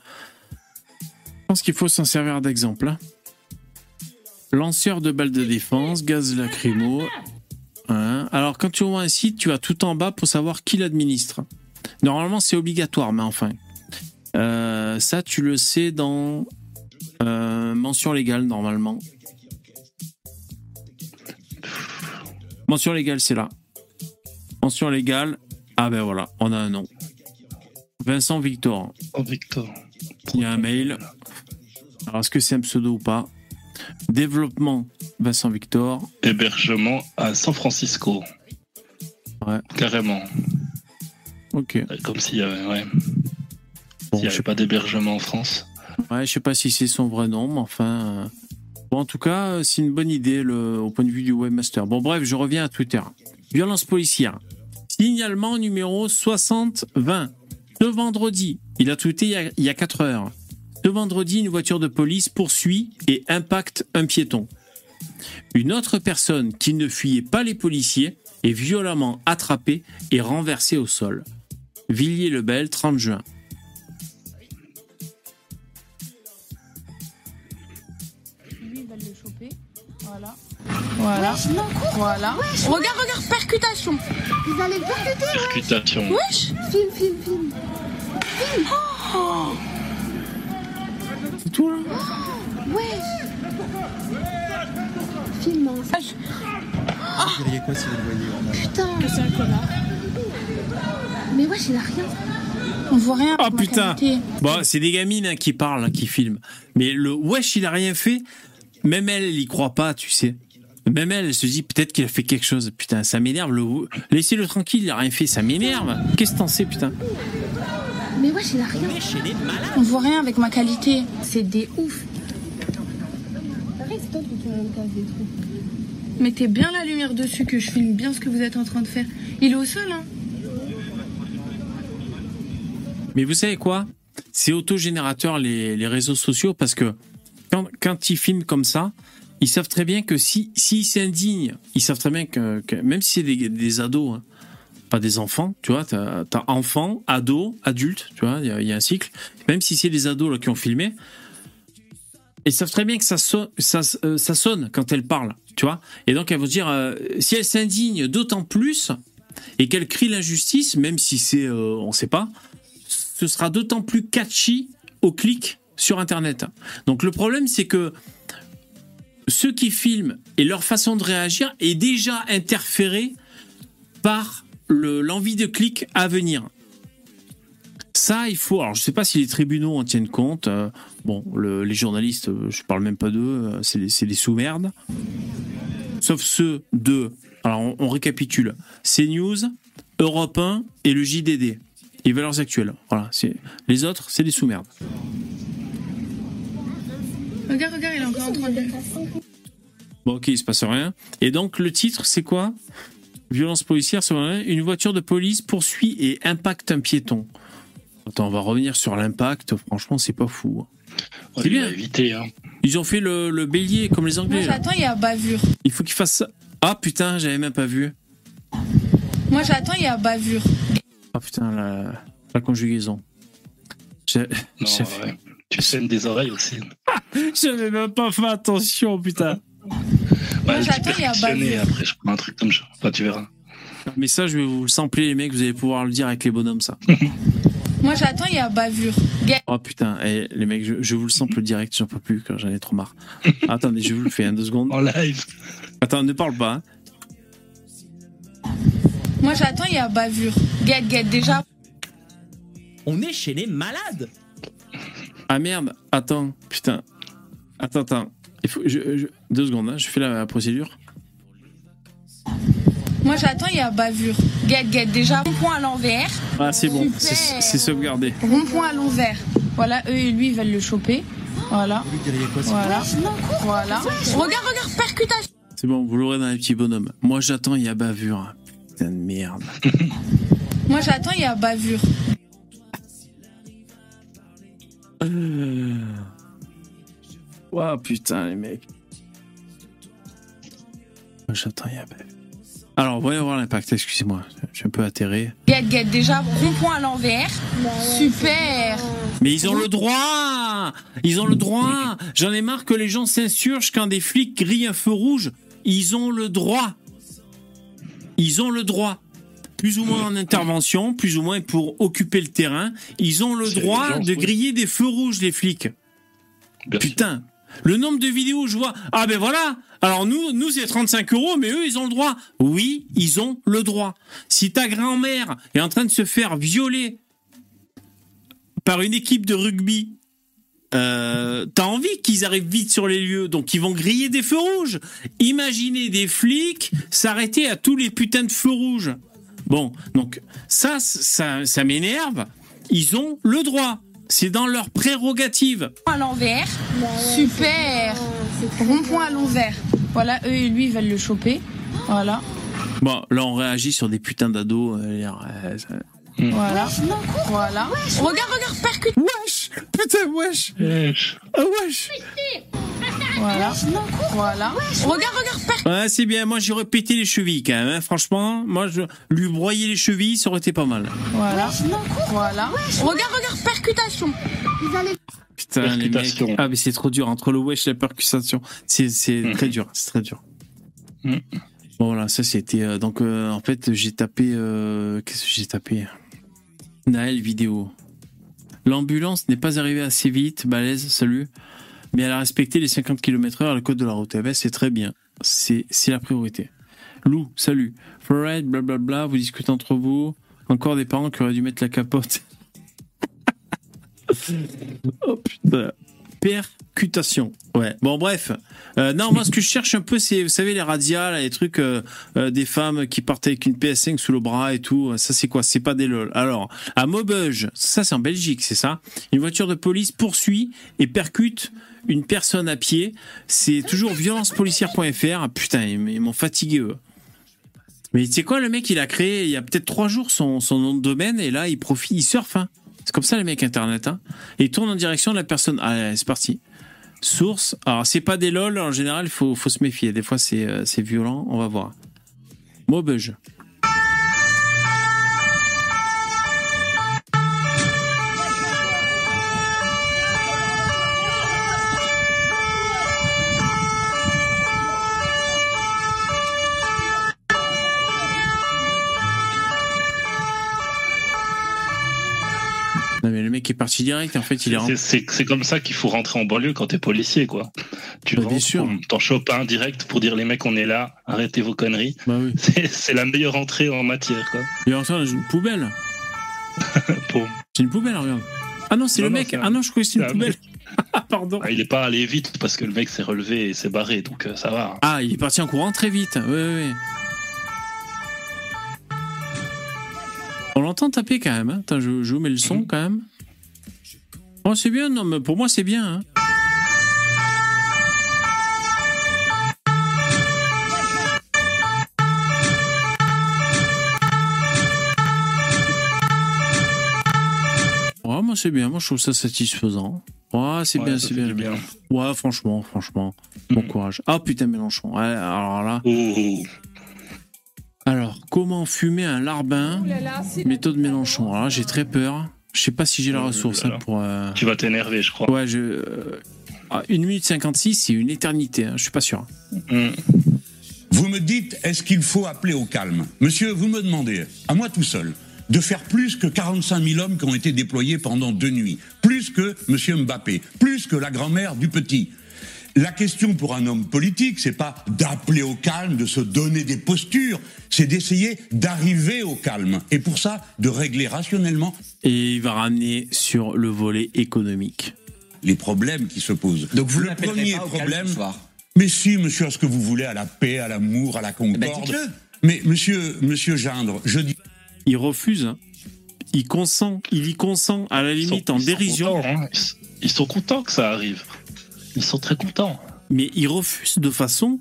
Je pense qu'il faut s'en servir d'exemple. hein. Lanceur de balles de défense, gaz lacrymo. Hein. Alors, quand tu ouvres un site, tu as tout en bas pour savoir qui l'administre. Normalement, c'est obligatoire, mais enfin. Euh, ça, tu le sais dans euh, mention légale, normalement. Mention légale, c'est là. Mention légale. Ah ben voilà, on a un nom. Vincent Victor. Oh, Victor. Il y a un mail. Alors, est-ce que c'est un pseudo ou pas? Développement Vincent Victor. Hébergement à San Francisco. Ouais. Carrément. Ok. Comme s'il y avait, ouais. Bon, S'il n'y avait pas d'hébergement en France. Ouais, je sais pas si c'est son vrai nom, mais enfin. Bon, en tout cas, euh, c'est une bonne idée le... au point de vue du webmaster. Bon, bref, je reviens à Twitter. Violence policière. Signalement numéro 6020. Ce vendredi, il a tweeté il y a, il y a 4 heures. Ce vendredi, une voiture de police poursuit et impacte un piéton. Une autre personne qui ne fuyait pas les policiers est violemment attrapée et renversée au sol. Villiers-le-Bel, 30 juin. Voilà. voilà. Regarde, regarde, percutation. Vous allez percuter, Percutation. Wesh Film, film, film. Film oh. C'est tout là Wesh Film hein. Vous diriez quoi si vous le voyez en Putain Que c'est un connard. Mais wesh, il a rien. On voit rien. Ah putain. Bon, c'est des gamines hein, qui parlent, hein, qui filment. Mais le wesh, il a rien fait. Même elle, elle y croit pas, tu sais. Même elle, elle se dit peut-être qu'il a fait quelque chose. Putain, ça m'énerve. Le... Laissez-le tranquille, il a rien fait. Ça m'énerve. Qu'est-ce que t'en sais, putain Mais wesh, il a rien. On voit rien avec ma qualité. C'est des ouf. Pareil, c'est toi qui me casse des trucs. Mettez bien la lumière dessus, que je filme bien ce que vous êtes en train de faire. Il est au sol, hein Mais vous savez quoi? C'est autogénérateur les, les réseaux sociaux parce que quand, quand ils filment comme ça, ils savent très bien que si s'ils s'indignent, ils savent très bien que, même si c'est des, ados, hein, pas des enfants, tu vois, t'as as enfants, ados, adultes, tu vois, il y, a- un cycle. Même si c'est des ados là, qui ont filmé, ils savent très bien que ça, euh, sonne quand elles parlent, tu vois. Et donc elles vont dire, euh, si elles s'indignent d'autant plus et qu'elles crient l'injustice, même si c'est, euh, on sait pas, ce sera d'autant plus catchy au clic sur Internet. Donc le problème, c'est que ceux qui filment et leur façon de réagir est déjà interférée par le- l'envie de clic à venir. Ça, il faut. Alors, je sais pas si les tribunaux en tiennent compte. euh, bon, le- les journalistes, euh, je parle même pas d'eux, euh, c'est des, sous-merdes. Sauf ceux de. Alors, on, on récapitule CNews, Europe 1 et le JDD. Et valeurs actuelles. Voilà. Les autres, c'est des sous-merdes. Regarde, regarde, il est encore en train de. Bon, ok, il se passe rien. Et donc, le titre, c'est quoi? Violence policière sur un- une voiture de police poursuit et impacte un piéton. Attends, on va revenir sur l'impact. Franchement, c'est pas fou. hein. Ouais, C'est bien. hein. Ils ont fait le, le bélier comme les Moi Anglais. là. j'attends, il y a bavure. Il faut qu'ils fassent ça. Ah putain, j'avais même pas vu. Moi j'attends, il y a bavure. Ah putain, la, la conjugaison. J'ai- Non, ouais. Tu saignes des oreilles aussi. J'avais même pas fait attention, putain. Bah, j'attends, il y a perfectionné, bavure. après, je prends un truc comme ça. Enfin, tu verras. Mais ça, je vais vous le sampler, les mecs. Vous allez pouvoir le dire avec les bonhommes, ça. Moi j'attends, il y a bavure. Oh putain, eh, les mecs, je, je vous le sample direct, j'en peux plus, quand j'en ai trop marre. Attendez, je vous le fais, hein, deux secondes. En live. Attends, ne parle pas. hein. Moi j'attends, il y a bavure. Get, get, déjà. On est chez les malades. Ah merde, attends, putain. Attends, attends. Il faut, je, je- deux secondes, hein, je fais la, la procédure. Moi j'attends, il y a bavure. Get, get, déjà. Rond-point à l'envers. Ah, c'est bon, c'est sauvegardé. Rond-point à l'envers. Voilà, eux et lui ils veulent le choper. Voilà. Voilà. Voilà. Regarde, regarde, percutation. C'est bon, vous l'aurez dans les petits bonhommes. Moi, j'attends, il y a bavure. Putain de merde. Moi j'attends, il y a bavure. Euh... Oh putain, les mecs. J'attends, il y a bavure. Alors, voyons voir l'impact, excusez-moi. Je suis un peu atterré. Get, get, déjà. Rond-point à l'envers. Super. Mais ils ont le droit Ils ont le droit J'en ai marre que les gens s'insurgent quand des flics grillent un feu rouge. Ils ont le droit Ils ont le droit plus ou moins en intervention, plus ou moins pour occuper le terrain. Ils ont le droit de oui. griller des feux rouges, les flics. Bien sûr. Putain Le nombre de vidéos où je vois... Ah ben voilà Alors nous, nous c'est 35 euros, mais eux, ils ont le droit. Oui, ils ont le droit. Si ta grand-mère est en train de se faire violer par une équipe de rugby, euh, t'as envie qu'ils arrivent vite sur les lieux, donc ils vont griller des feux rouges. Imaginez des flics s'arrêter à tous les putains de feux rouges. Bon, donc ça, ça, ça m'énerve. Ils ont le droit. C'est dans leur prérogative. à l'envers. Super. Rond-point à l'envers. Voilà, eux et lui ils veulent le choper. Voilà. Bon, là on réagit sur des putains d'ados. euh, euh, ça- Voilà. Voilà. Regarde, regarde, percute. Wesh Putain, wesh Wesh. Ah, wesh Voilà. Voilà. Regarde, regarde, percute. Ouais, c'est bien. Moi, j'aurais pété les chevilles quand même. hein. Franchement, moi, je lui broyer les chevilles, ça aurait été pas mal. Voilà. Voilà. Regarde, regarde, percutation. Putain, les mecs. Percutation. Ah, mais c'est trop dur. Entre le wesh et la percussion, c'est c'est Mhm. très dur. C'est très dur. Bon, voilà, ça c'était. euh, donc, euh, en fait, j'ai tapé. euh, Qu'est-ce que j'ai tapé? Naël vidéo. L'ambulance n'est pas arrivée assez vite. Balèze, salut. Mais elle a respecté les 50 km/h, le code de la route. Eh ben, c'est très bien. C'est la priorité. Lou, salut. Fred, blablabla, vous discutez entre vous. Encore des parents qui auraient dû mettre la capote. oh putain. Percutation. Ouais. Bon, bref. Euh, non, moi, ce que je cherche un peu, c'est, vous savez, les radias, les trucs euh, euh, des femmes qui partent avec une PS5 sous le bras et tout. Ça, c'est quoi? C'est pas des lol. Alors, à Maubeuge, ça, c'est en Belgique, c'est ça? Une voiture de police poursuit et percute une personne à pied. C'est toujours violencepolicière.fr. Ah, putain, ils m'ont fatigué, eux. Mais tu sais quoi, le mec, il a créé il y a peut-être trois jours son, son nom de domaine et là, il profite, il surfe. Hein. C'est comme ça, les mecs Internet. Hein. Et il tourne en direction de la personne. Allez, c'est parti. Source. Alors, c'est pas des lol, en général, il faut, faut se méfier. Des fois, c'est euh, violent. On va voir. Maubeuge. Mec est parti direct, en fait, il est. C'est- comme ça qu'il faut rentrer en banlieue quand t'es policier, quoi. Tu Bah, t'en chopes un direct pour dire les mecs, on est là, arrêtez vos conneries. Bah oui. C'est la meilleure entrée en matière, quoi. Il est rentré dans une poubelle. C'est une poubelle, regarde. Ah non, c'est le non, mec. un- Ah non, je croyais que c'était c'est une un poubelle. mec. Ah, il est pas allé vite parce que le mec s'est relevé et s'est barré, donc euh, ça va. Ah, il est parti en courant très vite. Ouais, ouais, ouais. On l'entend taper quand même. Hein. Attends, je, je vous mets le son quand même. Oh, c'est bien. Non, mais pour moi, c'est bien. Hein. Ouais, moi, c'est bien. Moi, je trouve ça satisfaisant. Ouais, c'est Ouais, bien, c'est bien. du bien. Ouais, franchement, franchement. Bon courage. Ah, putain, Mélenchon. Ouais, alors là. Oh. Alors, comment fumer un larbin? Méthode Mélenchon. Alors j'ai très peur. Je sais pas si j'ai la là ressource hein, pour. euh, Tu vas t'énerver, je crois. Ouais, je. euh, ah, 1 minute 56, c'est une éternité. hein, Je suis pas sûr. Vous me dites, est-ce qu'il faut appeler au calme? Monsieur, vous me demandez, à moi tout seul, de faire plus que 45 000 hommes qui ont été déployés pendant deux nuits, plus que Monsieur Mbappé, plus que la grand-mère du petit. La question pour un homme politique, c'est pas d'appeler au calme, de se donner des postures, c'est d'essayer d'arriver au calme. Et pour ça, de régler rationnellement Et il va ramener sur le volet économique. les problèmes qui se posent. Donc vous le premier pas au problème, ce soir mais si, monsieur, à ce que vous voulez, à la paix, à l'amour, à la concorde. ben, dites-le. mais monsieur, monsieur Gindre, je dis. Il refuse. hein. Il consent. Il y consent à la limite en Ils sont dérision. contents, hein. Ils- Ils sont contents que ça arrive. Ils sont très contents. Mais il refuse de façon.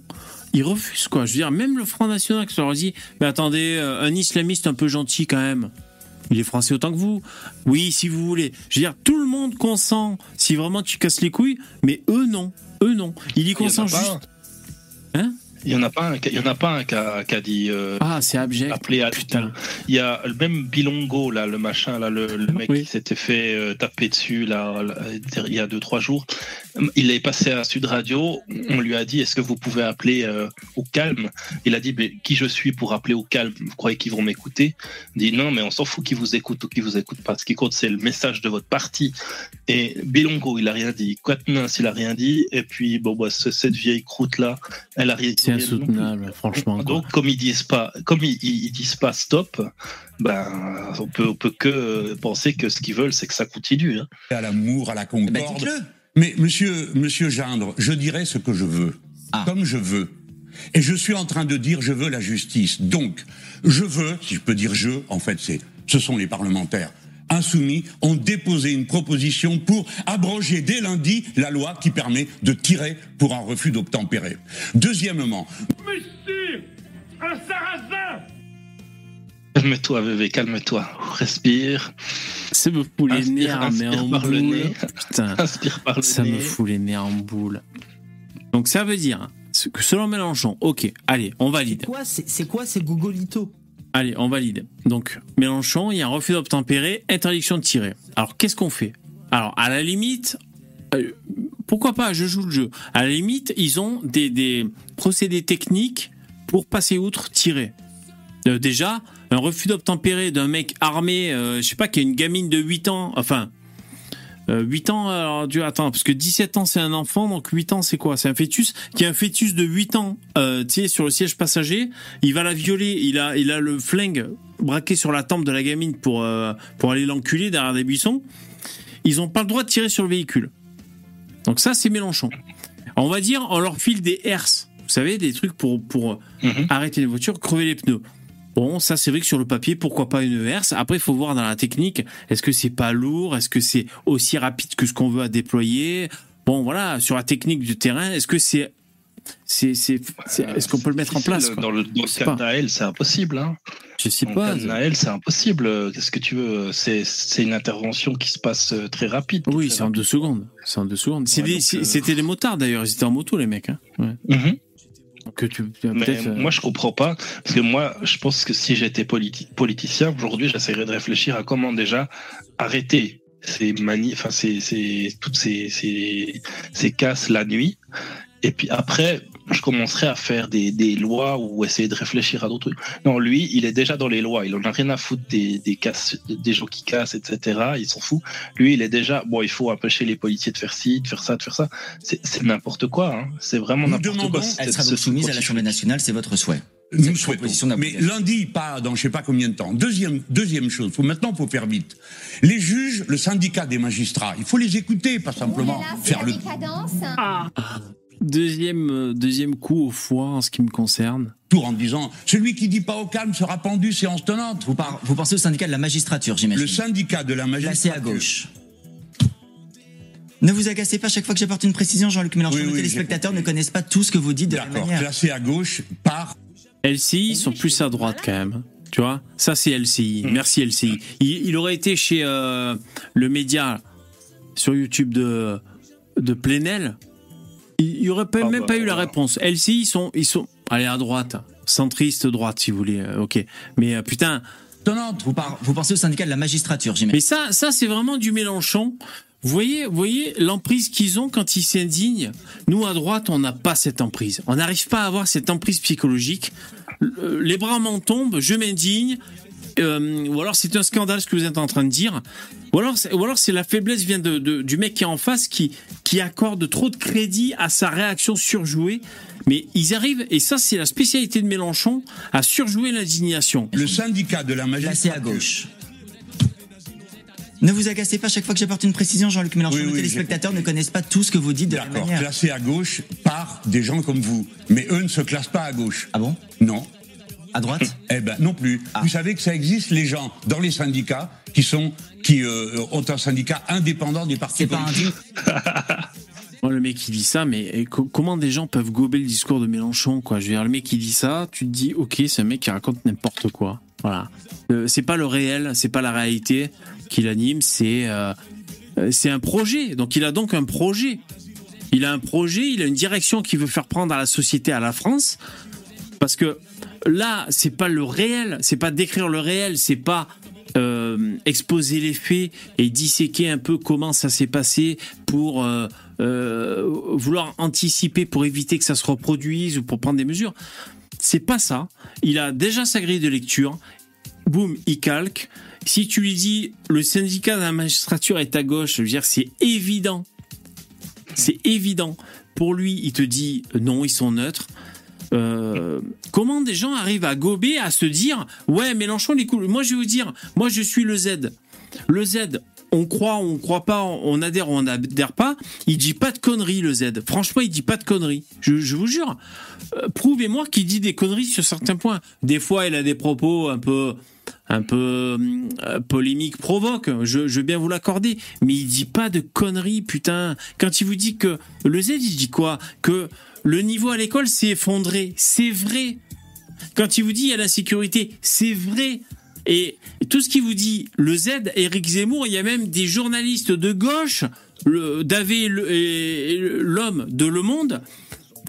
Il refuse quoi. Je veux dire, même le Front National qui leur dit Mais attendez, euh, un islamiste un peu gentil quand même. Il est français autant que vous. Oui, si vous voulez. Je veux dire, tout le monde consent si vraiment tu casses les couilles, mais eux non. Eux non. Il y consent Il y en a pas juste. Hein Il y en a pas un, qui- il y en a pas un qui a, qui a dit. euh, Ah, c'est abject. Appelé à Il y a le même Bilongo là, le machin là, le, le mec qui s'était fait euh, taper dessus là, là, il y a deux trois jours. Il est passé à Sud Radio. On lui a dit est-ce que vous pouvez appeler euh, au calme? Il a dit mais qui je suis pour appeler au calme? Vous croyez qu'ils vont m'écouter? Il dit non mais on s'en fout qu'ils vous écoutent ou qu'ils vous écoutent pas. Ce qui compte c'est le message de votre parti. Et Bilongo il a rien dit. Quatennens il a rien dit. Et puis bon bah ce- cette vieille croûte là, elle a rien dit. C'est insoutenable, franchement. quoi. Donc, comme ils disent pas, comme ils, ils disent pas stop, ben, on peut, on peut que euh, penser que ce qu'ils veulent, c'est que ça continue. hein. à l'amour, à la concorde. ben, dites-le. Mais monsieur, monsieur Gindre, je dirais ce que je veux, Ah. comme je veux. Et je suis en train de dire je veux la justice. Donc, je veux, si je peux dire je, en fait, c'est, ce sont les parlementaires insoumis ont déposé une proposition pour abroger dès lundi la loi qui permet de tirer pour un refus d'obtempérer. Deuxièmement, Monsieur, un sarrasin Calme-toi, bébé, calme-toi. Respire. Ça me fout les Inspire, nerfs, en par le boule. nez. Putain, Inspire par le ça me fout les nerfs en boule. Donc ça veut dire ce que selon Mélenchon, ok, allez, on valide. Quoi, c'est c'est quoi ces Gogolito? Allez, on valide. Donc, Mélenchon, il y a un refus d'obtempérer, interdiction de tirer. Alors, qu'est-ce qu'on fait? Alors, à la limite, euh, pourquoi pas, je joue le jeu. À la limite, ils ont des, procédés techniques pour passer outre tirer. Euh, déjà, un refus d'obtempérer d'un mec armé, euh, je sais pas, qui a une gamine de 8 ans, enfin, euh, 8 ans, alors, Dieu, attends, parce que 17 ans c'est un enfant, donc 8 ans c'est quoi? C'est un fœtus? Qui a un fœtus de 8 ans, euh, tu sais, sur le siège passager, il va la violer, il a, il a le flingue braqué sur la tempe de la gamine pour, euh, pour aller l'enculer derrière des buissons. Ils ont pas le droit de tirer sur le véhicule. Donc ça, c'est Mélenchon. On va dire, on leur file des herses, vous savez, des trucs pour, pour arrêter les voitures, crever les pneus. Bon, ça c'est vrai que sur le papier, pourquoi pas une herse Après, il faut voir dans la technique, est-ce que c'est pas lourd? Est-ce que c'est aussi rapide que ce qu'on veut à déployer? Bon, voilà, sur la technique du terrain, est-ce que c'est... c'est, c'est, c'est- est-ce qu'on peut le mettre en place Dans le, dans le cas Naël, c'est impossible. Hein. Je sais Dans pas. de Naël, c'est impossible. Qu'est-ce que tu veux? C'est c'est une intervention qui se passe euh, très rapide. Oui, c'est en deux secondes. C'est en deux secondes. Ouais, euh, C'était des motards d'ailleurs, ils étaient en moto les mecs. Hein. Ouais. Mhm. Donc tu- Mais euh, moi, je comprends pas. Parce que moi, je pense que si j'étais politi- politicien, aujourd'hui, j'essaierais de réfléchir à comment déjà arrêter ces mani enfin, ces, ces, toutes ces, ces, ces casses la nuit Et puis après, je commencerai à faire des, des, lois ou essayer de réfléchir à d'autres trucs. Non, lui, il est déjà dans les lois. Il en a rien à foutre des, des, des gens qui cassent, etc. Il s'en fout. Lui, il est déjà, bon, il faut empêcher les policiers de faire ci, de faire ça, de faire ça. C'est n'importe quoi. Hein. C'est vraiment n'importe quoi. Elle sera donc soumise à l'Assemblée nationale, c'est votre souhait. Nous souhaitons. Mais lundi, pas dans je sais pas combien de temps. Deuxième, deuxième chose, faut, maintenant, il faut faire vite. Les juges, le syndicat des magistrats, il faut les écouter, pas simplement faire le. Ah. Deuxième, euh, deuxième coup au foie en ce qui me concerne. Tour en disant celui qui dit pas au calme sera pendu séance tenante. Vous, par, vous pensez au syndicat de la magistrature, j'imagine Le syndicat de la magistrature. Placé à gauche. Ne vous agacez pas chaque fois que j'apporte une précision, Jean-Luc Mélenchon. Oui, oui, les téléspectateurs ne connaissent pas tout ce que vous dites de la D'accord, manière. classé à gauche par. LCI sont plus à droite quand même. Tu vois, ça c'est LCI. Hmm. Merci LCI. Il, il aurait été chez euh, le média sur YouTube de de Plenel. Il y aurait pas- Ah même bah, pas eu la réponse. LCI ils sont ils sont allez à droite, centriste droite si vous voulez. euh, ok. Mais euh, putain. Tenante. Vous, par- vous pensez au syndicat de la magistrature, j'imagine. Mais ça, ça c'est vraiment du Mélenchon. Vous voyez, vous voyez l'emprise qu'ils ont quand ils s'indignent. Nous à droite, on n'a pas cette emprise. On n'arrive pas à avoir cette emprise psychologique. Le- Les bras m'en tombent, je m'indigne. Euh, ou alors c'est un scandale ce que vous êtes en train de dire. Ou alors, c'est- ou alors c'est la faiblesse vient de, de- du mec qui est en face qui qui accorde trop de crédit à sa réaction surjouée. Mais ils arrivent et ça c'est la spécialité de Mélenchon à surjouer l'indignation. Le syndicat de la magistrature. à gauche. Ne vous agacez pas chaque fois que j'apporte une précision, Jean-Luc Mélenchon. Oui, les téléspectateurs ne connaissent pas tout ce que vous dites de la D'accord, manière. classé à gauche par des gens comme vous. Mais eux ne se classent pas à gauche. Ah bon? Non. À droite Eh ben non plus. Ah. Vous savez que ça existe les gens dans les syndicats qui sont qui euh, ont un syndicat indépendant des partis C'est pas un politiques. Moi, le mec qui dit ça, mais eh, co- comment des gens peuvent gober le discours de Mélenchon, quoi? Je veux dire, le mec qui dit ça, tu te dis, ok, c'est un mec qui raconte n'importe quoi. Voilà. Euh, c'est pas le réel, c'est pas la réalité qui l'anime, c'est euh, euh, c'est un projet. Donc, il a donc un projet. Il a un projet, il a une direction qu'il veut faire prendre à la société, à la France. Parce que là, c'est pas le réel, c'est pas décrire le réel, c'est pas euh, exposer les faits et disséquer un peu comment ça s'est passé pour euh, euh, vouloir anticiper pour éviter que ça se reproduise ou pour prendre des mesures. C'est pas ça. Il a déjà sa grille de lecture. Boum, il calque. Si tu lui dis le syndicat de la magistrature est à gauche, je veux dire c'est évident. C'est évident. Pour lui, il te dit non, ils sont neutres. Euh, comment des gens arrivent à gober, à se dire ouais Mélenchon cool. Moi je vais vous dire, moi je suis le Z. Le Z, on croit, on croit pas, on adhère, on adhère pas. Il dit pas de conneries le Z. Franchement, il dit pas de conneries. Je, je vous jure. Euh, Prouvez-moi qu'il dit des conneries sur certains points. Des fois, il a des propos un peu un peu euh, polémique provoque, je, veux bien vous l'accorder, mais il dit pas de conneries, putain. Quand il vous dit que le Z, il dit quoi? Que le niveau à l'école s'est effondré, c'est vrai. Quand il vous dit il y a l'insécurité, c'est vrai. Et tout ce qu'il vous dit, le Z, Éric Zemmour, il y a même des journalistes de gauche, le, Davé et l'homme de Le Monde,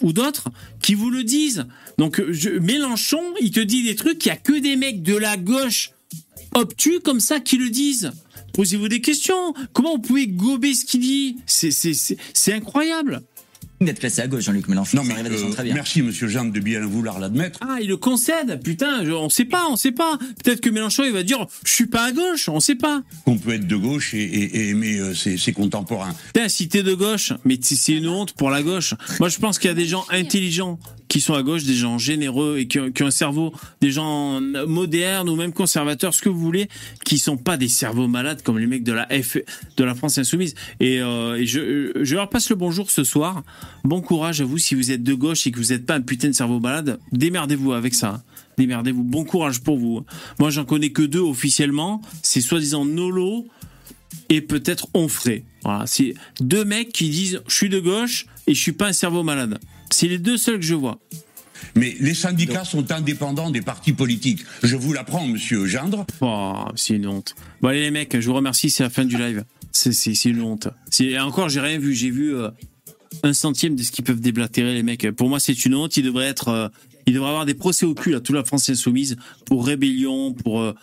ou d'autres, qui vous le disent. Donc je, Mélenchon, il te dit des trucs, il y a que des mecs de la gauche obtus comme ça qui le disent. Posez-vous des questions. Comment vous pouvez gober ce qu'il dit? C'est incroyable. D'être classé à gauche, Jean-Luc Mélenchon. Non, mais euh, très bien. merci, monsieur Jean, de bien vouloir l'admettre. Ah, il le concède. Putain, je- on sait pas, on sait pas. Peut-être que Mélenchon, il va dire, je suis pas à gauche, on sait pas. Qu'on peut être de gauche et, et- et aimer euh, ses, ses contemporains. Putain, si t'es de gauche, mais c'est une honte pour la gauche. Moi, je pense qu'il y a des gens intelligents qui sont à gauche, des gens généreux et qui ont, un cerveau, des gens modernes ou même conservateurs, ce que vous voulez, qui sont pas des cerveaux malades comme les mecs de la F, de la France insoumise. Et, euh, je, je leur passe le bonjour ce soir. Bon courage à vous si vous êtes de gauche et que vous n'êtes pas un putain de cerveau malade. Démerdez-vous avec ça. Démerdez-vous. Bon courage pour vous. Moi, j'en connais que deux officiellement. C'est soi-disant Nolo et peut-être Onfray. Voilà, c'est deux mecs qui disent je suis de gauche et je suis pas un cerveau malade. C'est les deux seuls que je vois. Mais les syndicats sont indépendants des partis politiques. Je vous l'apprends, monsieur Gindre. Oh, c'est une honte. Bon allez les mecs, je vous remercie, c'est la fin du live. C'est une honte. Encore j'ai rien vu, j'ai vu euh, un centième de ce qu'ils peuvent déblatérer les mecs. Pour moi c'est une honte. Il devrait être, euh, il devrait avoir des procès au cul à toute la France insoumise pour rébellion, pour euh,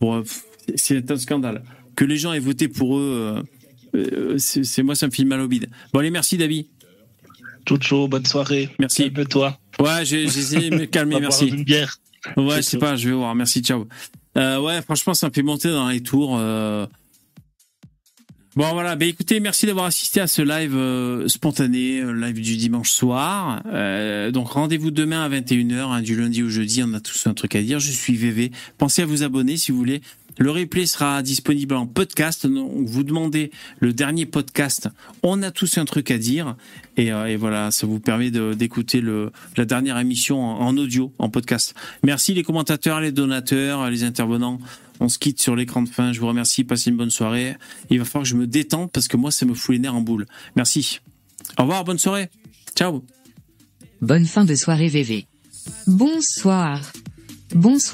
pour. c'est un scandale. Que les gens aient voté pour eux, c'est c'est- moi ça me file mal au bide. Bon allez merci David. Ciao, bonne soirée. Merci. toi Ouais, j'ai essayé de me calmer, merci. une bière. Ouais, je sais pas, je vais voir. Merci, ciao. Euh, ouais, franchement, ça me fait monter dans les tours. euh. Bon, voilà. Ben, écoutez, merci d'avoir assisté à ce live euh, spontané, euh, live du dimanche soir. Euh, donc, rendez-vous demain à 21h, hein, du lundi au jeudi. On a tous un truc à dire. Je suis VV. Pensez à vous abonner si vous voulez. Le replay sera disponible en podcast. Vous demandez le dernier podcast. On a tous un truc à dire. Et, euh, voilà, ça vous permet d'écouter la dernière émission en, en audio, en podcast. Merci les commentateurs, les donateurs, les intervenants. On se quitte sur l'écran de fin. Je vous remercie. Passez une bonne soirée. Il va falloir que je me détende parce que moi, ça me fout les nerfs en boule. Merci. Au revoir. Bonne soirée. Ciao. Bonne fin de soirée VV. Bonsoir. Bonsoir.